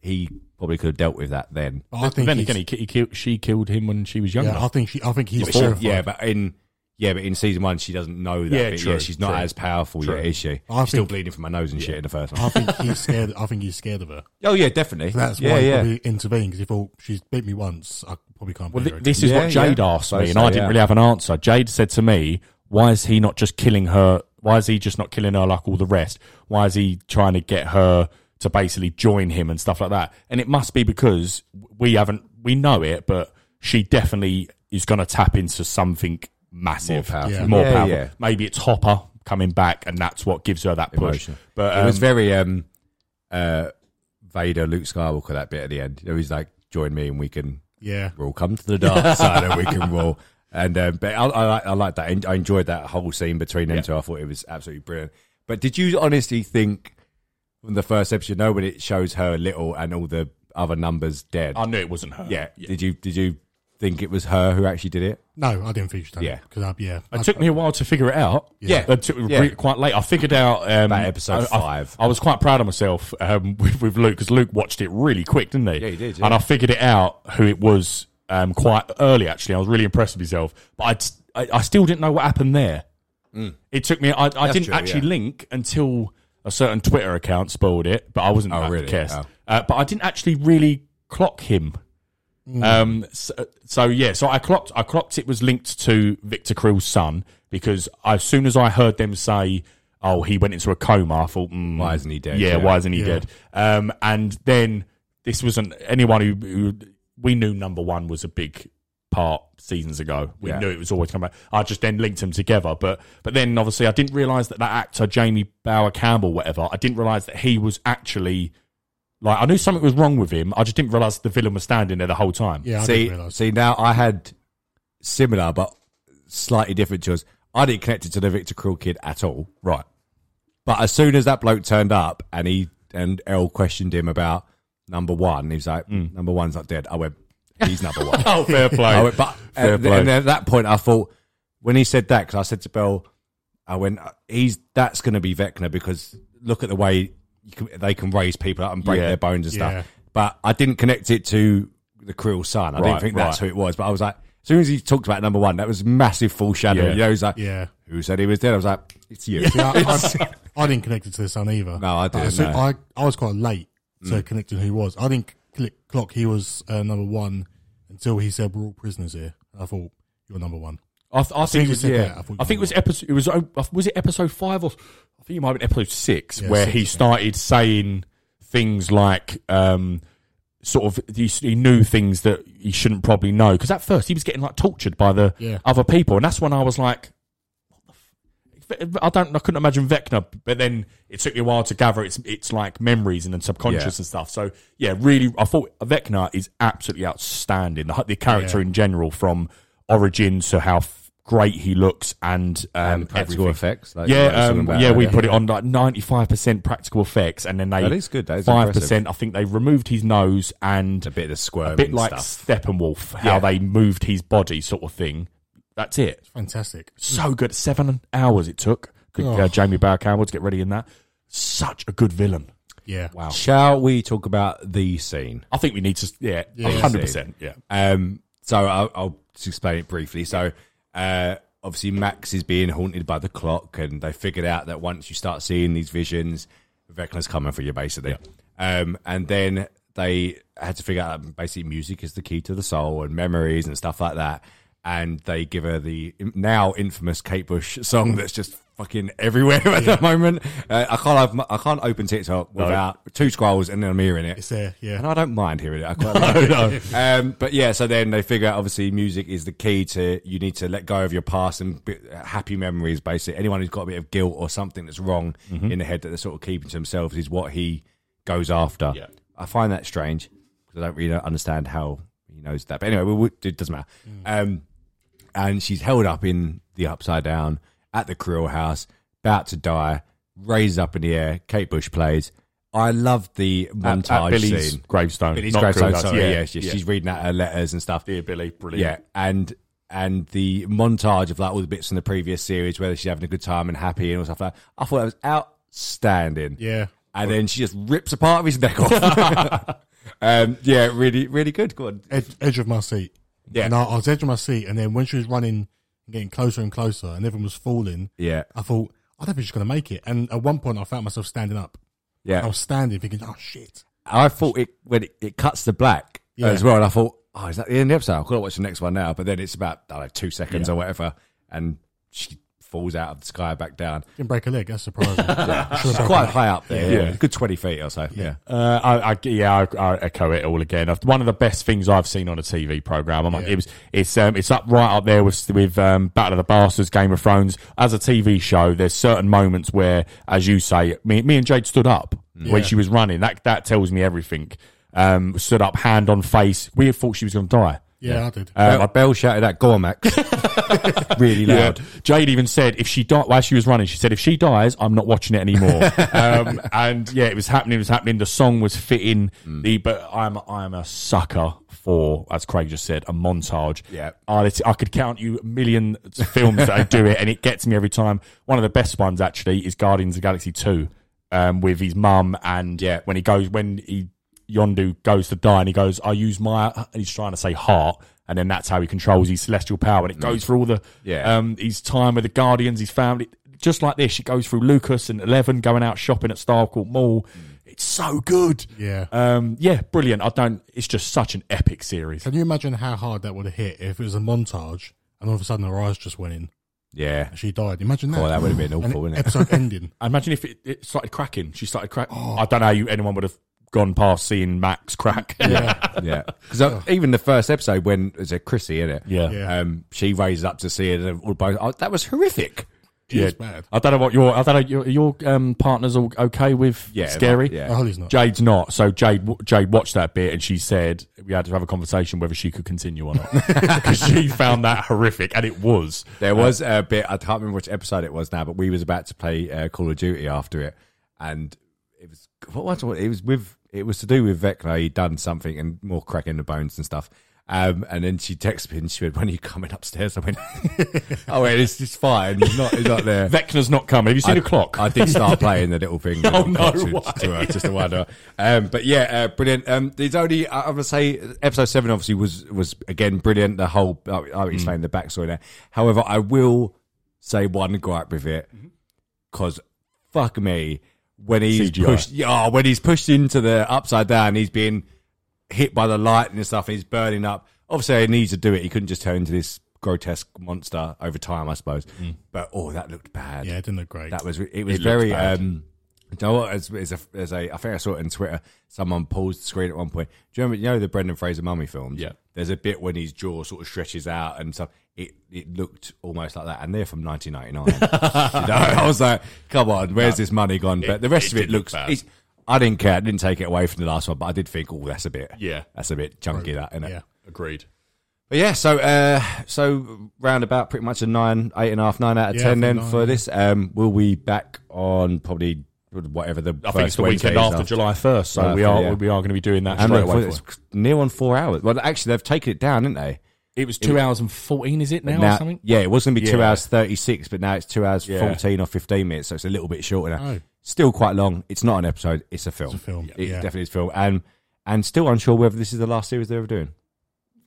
He probably could have dealt with that then. But I think then again, he, he killed, she killed him when she was younger. yeah, I think she. I think he's But terrified. yeah, but in yeah, but in season one she doesn't know that. Yeah, bit. true, yeah, she's not true. as powerful True. yet, is she? I She's still bleeding from her nose and shit in the first one. I think he's scared. I think he's scared of her. oh yeah, definitely. That's yeah, why he yeah. probably intervened because he thought she's beat me once. I probably can't. Well, beat th- her this again. is Yeah, what Jade yeah. asked me, Suppose and so, I didn't really have an answer. Jade said to me, "Why is he not just killing her? Why is he just not killing her like all the rest? Why is he trying to get her to basically join him and stuff like that?" And it must be because we haven't, we know it, but she definitely is going to tap into something massive, More powerful. Yeah. more Yeah, powerful. yeah. Maybe it's Hopper coming back, and that's what gives her that push. Emotion. But it was um, very um, uh, Vader, Luke Skywalker that bit at the end. He's like, "Join me, and we can Yeah, we'll come to the dark side, and we can roll." And um, but I, I like I like that. I enjoyed that whole scene between them Yeah. two. I thought it was absolutely brilliant. But did you honestly think from the first episode, know, when it shows her little and all the other numbers dead? I knew it wasn't her. yeah. Did you did you think it was her who actually did it? no, I didn't think she done Yeah. because I yeah, It took me a while to figure it out. Yeah. it took me Yeah. re- quite late. I figured out um, About episode I- I- five. I, was quite proud of myself um, with, with Luke because Luke watched it really quick, didn't he? Yeah, he did, yeah. And I figured it out who it was um, quite early. Actually, I was really impressed with myself, but I'd, I I still didn't know what happened there. It took me. I, I didn't true, actually yeah. link until a certain Twitter account spoiled it, but I wasn't Oh, that really? cast. Oh. Uh, but I didn't actually really clock him. Um. So, so yeah. So I clocked. I clocked it was linked to Victor Creel's son because as soon as I heard them say, "Oh, he went into a coma," I thought, mm, Why isn't he dead? Yeah, Yeah. why isn't he Yeah. dead? Um. And then this wasn't anyone who, who we knew. Number one was a big part seasons ago. We Yeah. knew it was always coming back. I just then linked them together, but but then obviously I didn't realize that that actor Jamie Bauer Campbell, whatever, I didn't realize that he was actually. Like I knew something was wrong with him. I just didn't realize the villain was standing there the whole time. yeah, I see, didn't realize. see now I had similar but slightly different to us. I didn't connect it to the Victor Creel kid at all. Right. But as soon as that bloke turned up and he and Errol questioned him about number one, he was like, mm. "Number one's not dead." I went, "He's number one." Oh, fair play. I went, but Fair and, play. and at that point, I thought when he said that because I said to Bell, I went, "He's that's going to be Vecna because look at the way you can, they can raise people up and break Yeah. their bones and Yeah. stuff." But I didn't connect it to the Creel son. I Right, didn't think that's right. who it was. But I was like, as soon as he talked about number one, that was massive foreshadowing. Yeah. You know, he was like, Yeah. "Who said he was dead?" I was like, "It's you." See, I, I, I didn't connect it to the son either. No, I didn't, as no. I, I was quite late to connecting who he was. I didn't click, clock he was uh, number one until he said we're all prisoners here. I thought you're number one. I, th- I soon think as it was, yeah. I I think it was episode. It was was it episode five or I think it might have been episode six Yeah, where six, he I think. started saying things like um, sort of he, he knew things that he shouldn't probably know because at first he was getting like tortured by the Yeah. other people, and that's when I was like, what the f- I don't, I couldn't imagine Vecna, but then it took me a while to gather it's it's like memories and then subconscious Yeah. and stuff. So yeah, really, I thought Vecna is absolutely outstanding. The, the character Yeah. in general, from origin to how great he looks and um, And practical everything. effects. Like yeah, talking um, about yeah, we put it on like ninety five percent practical effects, and then they That is good, Five percent, I think they removed his nose and a bit of the squirming stuff. a bit like stuff. Steppenwolf, how Yeah. they moved his body, sort of thing. That's it. Fantastic. So good. Seven hours it took. Good, uh, Oh. Jamie Bauer Campbell to get ready in that. Such a good villain. Yeah. Wow. Shall we talk about the scene? I think we need to. Yeah, Yeah. hundred percent. Yeah. Um, so I'll, I'll just explain it briefly. So, uh, obviously Max is being haunted by the clock, and they figured out that once you start seeing these visions, Vecna's coming for you, basically. Um, and then they had to figure out basically music is the key to the soul and memories and stuff like that. And they give her the now infamous Kate Bush song that's just fucking everywhere at the moment. Uh, I can't have, I can't open TikTok without two scrolls and then I'm hearing it. It's there. Yeah. And I don't mind hearing it. I quite like it. Um, but yeah, so then they figure out obviously music is the key to you need to let go of your past and bit, happy memories. Basically, anyone who's got a bit of guilt or something that's wrong in the head that they're sort of keeping to themselves is what he goes after. Yeah. I find that strange because I don't really understand how he knows that. But anyway, it doesn't matter. Um, and she's held up in the upside down at the Creel house, about to die, raised up in the air. Kate Bush plays. I love the montage at Billy's scene. gravestone. Billy's not gravestone, Creel's. sorry, Yeah, yeah, she- she's reading out her letters and stuff. Dear Billy, brilliant. Yeah, and and the montage of like all the bits from the previous series, whether she's having a good time and happy and all stuff like that. I thought that was outstanding. Yeah. and then she just rips a part of his neck off. um, yeah, really, really good. Go on. Edge, edge of my seat. Yeah. And I, I was edge of my seat, and then when she was running and getting closer and closer, and everyone was falling, Yeah, I thought, I don't think she's going to make it. And at one point, I found myself standing up. Yeah. I was standing, thinking, oh shit. I thought it when it, it cuts to black Yeah. as well, and I thought, oh, is that the end of the episode? I've got to watch the next one now. But then it's about I don't know, two seconds or whatever, and she falls out of the sky back down. Didn't break a leg. That's surprising. yeah. Quite high up there. Yeah. Yeah, good twenty feet or so. Yeah. Uh, I, I, yeah, I, I echo it all again. One of the best things I've seen on a TV program. I'm like, Yeah. it was, it's, um, it's up right up there with with um, Battle of the Bastards, Game of Thrones. As a TV show, there's certain moments where, as you say, me, me and Jade stood up when she was running. That that tells me everything. Um, stood up, hand on face. We thought she was going to die. Yeah, I did. Uh, my bell shouted at Gormax really loud. Jade even said if she died while she was running, she said if she dies, I'm not watching it anymore. um, and yeah, it was happening. It was happening. The song was fitting. Mm. The but I'm I'm a sucker for as Craig just said a montage. Yeah. I, I could count you a million films that I do it, and it gets me every time. One of the best ones actually is Guardians of the Galaxy Two, um, with his mum and Yeah. when he goes when he Yondu goes to die and he goes, I use my, and he's trying to say heart, and then that's how he controls his celestial power. And it goes through all the, Yeah. um, his time with the Guardians, his family, just like this. It goes through Lucas and Eleven going out shopping at Starcourt Mall. It's so good. Yeah. Um, yeah, brilliant. I don't, it's just such an epic series. Can you imagine how hard that would have hit if it was a montage and all of a sudden her eyes just went in Yeah. and she died? Imagine that. Oh, that would have been awful, wouldn't it? Episode ending. I imagine if it, it started cracking, she started cracking. Oh. I don't know how you, anyone would have gone past seeing Max crack. Yeah. Yeah, because even the first episode when there's a Chrissy in it, Yeah. Yeah. um, she raises up to see it, and all both, oh, that was horrific. It's bad. I don't know what your I don't know your your um, partners all okay with Yeah, scary. yeah. Oh, Holly's not. Jade's not. So Jade Jade watched that bit and she said we had to have a conversation whether she could continue or not because she found that horrific and it was. There was a bit I can't remember which episode it was now, but we was about to play uh, Call of Duty after it, and it was what was it? It was with it was to do with Vecna. He'd done something and more cracking the bones and stuff. Um, and then she texted me and she went, "When are you coming upstairs?" I went, "Oh, wait, it's just fine. He's not. He's not there." Vecna's not coming. Have you seen I, the clock? I did start playing the little thing. Oh, no to, to her, just to wonder. Um, but yeah, uh, brilliant. Um, there's only I would say episode seven obviously was was again brilliant. The whole I, I Mm. the backstory there. However, I will say one gripe with it Mm-hmm. because fuck me when he's CGI. pushed. Yeah, when he's pushed into the upside down, he's being hit by the light and stuff, and he's burning up. Obviously, he needs to do it. He couldn't just turn into this grotesque monster over time, I suppose. Mm. But oh, that looked bad. Yeah, it didn't look great. That was it was It very um Do you know what? As, as a, as a, I think I saw it on Twitter. Someone paused the screen at one point. Do you remember? You know the Brendan Fraser mummy films. Yeah. There's a bit when his jaw sort of stretches out and stuff. It it looked almost like that, and they're from 1999. you know, I was like, come on, where's this money gone? But the rest it of it look looks. it's- I didn't care. I didn't take it away from the last one, but I did think, oh, that's a bit. Yeah. that's a bit chunky. That isn't it? Yeah. Agreed. But yeah, so uh, so round about pretty much a nine, eight and a half, nine out of Yeah, ten then think for nine, this. Um, we'll be back on probably whatever the I think it's the Wednesday weekend is after July 1st, so Right, we are yeah. we are going to be doing that And straight away. it's for you. near on four hours. Well, actually, they've taken it down, didn't they? It was two hours and fourteen, is it now, or something? yeah, it was going to be two Yeah. hours thirty six, but now it's two hours Yeah. fourteen or fifteen minutes, so it's a little bit shorter now. Oh. Still quite long. It's not an episode; it's a film. It's a film, It yeah. definitely is a film, and and still unsure whether this is the last series they're ever doing.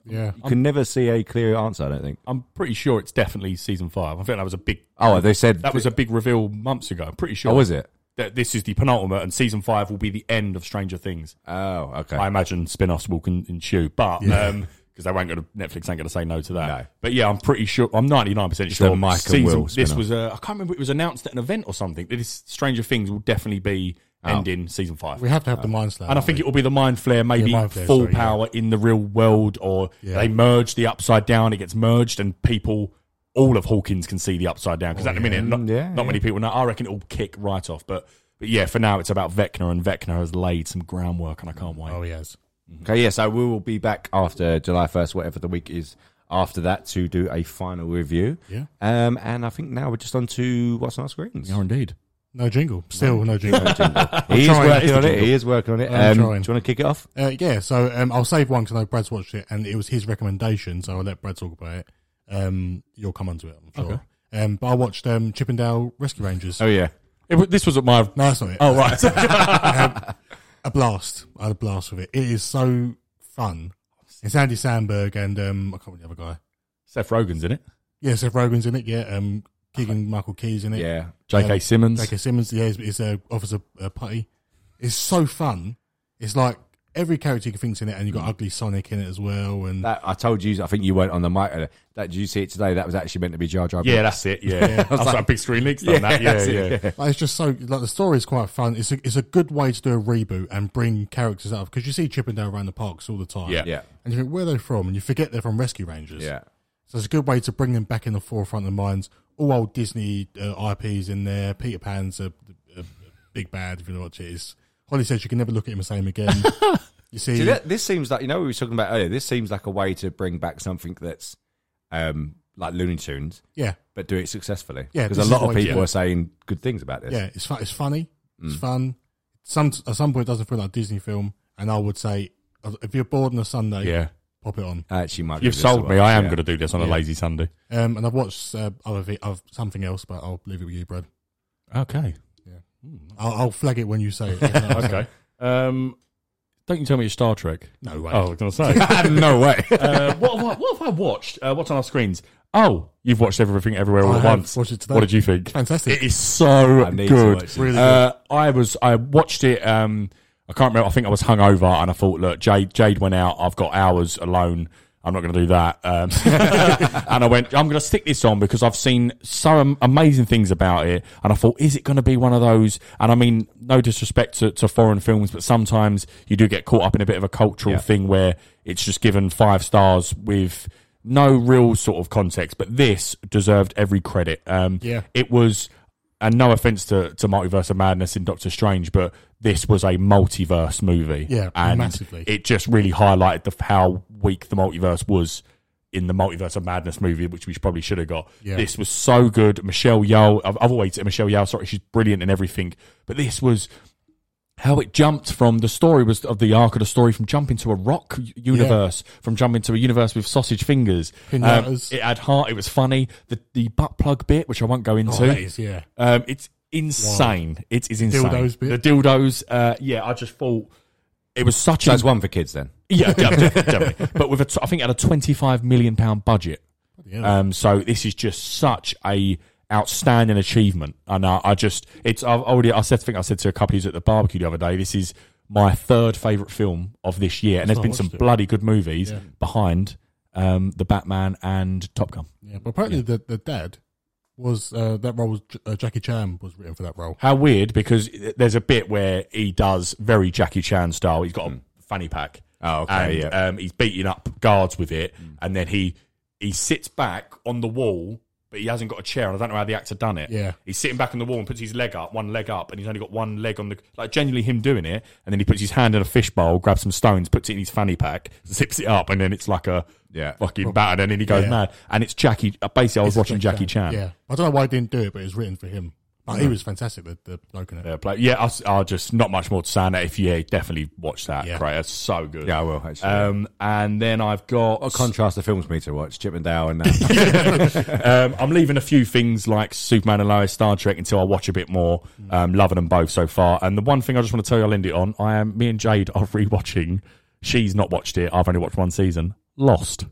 Yeah. You can never see a clear answer. I don't think. I'm pretty sure it's definitely season five. I think that was a big. Oh, they said That was a big reveal months ago. I'm pretty sure. Oh, was it? That this is the penultimate, and season five will be the end of Stranger Things. Oh, okay. I imagine spin-offs will con- ensue, but um 'cause because they won't go to Netflix ain't going to say no to that. No. But yeah, I'm pretty sure. I'm 99 percent sure. the Mike season, Will this was a. I can't remember. It was announced at an event or something. This Stranger Things will definitely be Oh. ending season five. We have to have the mind slap. And I think it will be the Mind Flayer, maybe Mind Flayer, full sorry, yeah. power in the real world, or Yeah. they merge the upside down, it gets merged, and people, all of Hawkins can see the upside down. Because at the minute, not, yeah, not many people know. I reckon it will kick right off. But, but yeah, for now, it's about Vecna, and Vecna has laid some groundwork, and I can't wait. Oh, he has. Okay, yeah, so we will be back after July 1st, whatever the week is after that, to do a final review. Yeah. Um, and I think now we're just on to what's on our screens. Yeah, indeed. No jingle. Still no jingle. he is working It's on it. He is working on it. I'm Um, do you want to kick it off? Uh, yeah, so um, I'll save one because I know Brad's watched it, and it was his recommendation, so I'll let Brad talk about it. Um, you'll come onto it, I'm sure. Um, but I watched um, Chip 'n Dale Rescue Rangers. Oh, yeah. It, this was at my. No, that's not it. Oh, right. a blast. I had a blast with it. It is so fun. It's Andy Samberg and um, I can't remember the other guy. Seth Rogen's in it. Yeah, Seth Rogen's in it. Yeah, um, Keegan Michael Key's in it. Yeah. J.K. Um, Simmons. J.K. Simmons. Yeah, is, is uh, Officer uh, Putty. It's so fun. It's like every character you can think's in it, and you've got Ugly Sonic in it as well. And That, I told you, I think you went on the mic. uh, That, did you see it today? That was actually meant to be Jar Jar. Yeah, that's it. Yeah. I was like, big screen leaks done that. Yeah, yeah. it, Like, it's just so like the story is quite fun. It's a it's a good way to do a reboot and bring characters out because you see Chip 'n Dale around the parks all the time. Yeah. Yeah. and you think where are they from, and you forget they're from Rescue Rangers. Yeah. so it's a good way to bring them back in the forefront of minds. All old Disney uh, IPs in there. Peter Pan's a, a, a big bad if you know what it is. Holly says you can never look at him the same again. you see, See, that, this seems like, you know, we were talking about earlier, this seems like a way to bring back something that's um, like Looney Tunes, yeah, but do it successfully. Yeah, Because a lot of people do are saying good things about this. yeah, it's fun. It's funny. It's Mm. fun. Some at some point it doesn't feel like a Disney film, and I would say uh, if you're bored on a Sunday, Yeah. pop it on. I actually might. You've give sold me. I am yeah. going to do this on a lazy Sunday. Um, and I've watched uh, other vi- of something else, but I'll leave it with you, Brad. Okay. I'll, I'll flag it when you say it. Okay. Um, don't you tell me it's Star Trek? No way. Oh, I was going to say. no way. uh, what, have I, what have I watched? Uh, what's on our screens? Oh, you've watched everything everywhere all I at have once. watched it today. What did you think? Fantastic. It is so I need to good. watch this. Really Uh, I was I watched it. Um, I can't remember. I think I was hungover, and I thought, look, Jade Jade went out. I've got hours alone. I'm not going to do that. Um, and I went, I'm going to stick this on because I've seen so amazing things about it. And I thought, is it going to be one of those? And I mean, no disrespect to, to foreign films, but sometimes you do get caught up in a bit of a cultural Yeah. thing where it's just given five stars with no real sort of context. But this deserved every credit. Um, Yeah. it was and no offense to, to Multiverse of Madness in Doctor Strange, but this was a multiverse movie. Yeah, and massively. It just really highlighted the, how weak the multiverse was in the Multiverse of Madness movie, which we probably should have got. Yeah. This was so good. Michelle Yeoh, I've, I've always said Michelle Yeoh, sorry, she's brilliant in everything, but this was how it jumped from the story was of the arc of the story from jumping to a rock u- universe, from jumping to a universe with sausage fingers. Um, Pinatas. it had heart. It was funny. The the butt plug bit, which I won't go into. Oh, that is, yeah. Um, it's insane. It is insane. Dildos bit? The dildos. Uh, yeah, I just thought it was such So a it's one for kids then. yeah, definitely, definitely. But with a, t- I think it had a twenty-five million pound budget. Yeah. Um, so this is just such a outstanding achievement, and I, I just it's I've already I said I think I said to a couple of you at the barbecue the other day. This is my third favorite film of this year, and there's been some it. bloody good movies Yeah. behind um, the Batman and Top Gun. yeah. But apparently the, the dad was uh, that role was uh, Jackie Chan was written for that role. How weird because there's a bit where he does very Jackie Chan style. He's got a fanny pack. Oh, okay, And, yeah. um, he's beating up guards with it, and then he he sits back on the wall, but he hasn't got a chair. And I don't know how the actor done it. Yeah. he's sitting back on the wall and puts his leg up, one leg up, and he's only got one leg on the like genuinely him doing it. And then he puts his hand in a fishbowl, grabs some stones, puts it in his fanny pack, zips it up, and then it's like a Yeah. fucking batter. And then he goes Yeah. mad. And it's Jackie. uh, Basically, I was watching Jackie Chan. Yeah, I don't know why he didn't do it, but it was written for him. But he was fantastic. The, the bloke in it. Yeah, play. Yeah, I, s- I just not much more to say on it. If yeah, definitely watch that. Yeah. Great, it's so good. Yeah, I will, actually. Um, and then I've got. What contrast the films for me to watch? Chip 'n Dale and that. um, I'm leaving a few things like Superman and Lois, Star Trek until I watch a bit more. Um, loving them both so far. And the one thing I just want to tell you, I'll end it on. I am. Me and Jade are rewatching. She's not watched it. I've only watched one season. Lost.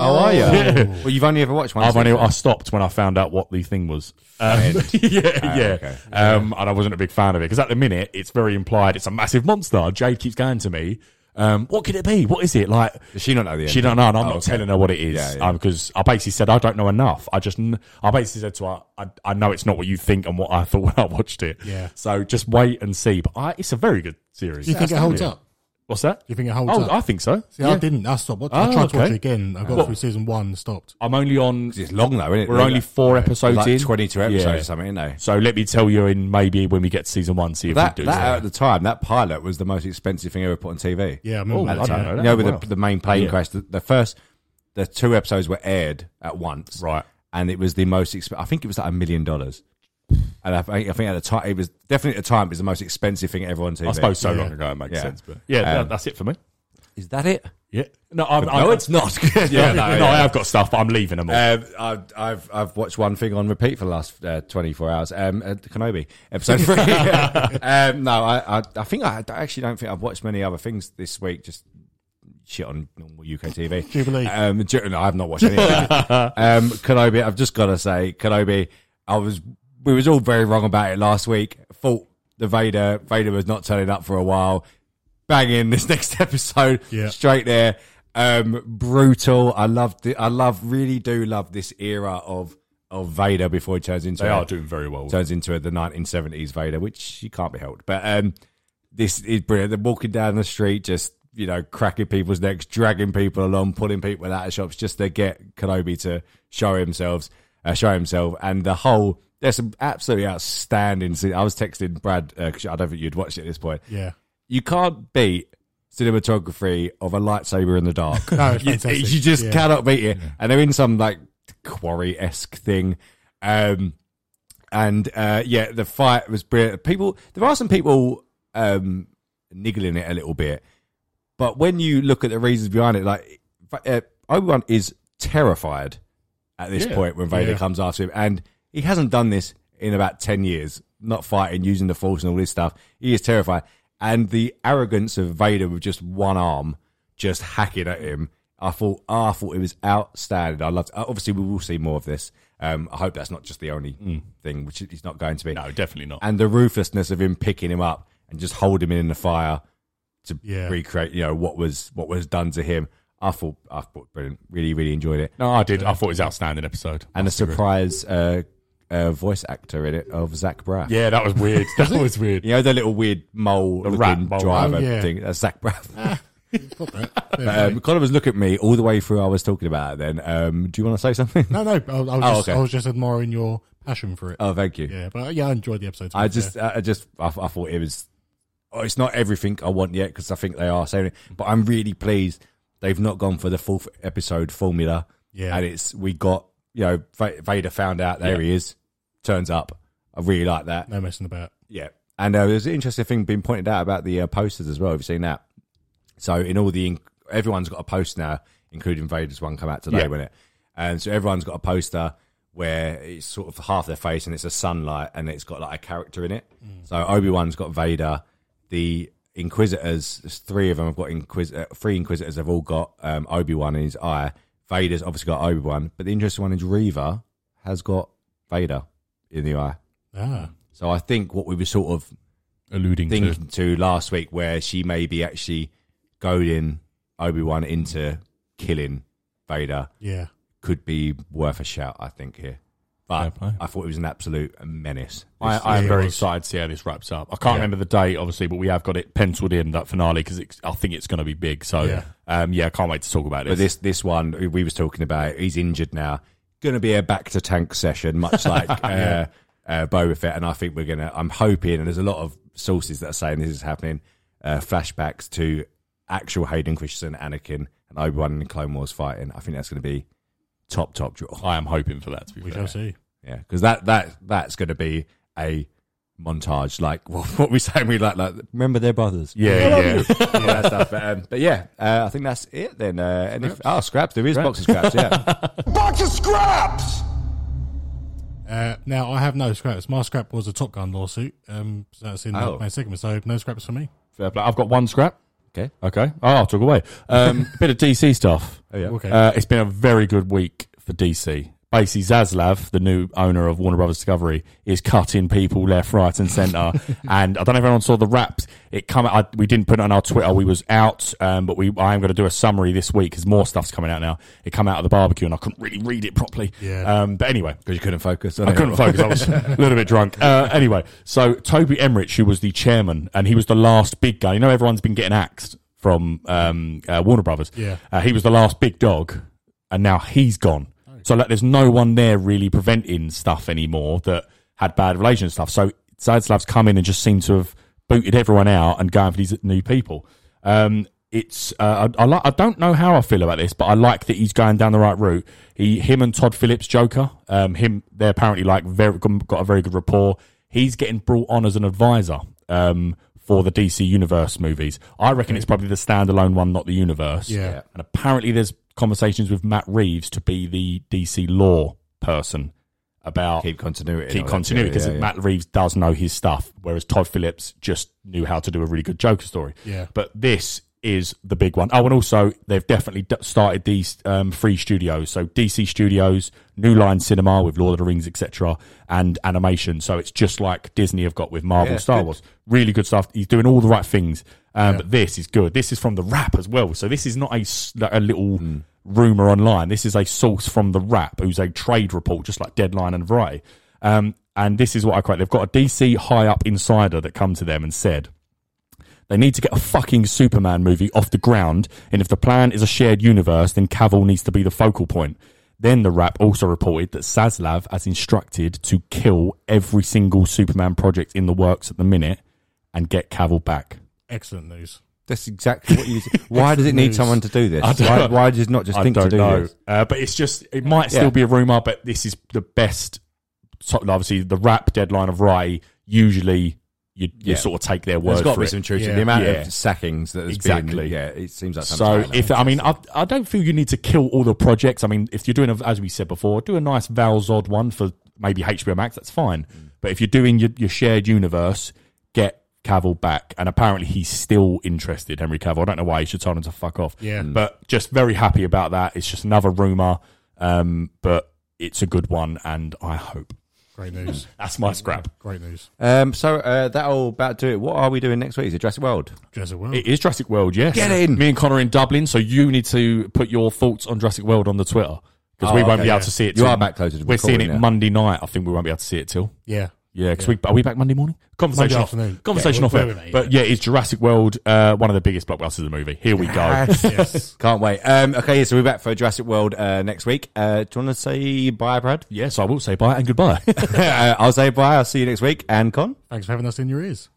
Oh, are you? Yeah. Well, you've only ever watched one. I've only, I stopped when I found out what the thing was. Um, yeah, yeah. okay. Um, and I wasn't a big fan of it because at the minute it's very implied it's a massive monster. Jade keeps going to me. Um, what could it be? What is it like? Does she not know the She don't know, and I'm Oh, not okay. telling her what it is Yeah, yeah. Um, because I basically said I don't know enough. I just kn- I basically said to her, I, I know it's not what you think and what I thought when I watched it. Yeah. So just wait and see. But I, it's a very good series. Do you think it holds Yeah. up? What's that? you think it holds oh, up? I think so. See, Yeah. I didn't. I stopped. watching. Oh, I tried to watch okay. it again. I got What? through season one and stopped. I'm only on. It's long though, isn't it? We're only four episodes like in. 22 episodes Yeah. or something, isn't they? So let me tell you in maybe when we get to season one, see if That, we do. that so. at the time, that pilot was the most expensive thing ever put on TV. Yeah, I Oh, remember I that. don't yeah. know You know, with Wow. the, the main plane Yeah. crash, the, the first, the two episodes were aired at once, Right. And it was the most. Exp- I think it was like a million dollars. And I think, I think at the time, it was definitely at the time, it was the most expensive thing ever on TV. I suppose so Yeah. long ago it makes Yeah. sense, but yeah, that, Um, that's it for me. Is that it? Yeah, no, I'm, No, I'm, it's not. Yeah, no, no, yeah. I have got stuff, but I'm leaving them all. Um, I've, I've I've watched one thing on repeat for the last uh, 24 hours. Um, uh, Kenobi episode three. um, no, I, I I think I, I actually don't think I've watched many other things this week. Just shit on normal UK TV. Jubilee. Um, Ju- no, I have not watched any. of that. um, Kenobi. I've just got to say, Kenobi. I was we was all very wrong about it last week. Thought the Vader Vader was not turning up for a while. Bang in this next episode. Yeah. Straight there. Um, brutal. I love the, I love, really do love this era of, of Vader before he turns into, they a- are doing very well. turns into the 1970s Vader, which you can't be helped. But, um, this is brilliant. They're walking down the street, just, you know, cracking people's necks, dragging people along, pulling people out of shops just to get Kenobi to show himself, uh, show himself. And the whole, there's some absolutely outstanding scene. I was texting Brad, uh 'cause I don't think you'd watched it at this point Yeah. you can't beat cinematography of a lightsaber in the dark. No, it's you, you just Yeah. cannot beat it. And they're in some like quarry esque thing. Um, and uh, yeah, the fight was brilliant. People, there are some people um, niggling it a little bit, but when you look at the reasons behind it, like uh, Obi Wan is terrified at this Yeah. point when Vader Yeah. comes after him, and he hasn't done this in about ten years. Not fighting, using the Force, and all this stuff. He is terrified, and the arrogance of Vader with just one arm, just hacking at him. I thought, oh, I thought it was outstanding. I loved. Obviously, we will see more of this. Um, I hope that's not just the only thing, which it's not going to be. no, definitely not. And the ruthlessness of him picking him up and just holding him in the fire to Yeah. recreate, you know, what was what was done to him. I thought, I thought brilliant. Really, really enjoyed it. no, I did. I thought it was an outstanding episode. And a surprise uh, uh, voice actor in it of Zach Braff. Yeah, that was weird. that was weird. You know the little weird mole The rat looking mole. driver Oh, yeah. thing. That's Zach Braff. Got that. There, um, Connor was looking at me all the way through. I was talking about it. Then, um, do you want to say something? No, no. I, I was Oh, just, okay. I was just admiring your passion for it. Oh, thank you. yeah, but uh, yeah, I enjoyed the episode. I just, I I just, I, I thought it was. Oh, it's not everything I want yet because I think they are saying it, but I'm really pleased they've not gone for the fourth episode formula. Yeah. and it's we got you know Va- Vader found out there Yeah. he is, turns up. I really like that. no messing about. Yeah, and uh, there's an interesting thing being pointed out about the uh, posters as well. Have you seen that? So in all the everyone's got a post now, including Vader's one come out today, Yeah. when it, and so everyone's got a poster where it's sort of half their face and it's a sunlight and it's got like a character in it. So Obi Wan's got Vader, the Inquisitors, there's three of them have got Inquis- uh, three Inquisitors have all got um, Obi Wan in his eye. Vader's obviously got Obi Wan, but the interesting one is Reva has got Vader in the eye. Ah, So I think what we were sort of Alluding to. thinking to last week, where she may be actually goading Obi Wan into killing Vader, yeah. could be worth a shout. I think here. but. I thought it was an absolute menace. I, I am very excited to see how this wraps up. I can't Yeah. remember the date, obviously, but we have got it penciled in that finale because I think it's going to be big. So, Yeah. um, yeah, I can't wait to talk about But this. this this one we was talking about, he's injured now. Going to be a bacta tank session, much like uh, uh, Boba Fett, and I think we're gonna. I'm hoping, and there's a lot of sources that are saying this is happening. Uh, flashbacks to actual Hayden Christensen, Anakin, and Obi Wan in Clone Wars fighting. I think that's going to be top top draw. I am hoping for that to be We fair. shall see. Yeah, because that that that's going to be a montage, like what, what we saying. We like like remember their brothers. Yeah, yeah. all that stuff. But, um, but yeah, uh, I think that's it then. Uh, and if, oh, scraps. There is box of scraps. Yeah. Box of scraps! Uh, now I have no scraps. My scrap was a Top Gun lawsuit. Um, so that's in Oh. the main segment. So no scraps for me. Fair play. I've got one scrap. okay. Okay. Oh, I'll talk away. Um, a bit of DC stuff. Oh yeah. Okay. Uh, it's been a very good week for DC. Basically, Zaslav, the new owner of Warner Brothers Discovery, is cutting people left, right, and centre. and I don't know if anyone saw the raps. It come. I, we didn't put it on our Twitter. We was out, um, but we. I am going to do a summary this week because more stuff's coming out now. It come out of the barbecue, and I couldn't really read it properly. Yeah. Um, but anyway, Because you couldn't focus. On I couldn't focus. I was a little bit drunk. Uh, anyway, so Toby Emmerich, who was the chairman, and he was the last big guy. You know, everyone's been getting axed from um, uh, Warner Brothers. Yeah. Uh, he was the last big dog, and now he's gone. So like, there's no one there really preventing stuff anymore that had bad relations and stuff. So Zaslav's come in and just seemed to have booted everyone out and going for these new people. Um, it's uh, I, I, like, I don't know how I feel about this, but I like that he's going down the right route. He, him, and Todd Phillips, Joker, um, him, they're apparently like very got a very good rapport. He's getting brought on as an advisor um, for the DC Universe movies. I reckon it's probably the standalone one, not the universe. Yeah. And apparently, there's conversations with Matt Reeves to be the DC law person about keep continuity. keep continuity because Yeah, yeah. Matt Reeves does know his stuff, whereas Todd Phillips just knew how to do a really good Joker story. Yeah. But this is the big one. Oh, and also they've definitely d- started these um, free studios. So DC Studios, New Line Cinema with Lord of the Rings, etc., and animation. So it's just like Disney have got with Marvel, Yeah, Star good. Wars. Really good stuff. He's doing all the right things. Um, But this is good. This is from the Wrap as well. So this is not a, like a little Hmm. rumor online. This is a source from the Wrap, who's a trade report, just like Deadline and Variety. Um, and this is what I quote. They've got a DC high up insider that come to them and said, they need to get a fucking Superman movie off the ground, and if the plan is a shared universe, then Cavill needs to be the focal point. Then the Wrap also reported that Zaslav has instructed to kill every single Superman project in the works at the minute and get Cavill back. Excellent news. That's exactly what you. Why does it need News. someone to do this? Why, why does it not just I think don't to do know, this? uh, but it's just it might still Yeah. be a rumor, but this is the best. So obviously, the Wrap deadline of Rai usually you, you Yeah. sort of take their word There's got to for be it. some truth. Yeah. The amount Yeah. of sackings that has Exactly. been. Yeah, it seems like So something if I mean I, I don't feel you need to kill all the projects. I mean if you're doing a, as we said before, do a nice Val Zod one for maybe HBO Max. That's fine. But if you're doing your, your shared universe, get Cavill back. And apparently he's still interested. Henry Cavill. I don't know why he should tell him to fuck off. Yeah. Mm. But just very happy about that. It's just another rumor, um, but it's a good one, and I hope Great news. that's my scrap. Great news. Um, so uh, that'll about do it. What are we doing next week? Is it Jurassic World? Jurassic World. It is Jurassic World, yes. Get in. Me and Connor are in Dublin, so you need to put your thoughts on Jurassic World on the Twitter because Oh, we won't okay, be able yeah. to see it. You till- are back closer to We're seeing it recording, yeah. Monday night. I think we won't be able to see it till. yeah. Yeah, because we are we back Monday morning? Conversation Monday off. afternoon. Conversation Yeah, off. we're- we're but yeah, it's Jurassic World, uh, one of the biggest blockbusters of the movie. Here we go. Yes. Can't wait. Um, okay, yeah, so we're back for Jurassic World uh, next week. Uh, do you want to say bye, Brad? yes, I will say bye and goodbye. uh, I'll say bye. I'll see you next week. And Con? Thanks for having us in your ears.